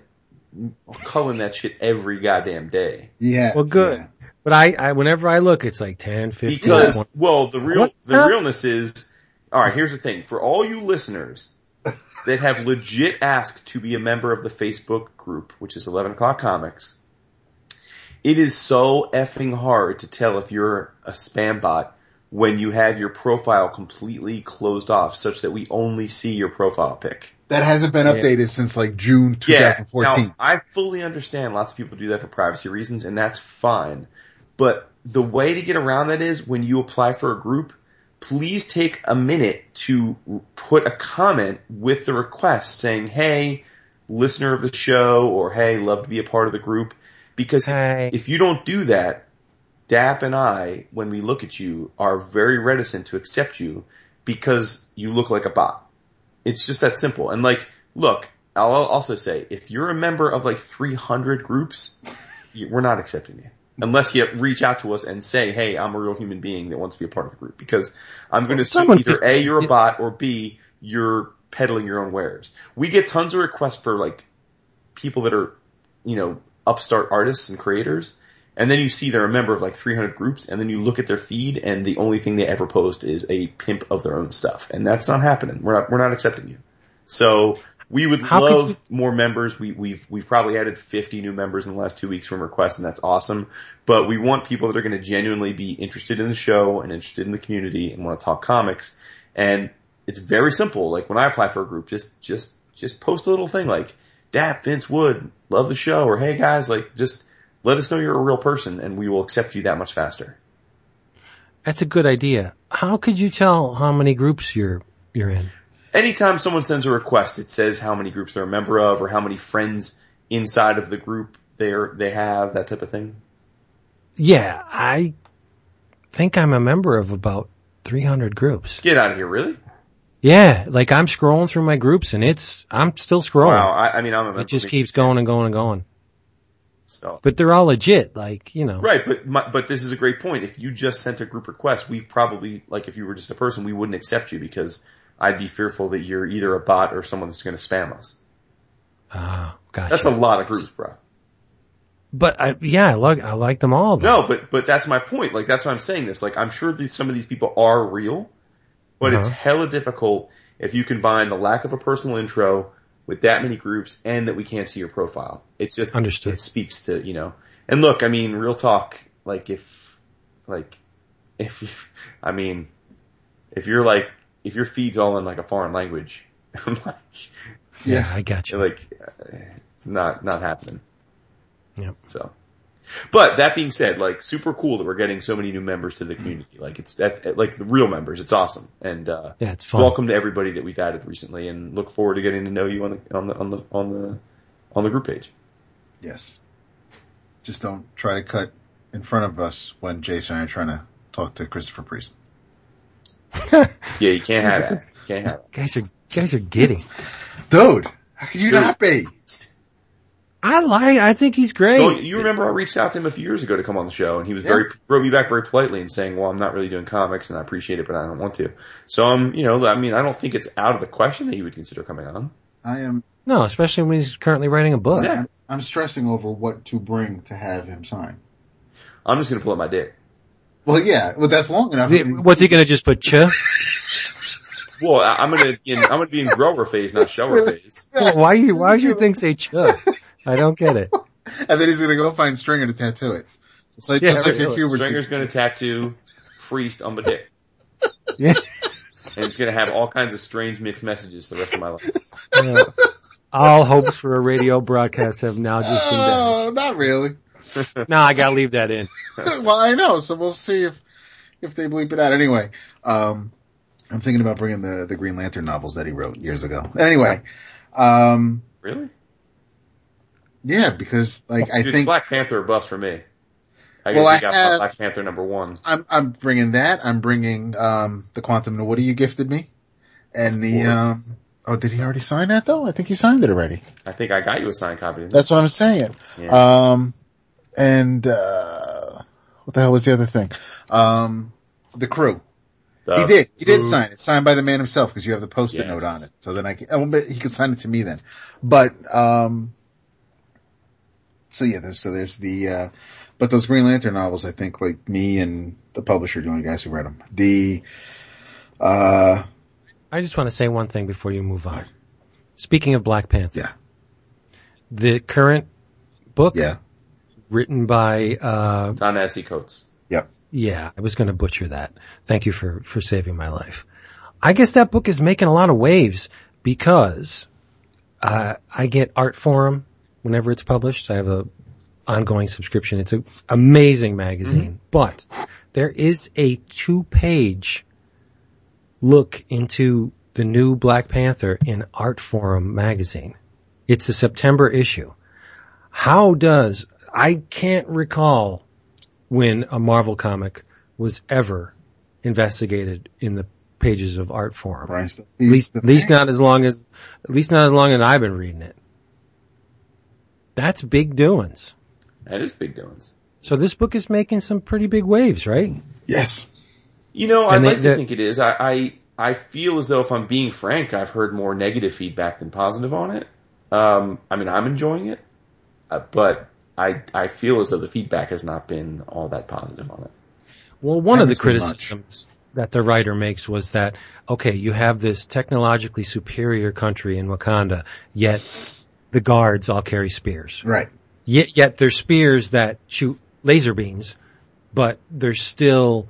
culling that shit every goddamn day. Yeah. Well, good. yeah. But I, I, whenever I look, it's like 10, 15, Because, 20. well, the real, What the the- realness is, alright, here's the thing. For all you listeners that have legit asked to be a member of the Facebook group, which is 11 o'clock comics, it is so effing hard to tell if you're a spam bot when you have your profile completely closed off such that we only see your profile pic. That hasn't been updated since like June 2014. Yeah. 2014. Now, I fully understand lots of people do that for privacy reasons and that's fine. But the way to get around that is when you apply for a group, please take a minute to put a comment with the request saying, hey, listener of the show or hey, love to be a part of the group. Because Hey. if you don't do that, Dap and I, when we look at you, are very reticent to accept you because you look like a bot. It's just that simple. And like, look, I'll also say, if you're a member of like 300 groups, we're not accepting you. Unless you reach out to us and say, hey, I'm a real human being that wants to be a part of the group. Because I'm going to assume either could- A, you're a bot, or B, you're peddling your own wares. We get tons of requests for like people that are, you know, upstart artists and creators. And then you see they're a member of like 300 groups and then you look at their feed and the only thing they ever post is a pimp of their own stuff. And that's not happening. We're not, we're not accepting you. So we would How love you- more members. We, we've, we've probably added 50 new members in the last two weeks from requests and that's awesome. But we want people that are going to genuinely be interested in the show and interested in the community and want to talk comics. And it's very simple. Like when I apply for a group, just, just, just post a little thing like, Dap, Vince Wood, love the show, or hey guys, like just let us know you're a real person and we will accept you that much faster. That's a good idea. How could you tell how many groups you're, you're in? Anytime someone sends a request, it says how many groups they're a member of or how many friends inside of the group they're, they have, that type of thing. Yeah, I think I'm a member of about 300 groups. Get out of here, really? Yeah, like I'm scrolling through my groups and it's, I'm still scrolling. Wow, I, I mean, I'm a It just keeps going and going and going. So. But they're all legit, like, you know. Right, but my, but this is a great point. If you just sent a group request, we probably like if you were just a person, we wouldn't accept you because I'd be fearful that you're either a bot or someone that's going to spam us. Ah, gotcha. That's a lot of groups, bro. but I, yeah, I like, I like them all. though. No, but but that's my point. Like that's why I'm saying this. Like I'm sure that some of these people are real, but it's Uh-huh. hella difficult if you combine the lack of a personal intro with that many groups and that we can't see your profile. It just Understood. It speaks to you know. And look, I mean, real talk. Like if like if you, I mean if you're like if your feed's all in like a foreign language, like Yeah, I got you. like uh, it's not not happening. Yep. So, but that being said, like super cool that we're getting so many new members to the community. Like it's that like the real members. It's awesome, and uh, Yeah, it's fun. welcome to everybody that we've added recently, and look forward to getting to know you on the on the on the on the on the group page. Yes. Just don't try to cut in front of us when Jason and I are trying to talk to Christopher Priest. Yeah, you can't have that. You can't have that. Guys are, guys are giddy. Dude, how can you Dude. not be? I like, I think he's great. You remember I reached out to him a few years ago to come on the show, and he was Yeah. very wrote me back very politely and saying, "Well, I'm not really doing comics, and I appreciate it, but I don't want to." So I'm, you know, I mean, I don't think it's out of the question that he would consider coming on. I am, No, especially when he's currently writing a book. Yeah. I'm, I'm stressing over what to bring to have him sign. I'm just gonna pull up my dick. Well, yeah, well, that's long enough. What's he gonna just put ch? Well, I- I'm gonna be in, I'm gonna be in grower phase, not shower phase. why you, why do you think say ch? I don't get it. And then he's gonna go find Stringer to tattoo it. Just like, Yeah, just like right. your Hubert. Stringer's gonna tattoo Priest on my dick. Yeah. And it's gonna have all kinds of strange mixed messages the rest of my life. Yeah. All hopes for a radio broadcast have now just been down. Oh, not really. No, I gotta leave that in. well, I know, so we'll see if, if they bleep it out. Anyway, um, I'm thinking about bringing the, the Green Lantern novels that he wrote years ago. Anyway, um, Really? yeah, because like I think Black Panther a bust for me. I Well, gotta I dig have- Black Panther number one. I'm I'm bringing that. I'm bringing um the Quantum Woody you gifted me, and the um. Oh, did he already sign that though? I think he signed it already. I think I got you a signed copy. That's what I'm saying. Yeah. Um, and uh, what the hell was the other thing? Um, the crew. The he did. He did sign it. Signed by the man himself because you have the post-it Yes. note on it. So then I can, oh, but he could sign it to me then. But, um, so yeah, there's, so there's the, uh, but those Green Lantern novels, I think like me and the publisher, the only guys who read them. The, uh, I just want to say one thing before you move on. Speaking of Black Panther, yeah, the current book yeah, written by, uh, Ta-Nehisi Coates. yep. yeah, I was going to butcher that. Thank you for, for saving my life. I guess that book is making a lot of waves because, uh, I get Art Forum whenever it's published. I have a ongoing subscription. It's an amazing magazine, but there is a two page look into the new Black Panther in Art Forum magazine. It's a September issue. How does, I can't recall when a Marvel comic was ever investigated in the pages of Art Forum. Brian St- At least, at least not as long as, at least not as long as I've been reading it. That's big doings. That is big doings. So this book is making some pretty big waves, right? Yes. You know, I'd like to think it is. I, I I feel as though if I'm being frank, I've heard more negative feedback than positive on it. Um, I mean, I'm enjoying it, uh, but I I feel as though the feedback has not been all that positive on it. Well, one of the Haven't much. criticisms that the writer makes was that, okay, you have this technologically superior country in Wakanda, yet the guards all carry spears. Right. Yet, yet they're spears that shoot laser beams, but they're still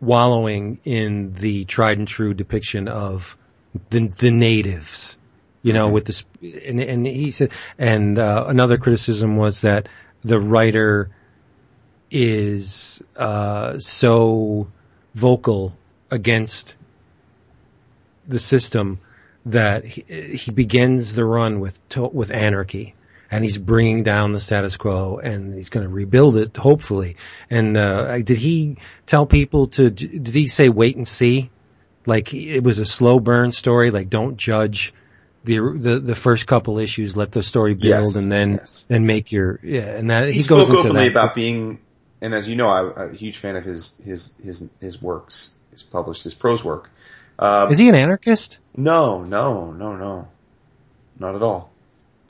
wallowing in the tried and true depiction of the, the natives, you know, with this, and, and he said, and, uh, another criticism was that the writer is, uh, so vocal against the system that he, he begins the run with to, with anarchy. And he's bringing down the status quo and he's going to rebuild it hopefully. And uh did he tell people to did he say wait and see? Like it was a slow burn story. Like don't judge the the the first couple issues. Let the story build Yes, and then yes. and make your yeah. And that He, he, goes spoke into openly that. about being, and as you know, I, I'm a huge fan of his his his his works. His published his prose work. Um, Is he an anarchist? no, no, no, no, not at all.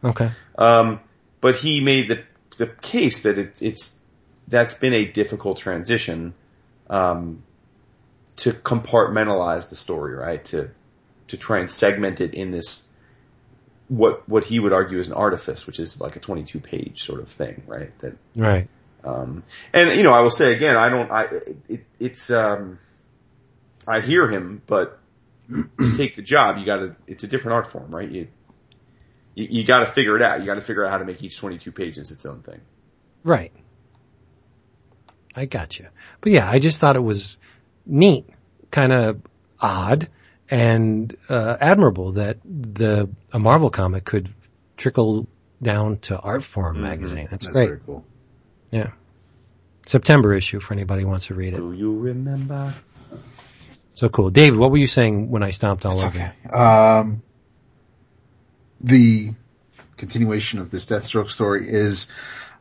Okay. Um, but he made the the case that it, it's that's been a difficult transition um, to compartmentalize the story, right? To to try and segment it in this what what he would argue is an artifice, which is like a 22 page sort of thing, right? That Right. um, and you know, I will say again, I don't, I, it, it's, um, I hear him, but take the job, you gotta, it's a different art form, right? You, you, you gotta figure it out. You gotta figure out how to make each 22 pages its own thing. Right. I got you. But yeah, I just thought it was neat, kind of odd, and uh, admirable that the a Marvel comic could trickle down to art form magazine. That's, That's great. very cool. Yeah. September issue for anybody who wants to read it. Do you remember? So cool. David, what were you saying when I stomped all It's over okay. Um, the continuation of this Deathstroke story is,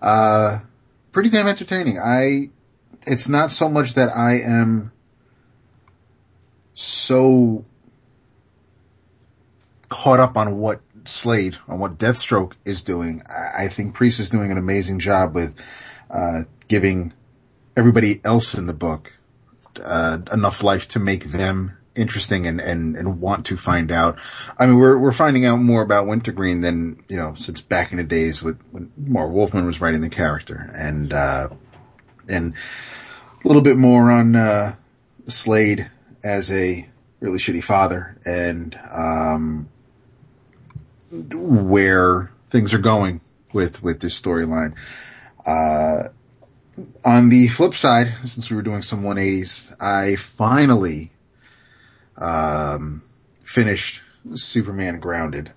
uh, pretty damn entertaining. I, it's not so much that I am so caught up on what Slade, on what Deathstroke is doing. I, think Priest is doing an amazing job with, uh, giving everybody else in the book uh, enough life to make them interesting and, and, and want to find out. I mean, we're, we're finding out more about Wintergreen than, you know, since back in the days with, when Marv Wolfman was writing the character and, uh, and a little bit more on, uh, Slade as a really shitty father and, um, where things are going with, with this storyline. Uh, on the flip side, since we were doing some 180s, I finally um, finished Superman Grounded,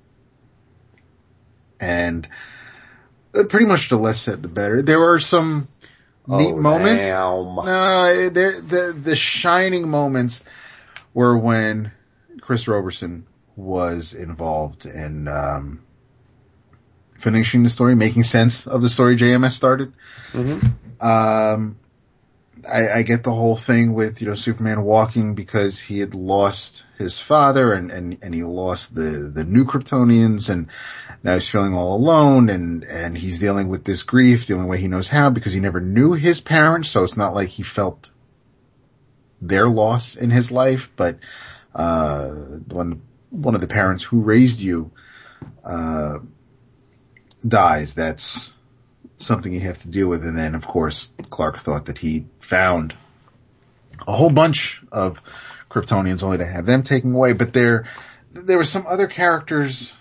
and uh, pretty much the less said, the better. There were some neat Oh, moments. damn. No, the the shining moments were when Chris Roberson was involved in um, finishing the story, making sense of the story JMS started. Um, I, I get the whole thing with, you know, Superman walking because he had lost his father and, and, and he lost the, the new Kryptonians and now he's feeling all alone and, and he's dealing with this grief the only way he knows how because he never knew his parents. So it's not like he felt their loss in his life, but, uh, when one of the parents who raised you, uh, dies, that's, something you have to deal with. And then of course Clark thought that he found a whole bunch of Kryptonians only to have them taken away. But there, there were some other characters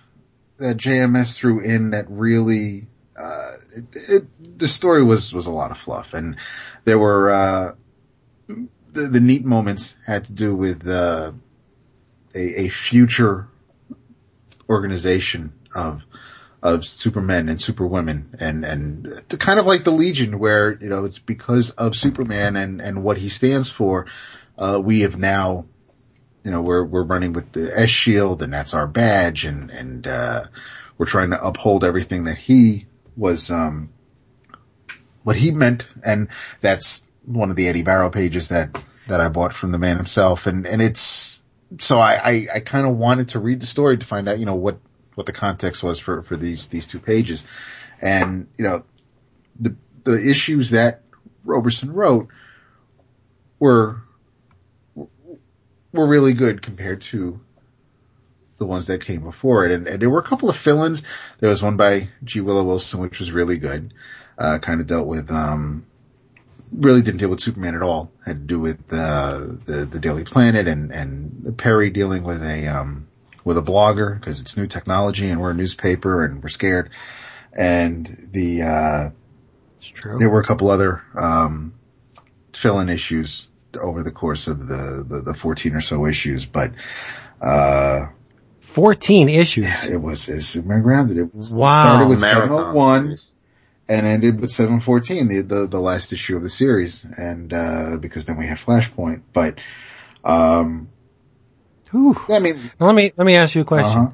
that JMS threw in that really, uh, it, it, the story was, was a lot of fluff and there were, uh, the, the neat moments had to do with, uh, a, a future organization of, of supermen and superwomen and, and kind of like the Legion where, you know, it's because of Superman and, and what he stands for, uh, we have now, you know, we're, we're running with the S shield and that's our badge and, and, uh, we're trying to uphold everything that he was, um, what he meant. And that's one of the Eddy Barrows pages that, that I bought from the man himself. And, and it's, so I, I, I kind of wanted to read the story to find out, you know, what, what the context was for, for these, these two pages. And, you know, the, the issues that Roberson wrote were, were really good compared to the ones that came before it. And, and there were a couple of fill-ins. There was one by G. Willow Wilson, which was really good. Uh, kind of dealt with, um, really didn't deal with Superman at all. Had to do with, uh, the, the Daily Planet and, and Perry dealing with a, um, with a blogger because it's new technology and we're a newspaper and we're scared. And the, uh, It's true. there were a couple other, um, fill-in issues over the course of the, the, the 14 or so issues, but, uh, 14 issues. it was, it was Superman Grounded. It was, Wow. it started with Marathon 701 series. And ended with 714, the, the, the last issue of the series. And, uh, because then we had Flashpoint, but, um, Whew. I mean, let me let me ask you a question. uh-huh.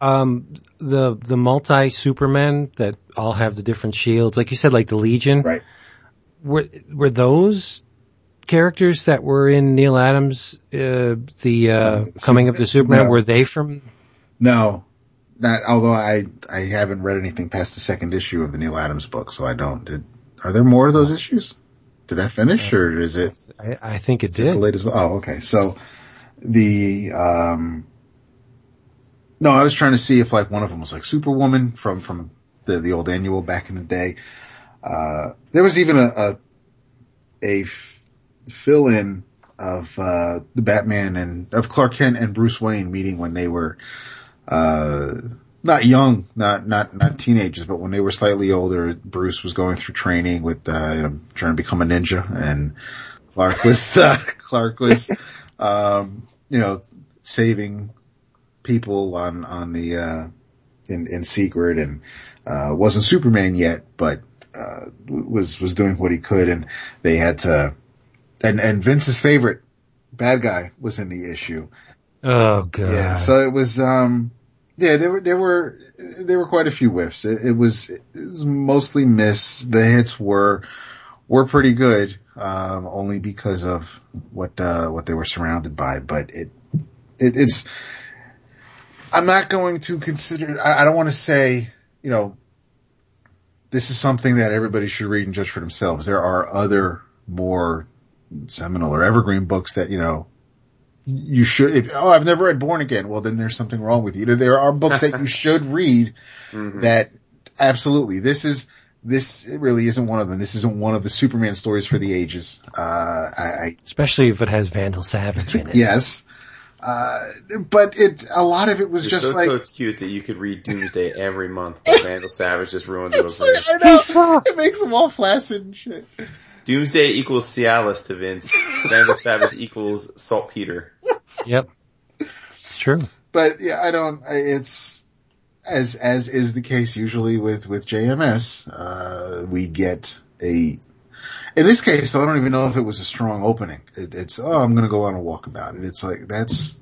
Um, the the multi Supermen that all have the different shields, like you said, like the Legion. right. Were were those characters that were in Neal Adams, uh, the uh, the Coming of the Superman? no. Were they from? No, not, although I, I haven't read anything past the second issue of the Neal Adams book, so I don't. Did, are there more of those issues? Did that finish or is it? I, I think it did. the latest? Oh, okay. So the, um, no, I was trying to see if like one of them was like Superwoman from, from the, the old annual back in the day. Uh, there was even a, a, a f- fill in of, uh, the Batman and of Clark Kent and Bruce Wayne meeting when they were, uh, not young, not, not, not teenagers, but when they were slightly older, Bruce was going through training with, uh, you know, trying to become a ninja and Clark was, uh, Clark was, um, you know, saving people on, on the, uh, in, in secret and, uh, wasn't Superman yet, but, uh, was, was doing what he could and they had to, and, and Vince's favorite bad guy was in the issue. Oh god. Yeah. So it was, um, yeah, there were, there were, there were quite a few whiffs. It, it was, it was mostly miss. The hits were, were pretty good, um, only because of what, uh, what they were surrounded by, but it, it, it's, I'm not going to consider, I, I don't want to say, you know, this is something that everybody should read and judge for themselves. There are other more seminal or evergreen books that, you know, you should, if, oh, I've never read Born Again. Well, then there's something wrong with you. There are books that you should read Mhm. that absolutely, this is, this really isn't one of them. This isn't one of the Superman stories for the ages. Uh, I, I Especially if it has Vandal Savage in it. yes. Uh, but it, a lot of it was You're just so, like, so cute that you could read Doomsday every month, but Vandal Savage just ruins it over like, you. It makes them all flaccid and shit. Doomsday equals Cialis to Vince. Vandal Savage equals saltpeter. Yep. It's true. But yeah, I don't, it's, as, as is the case usually with, with JMS, uh, we get a, in this case, I don't even know if it was a strong opening. It, it's, oh, I'm gonna go on a walk about it. It's like, that's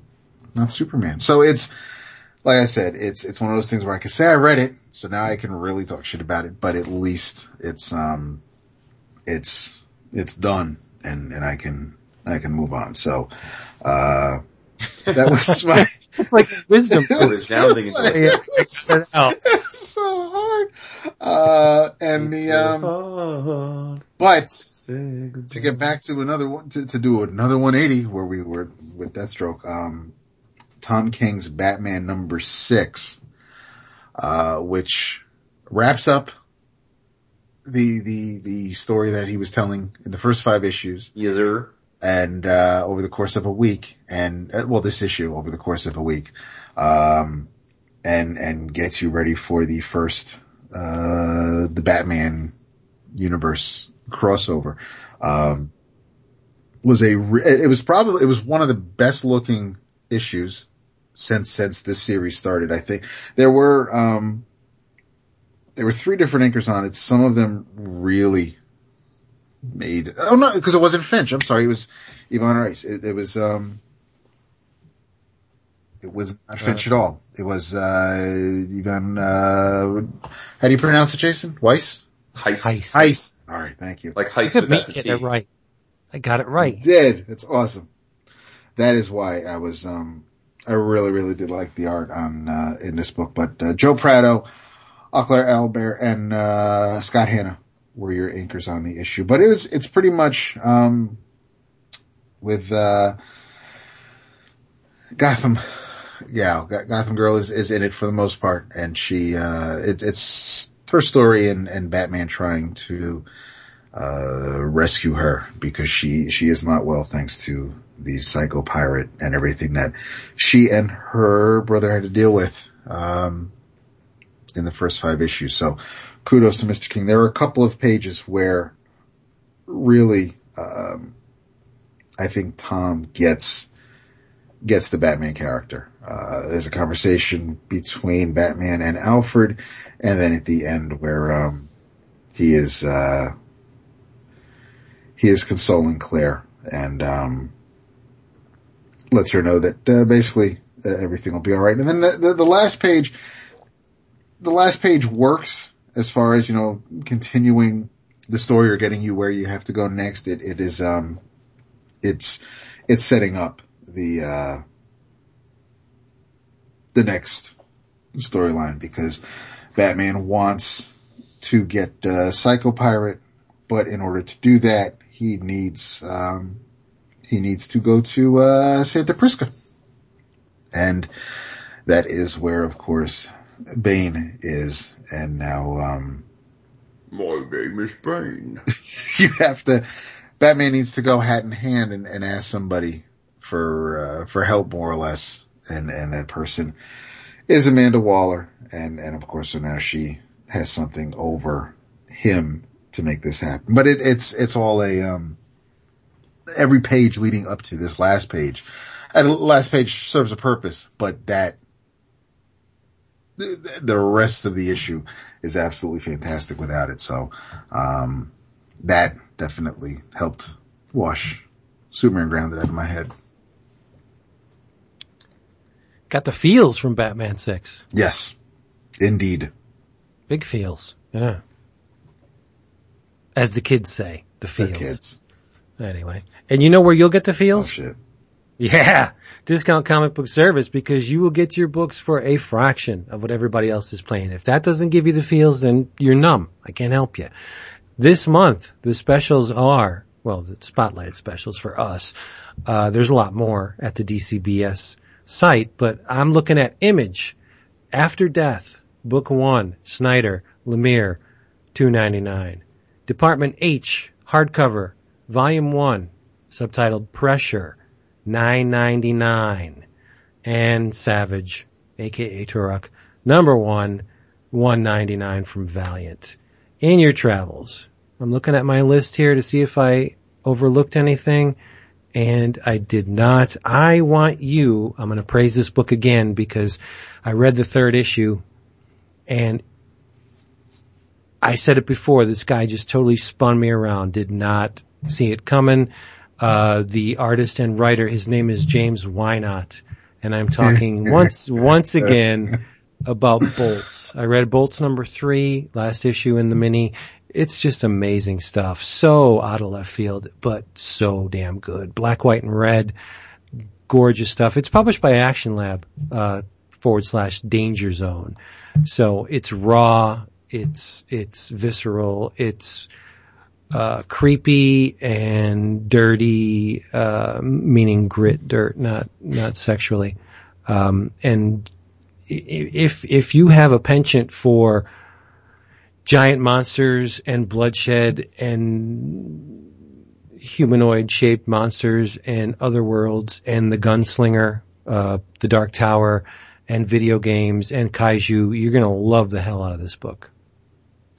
not Superman. So it's, like I said, it's, it's one of those things where I can say I read it, so now I can really talk shit about it, but at least it's, um, it's, it's done and, and I can, I can move on. So, uh, that was my, It's like wisdom. So resounding It's like- Set out. it's so hard. Uh, and the, um, but to get back to another one, to, to do another 180 where we were with Deathstroke, um, Tom King's Batman number six, uh, which wraps up the, the, the story that he was telling in the first five issues Yes, sir. and, uh, over the course of a week and, uh, well, this issue over the course of a week, um, and, and gets you ready for the first, uh, the Batman universe crossover. Um, was a, re- it was probably, it was one of the best looking issues since, since this series started. I think there were, um, there were three different inkers on it. Some of them really made, oh no, because it wasn't Finch. I'm sorry. It was Ivan Reis. It, it was, um, it was not Finch at all. It was, uh, Ivan, uh, how do you pronounce it, Jason? Weiss? Heist. Heist. Heist. All right. Thank you. Like Look heist at me without the getting it right. I got it right. did. That's awesome. That is why I was, um, I really, really did like the art on, uh, in this book, but, uh, Joe Prado, Oclair Albert, and, uh, Scott Hanna were your inkers on the issue, but it was, it's pretty much, um, with, uh, Gotham, yeah, Gotham Girl is, is in it for the most part, and she, uh, it, it's her story and, and Batman trying to, uh, rescue her because she, she is not well thanks to the psycho pirate and everything that she and her brother had to deal with, um, in the first five issues. So kudos to Mr. King. There are a couple of pages where really, um, I think Tom gets, gets the Batman character. Uh, there's a conversation between Batman and Alfred and then at the end where, um, he is, uh, he is consoling Claire and, um, lets her know that uh, basically uh, everything will be all right. And then the, the, the last page, the last page works as far as you know continuing the story or getting you where you have to go next. It it is um, it's it's setting up the uh, the next storyline because Batman wants to get uh, Psycho Pirate, but in order to do that, he needs um, he needs to go to uh, Santa Prisca, and that is where, of course, Bane is. And now, um, My name is Bane. you have to. Batman needs to go hat in hand and, and ask somebody for uh, for help, more or less, and and that person is Amanda Waller, and and of course, so now she has something over him to make this happen. But it, it's it's all a um every page leading up to this last page, and the last page serves a purpose, but that the, the rest of the issue is absolutely fantastic without it. So um that definitely helped wash Superman grounded out of my head. Got the feels from Batman 6. Yes, indeed. Big feels. Yeah. As the kids say, the feels. kids. Anyway. And you know where you'll get the Oh feels? shit. Yeah. Discount comic book service because you will get your books for a fraction of what everybody else is playing. If that doesn't give you the feels, then you're numb. I can't help you. This month, the specials are, well, the spotlight specials for us. Uh, there's a lot more at the DCBS site, but I'm looking at Image, After Death, Book One, Snyder, Lemire, two ninety nine. Department H, hardcover, Volume One, subtitled Pressure, nine ninety nine. And Savage, aka Turok, number one, one ninety nine from Valiant. In your travels, I'm looking at my list here to see if I overlooked anything and I did not. I want you, I'm going to praise this book again because I read the third issue and I said it before, this guy just totally spun me around, did not see it coming. Uh, the artist and writer, his name is James Wynot, and I'm talking once, once again about Bolts. I read Bolts number three, last issue in the mini. It's just amazing stuff. So out of left field, but so damn good. Black, white, and red. Gorgeous stuff. It's published by Action Lab, uh, forward slash danger zone. So it's raw, it's, it's visceral, it's, uh, creepy and dirty, uh, meaning grit, dirt, not, not sexually. Um, and if, if you have a penchant for giant monsters and bloodshed and humanoid shaped monsters and other worlds and the gunslinger, uh, the dark tower and video games and kaiju, you're going to love the hell out of this book.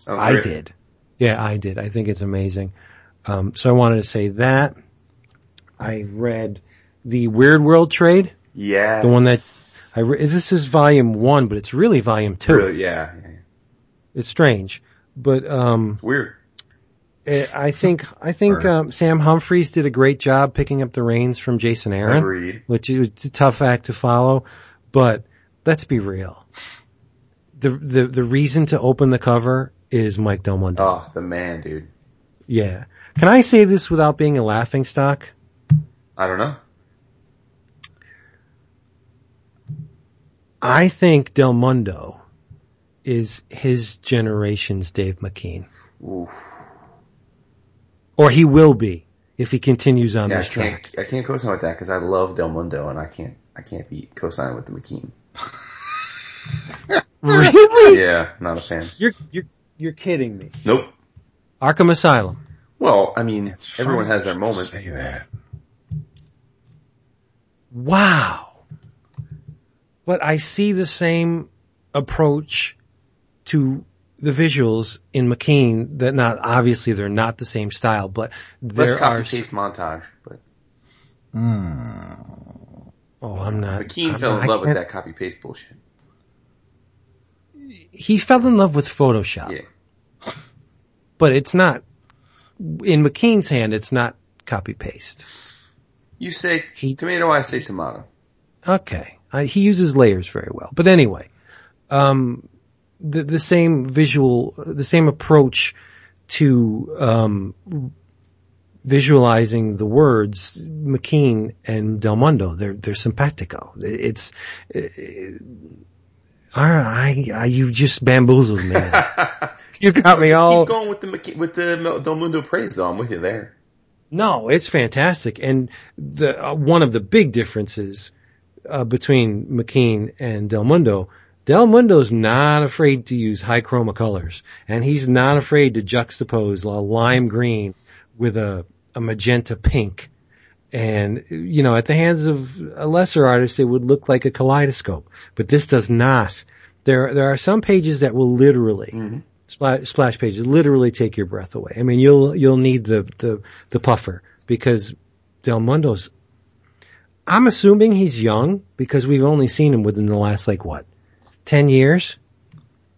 I did. Yeah, I did. I think it's amazing. Um, so I wanted to say that. I read the Weird World trade. Yes. The one that I re- this is volume one, but it's really volume two. Really, yeah. It's strange, but um, Weird. eh, I think I think um, Sam Humphries did a great job picking up the reins from Jason Aaron, Agreed. which is a tough act to follow. But let's be real. The the the reason to open the cover is Mike Del Mundo. Oh, the man, dude. Yeah. Can I say this without being a laughing stock? I don't know. I think Del Mundo is his generation's Dave McKean. Oof. Or he will be if he continues on See, I this track. can't, I can't co-sign with that because I love Del Mundo and I can't, I can't be co-signing with the McKean. Really? Yeah, not a fan. You're, you're, you're kidding me. Nope. Arkham Asylum. Well, I mean, everyone has their you moments. Say that. Wow. But I see the same approach to the visuals in McKean that not, obviously they're not the same style, but Less there are, copy paste montage, but Mm. oh, I'm not. McKean I'm fell not- in love with that copy paste bullshit. He fell in love with Photoshop. Yeah. but it's not in McKean's hand. It's not copy paste. You say He- tomato, I say tomato. Okay. Uh, he uses layers very well. But anyway, um, the, the same visual, the same approach to, um, visualizing the words, McKean and Del Mundo, they're, they're simpatico. It's, uh, I, I, you just bamboozled me. you got me Just all. keep going with the with the Del Mundo praise though. I'm with you there. No, it's fantastic. And the, uh, one of the big differences, uh, between McKean and Del Mundo, Del Mundo's not afraid to use high chroma colors and he's not afraid to juxtapose a lime green with a, a magenta pink. And, you know, at the hands of a lesser artist, it would look like a kaleidoscope, but this does not. There, there are some pages that will literally, mm-hmm. splash, splash pages literally take your breath away. I mean, you'll, you'll need the, the, the puffer because Del Mundo's, I'm assuming he's young because we've only seen him within the last like what, 10 years?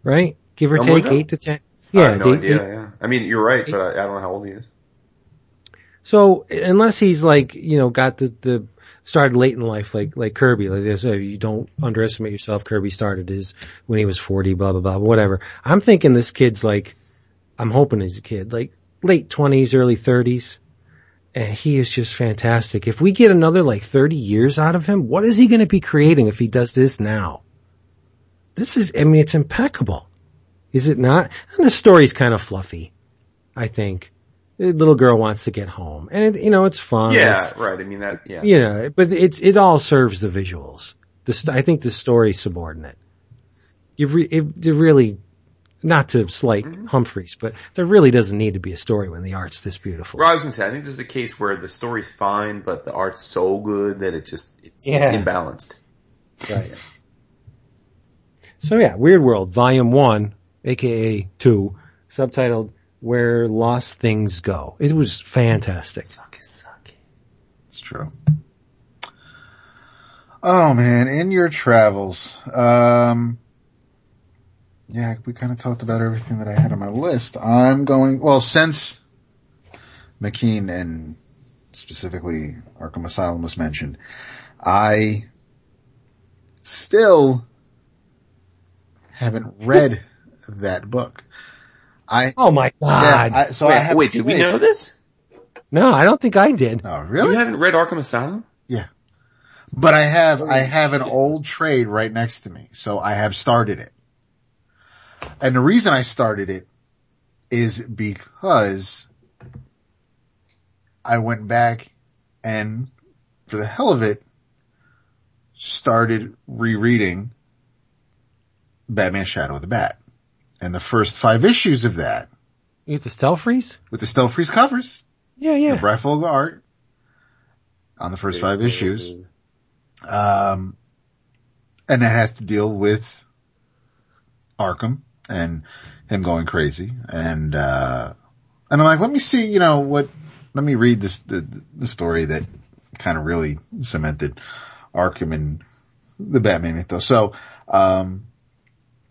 Right? Give or take Mundo? 8 to 10. I Yeah. have no they- idea. they- yeah. I mean, you're right, but I, I don't know how old he is. So unless he's like, you know, got the, the, started late in life like, like Kirby, like say, you don't underestimate yourself. Kirby started his, when he was 40, blah, blah, blah, whatever. I'm thinking this kid's like, I'm hoping he's a kid, like late 20s, early 30s. And he is just fantastic. If we get another like 30 years out of him, what is he going to be creating if he does this now? This is, I mean, it's impeccable. Is it not? And the story's kind of fluffy, I think. The little girl wants to get home and it, you know, it's fun. Yeah, It's- right. I mean that. Yeah. you know, but it's, it all serves the visuals. The, I think the story's subordinate. You re, it, it really, not to slight mm-hmm. Humphries, but there really doesn't need to be a story when the art's this beautiful. Well, I was gonna say, I think this is a case where the story's fine, but the art's so good that it just it's, Yeah. it's imbalanced. Right. So yeah, Weird World, Volume 1, aka 2, subtitled Where Lost Things Go. It was fantastic. It's true. Oh man, in your travels, um, yeah, we kind of talked about everything that I had on my list. I'm going, well, since McKean and specifically Arkham Asylum was mentioned, I still haven't read that book. I, Oh my yeah, god. I, so wait, I have wait, did we know this? no, I don't think I did. Oh, really? You haven't read Arkham Asylum? Yeah. But I have, I have an old trade right next to me. So I have started it. And the reason I started it is because I went back and for the hell of it started rereading Batman Shadow of the Bat. And the first five issues of that You get the Stelfreeze? with the Stelfreeze covers, Yeah, yeah. the yeah. breath of the art on the first five issues. Um, and that has to deal with Arkham and him going crazy. And, uh, and I'm like, let me see, you know, what, let me read this, the, the story that kind of really cemented Arkham and the Batman mythos. So, um,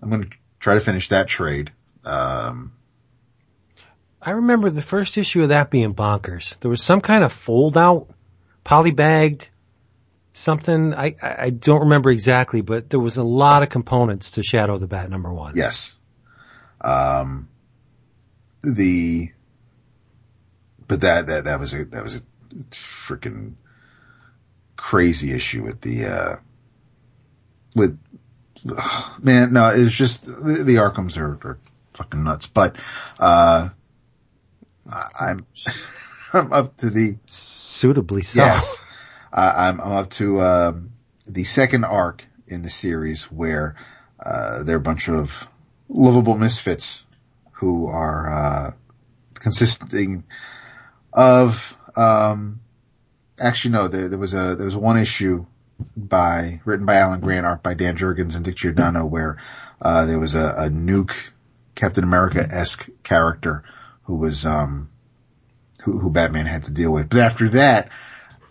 I'm going to try to finish that trade. Um, I remember the first issue of that being bonkers. There was some kind of fold out, polybagged, something. I, I don't remember exactly, but there was a lot of components to Shadow the Bat number one. Yes. Um, the, but that, that, that was a, that was a freaking crazy issue with the, uh, with, man, no, it was just, the, the Arkhams are, are fucking nuts, but, uh, I'm, I'm up to the, Suitably so. Yes. I I'm, I'm up to um, the second arc in the series where uh, they're a bunch of lovable misfits who are uh, consisting of. Um, actually, no. There, there was a there was one issue by written by Alan Grant, art by Dan Jurgens and Dick Giordano, where uh, there was a, a nuke Captain America esque character who was um, who, who Batman had to deal with. But after that,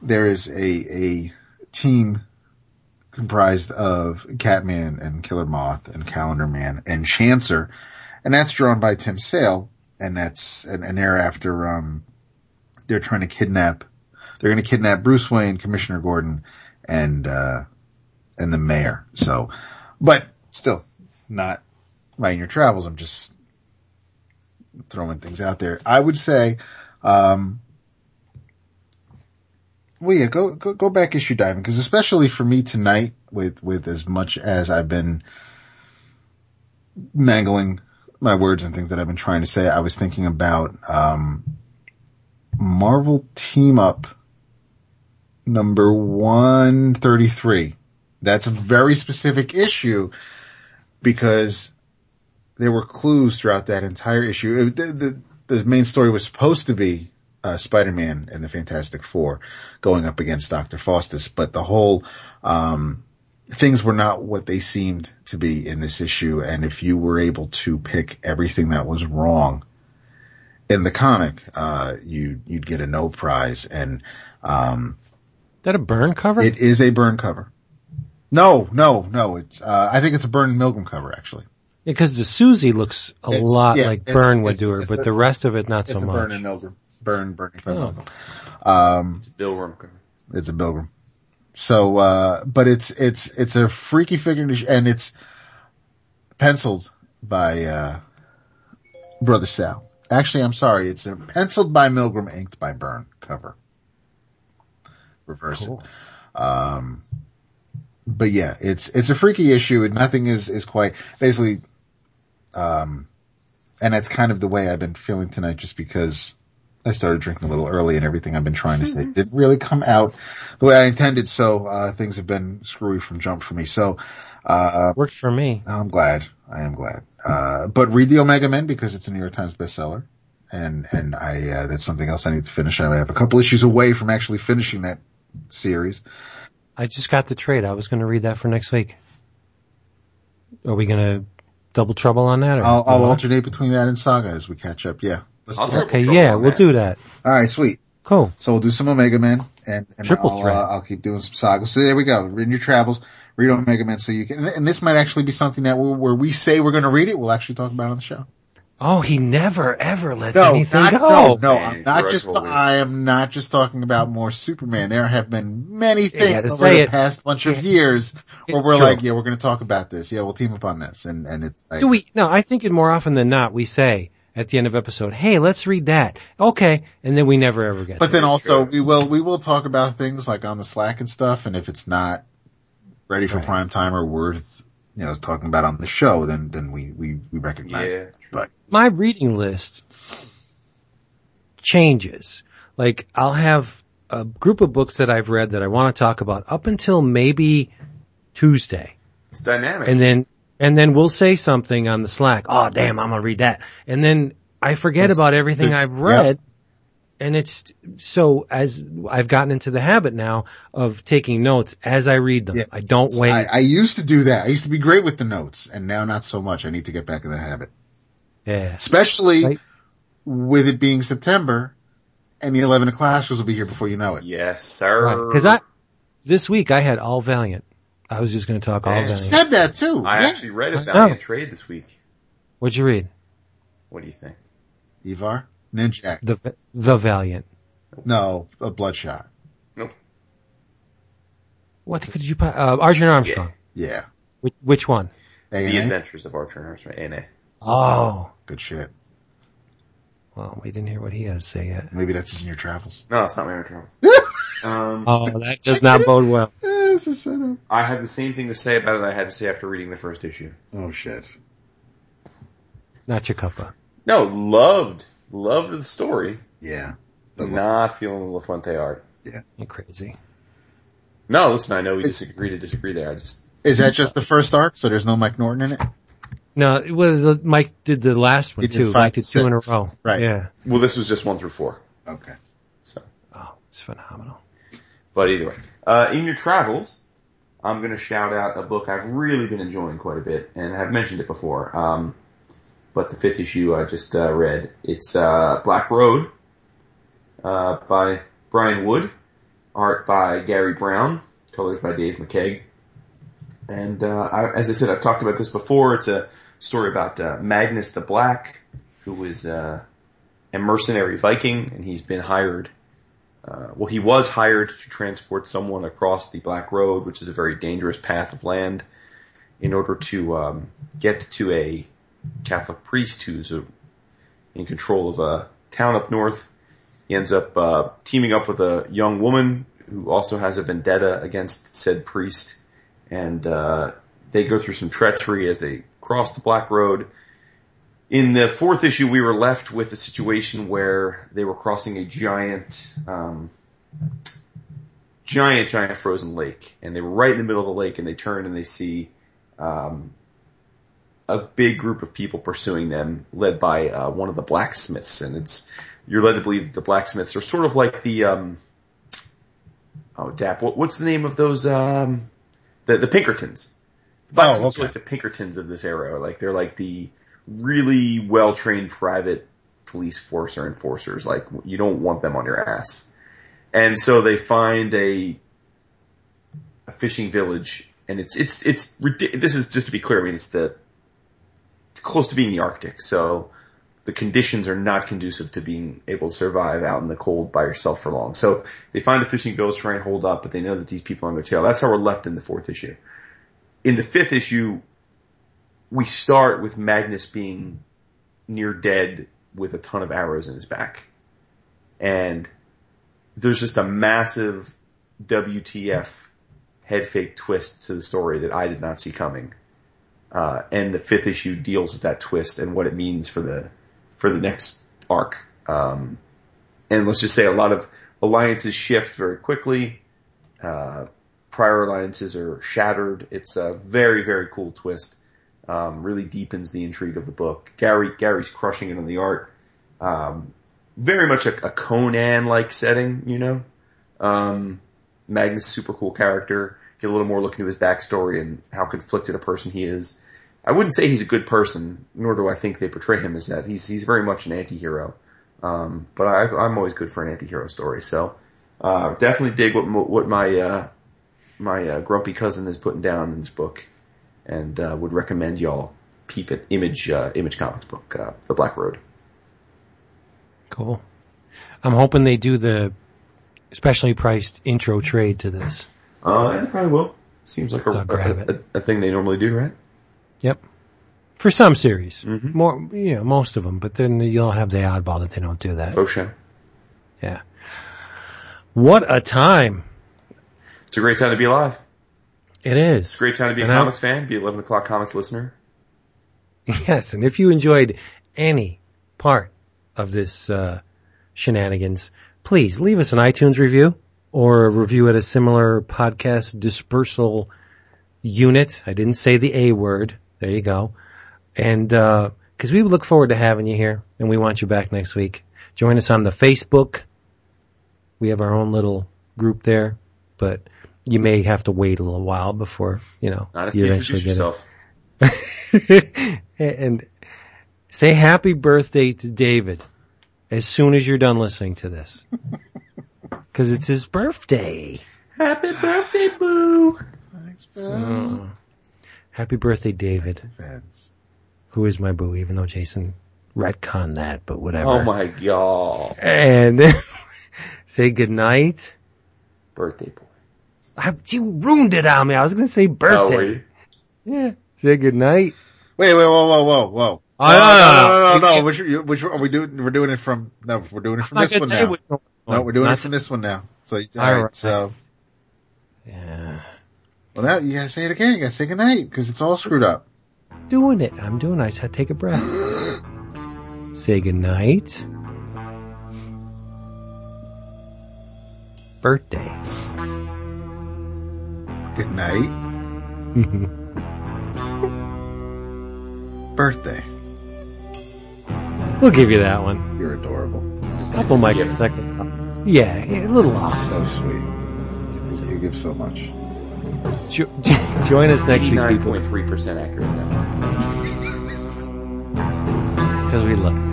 there is a, a team comprised of Catman and Killer Moth and Calendar Man and Chancer. And that's drawn by Tim Sale. And that's an, an era after, um, they're trying to kidnap they're going to kidnap Bruce Wayne, Commissioner Gordon, and uh, and the mayor. So, but still not writing your travels. I'm just throwing things out there. I would say, um, well, yeah, go, go, go back issue diving because especially for me tonight with, with as much as I've been mangling my words and things that I've been trying to say, I was thinking about, um, Marvel team up number 133. That's a very specific issue because there were clues throughout that entire issue. The, the, the main story was supposed to be uh, Spider-Man and the Fantastic Four going up against Dr. Faustus, but the whole um, things were not what they seemed to be in this issue. And if you were able to pick everything that was wrong in the comic, uh, you you'd get a no prize. And um, that a Byrne cover? It is a Byrne cover. No, no, no. It's uh, I think it's a Byrne Milgrom cover actually. Yeah, because the Susie looks a It's- lot yeah, like Byrne would do her, but a- the rest of it not It's so a much. Byrne and Milgrom. Byrne, Bernie Oh. Milgrom. Um, Bill Rumker. it's a Milgrom. So, uh, but it's, it's, it's a freaky figure and it's penciled by, uh, Brother Sal. Actually, I'm sorry. It's a penciled by Milgrom, inked by Byrne cover. Reverse Cool. it. Um, but yeah, it's, it's a freaky issue and nothing is, is quite, basically, um, and that's kind of the way I've been feeling tonight just because I started drinking a little early and everything I've been trying to say didn't really come out the way I intended. So, uh, things have been screwy from jump for me. So, uh, Worked for me. I'm glad. I am glad. Uh, but read the Omega Men because it's a New York Times bestseller. And, and I, uh, that's something else I need to finish. I have a couple issues away from actually finishing that series. I just got the trade. I was going to read that for next week. Are we going to double trouble on that? Or I'll, I'll alternate between that and Saga as we catch up. Yeah. Let's I'll do that. double Okay, yeah, we'll that. do that. All right, sweet. Cool. So we'll do some Omega Men and, and Triple I'll, threat. Uh, I'll keep doing some Saga. So there we go. Read your travels, read Omega Men so you can, and this might actually be something that we where we say we're going to read it, we'll actually talk about it on the show. Oh, he never ever lets No, anything not, go. no, no, Man, I'm not just, threshold. I am not just talking about more Superman. There have been many things gotta over say the it. past bunch of years where it's we're true. like, yeah, we're going to talk about this. Yeah, we'll team up on this. And, and it's like, Do we? No, I think it more often than not we say at the end of episode, "Hey, let's read that." Okay, and then we never ever get. but to then it. also true. we will, we will talk about things like on the Slack and stuff. And if it's not ready for Right. prime time or worth, you know, talking about on the show, then, then we, we, we recognize Yeah, it. But my reading list changes. Like I'll have a group of books that I've read that I want to talk about up until maybe Tuesday. It's dynamic. And then, and then we'll say something on the Slack. Oh, damn, I'm going to read that. And then I forget It's- about everything the- I've read. And it's so as I've gotten into the habit now of taking notes as I read them. Yeah. I don't wait. I, I used to do that. I used to be great with the notes and now not so much. I need to get back in the habit. yeah. especially Right. with it being September and the 11 o'clock will be here before you know it. yes, sir. Cause I, this week I had All Valiant. I was just going to talk All Man. You Valiant. said that too. I yeah. actually read a I Valiant know. trade this week. What'd you read? What do you think? Evar? Ninjak. The, the Valiant. No, a bloodshot. Nope. What could you, put? uh, Archer Armstrong. Yeah. Which, which one? A The and A? Adventures of Archer Armstrong. Archer, A&A. Oh. Good shit. Well, we didn't hear what he had to say yet. Maybe that's in your travels. No, it's not my travels. um, Oh, that does not bode well. It's a setup. I had the same thing to say about it I had to say after reading the first issue. Oh shit. Not your cuppa. No, loved, loved the story. Yeah. Not feeling the LaFuente art. You're crazy. No, listen, I know we It's- disagree to disagree there. I just, Is that just the first arc? So there's no Mike Norton in it? No, it was, uh, Mike did the last one He did too. five Mike did two in a row. Right. Yeah. well, this was just one through four. Okay. So, Oh, it's phenomenal. but either way, uh, in your travels, I'm going to shout out a book I've really been enjoying quite a bit, and I've mentioned it before. Um, but the fifth issue I just uh, read, it's uh, Black Road uh, by Brian Wood, art by Gary Brown, colors by Dave McCaig. And uh, I, as I said, I've talked about this before. It's a story about uh, Magnus the Black, who was uh, a mercenary Viking, and he's been hired uh, well, he was hired to transport someone across the Black Road, which is a very dangerous path of land, in order to um, get to a Catholic priest who's a, in control of a town up north. He ends up uh, teaming up with a young woman who also has a vendetta against said priest, and uh, they go through some treachery as they cross the Black Road. In the fourth issue, we were left with a situation where they were crossing a giant, um, giant, giant frozen lake, and they were right in the middle of the lake, and they turn and they see um, a big group of people pursuing them, led by uh, one of the blacksmiths, and it's you're led to believe that the blacksmiths are sort of like the um, oh Dap, what, what's the name of those um, the the Pinkertons? The blacksmiths okay. are like the Pinkertons of this era, like they're like the really well trained private police force or enforcers. Like you don't want them on your ass. And so they find a, a fishing village and it's, it's, it's, this is just to be clear. I mean, it's the, it's close to being the Arctic. So the conditions are not conducive to being able to survive out in the cold by yourself for long. So they find the fishing village, try and hold up, but they know that these people are on their tail. That's how we're left in the fourth issue. In the fifth issue, we start with Magnus being near dead with a ton of arrows in his back. And there's just a massive WTF head fake twist to the story that I did not see coming. Uh, and the fifth issue deals with that twist and what it means for the, for the next arc. Um, and let's just say a lot of alliances shift very quickly. Uh, prior alliances are shattered. It's a very, very cool twist. Um, really deepens the intrigue of the book. Gary, Gary's crushing it on the art. Um, very much a, a Conan-like setting, you know. Um, Magnus, super cool character. Get a little more look into his backstory and how conflicted a person he is. I wouldn't say he's a good person, nor do I think they portray him as that. He's he's very much an anti-hero. Um, but I, I'm always good for an anti-hero story. So uh, definitely dig what what my uh, my uh, grumpy cousin is putting down in this book, and uh, would recommend y'all peep at Image uh, Image Comics book, uh, The Black Road. Cool. I'm hoping they do the specially priced intro trade to this. Uh, probably will. Seems like a, a, a, a thing they normally do, right? Yep. For some series. Mhm. More, you know, most of them, but then you'll have the oddball that they don't do that. Faux show. Yeah. What a time. It's a great time to be alive. It is. It's a great time to be a And I- comics fan, be 11 o'clock comics listener. Yes, and if you enjoyed any part of this uh, shenanigans, please leave us an iTunes review or a review at a similar podcast dispersal unit. I didn't say the A word. There you go. And uh, because we look forward to having you here, and we want you back next week. Join us on the Facebook. We have our own little group there, but you may have to wait a little while before you know Not if you you eventually introduce get yourself. and say happy birthday to David as soon as you're done listening to this. Cause it's his birthday. Happy birthday, boo! Thanks, Ben. Oh. Happy birthday, David, Fans. who is my boo, even though Jason retconned that, but whatever. Oh my god. And say goodnight. Birthday boy. I, you ruined it on me. I was gonna say Oh, birthday. you? yeah. Say goodnight. Wait, wait, whoa, whoa, whoa, whoa. Oh, no, no, no, no, no, no. no, no. Which, which, are we doing? We're doing it from, no, we're doing it from I'm this one gonna now. No, we're doing Not it from this one now. So, All alright, right. so, Yeah. well now you gotta say it again. You gotta say goodnight, cause it's all screwed up. doing it. I'm doing it. I to take a breath. Say goodnight. Birthday. Good night. Birthday. we'll give you that one. You're adorable. Couple microseconds. Yeah, a little off. So sweet. You give so much. Jo- join us next week, people, 89.3% accurate now. because we love you.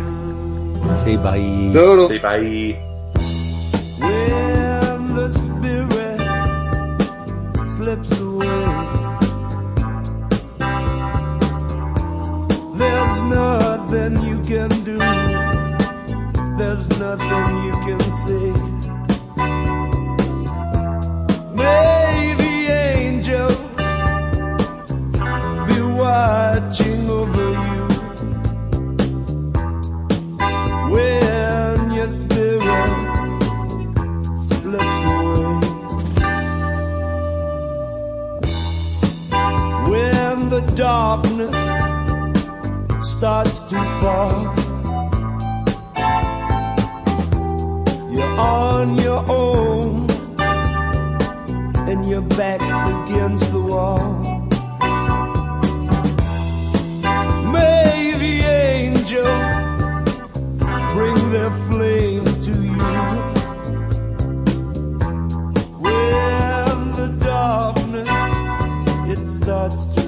Say bye. Doodles. Say bye. When the spirit slips away, there's nothing you can do. There's nothing you can see. May the angel be watching over you when your spirit slips away. When the darkness starts to fall. You're on your own, and your back's against the wall. May the angels bring their flames to you. When the darkness it starts to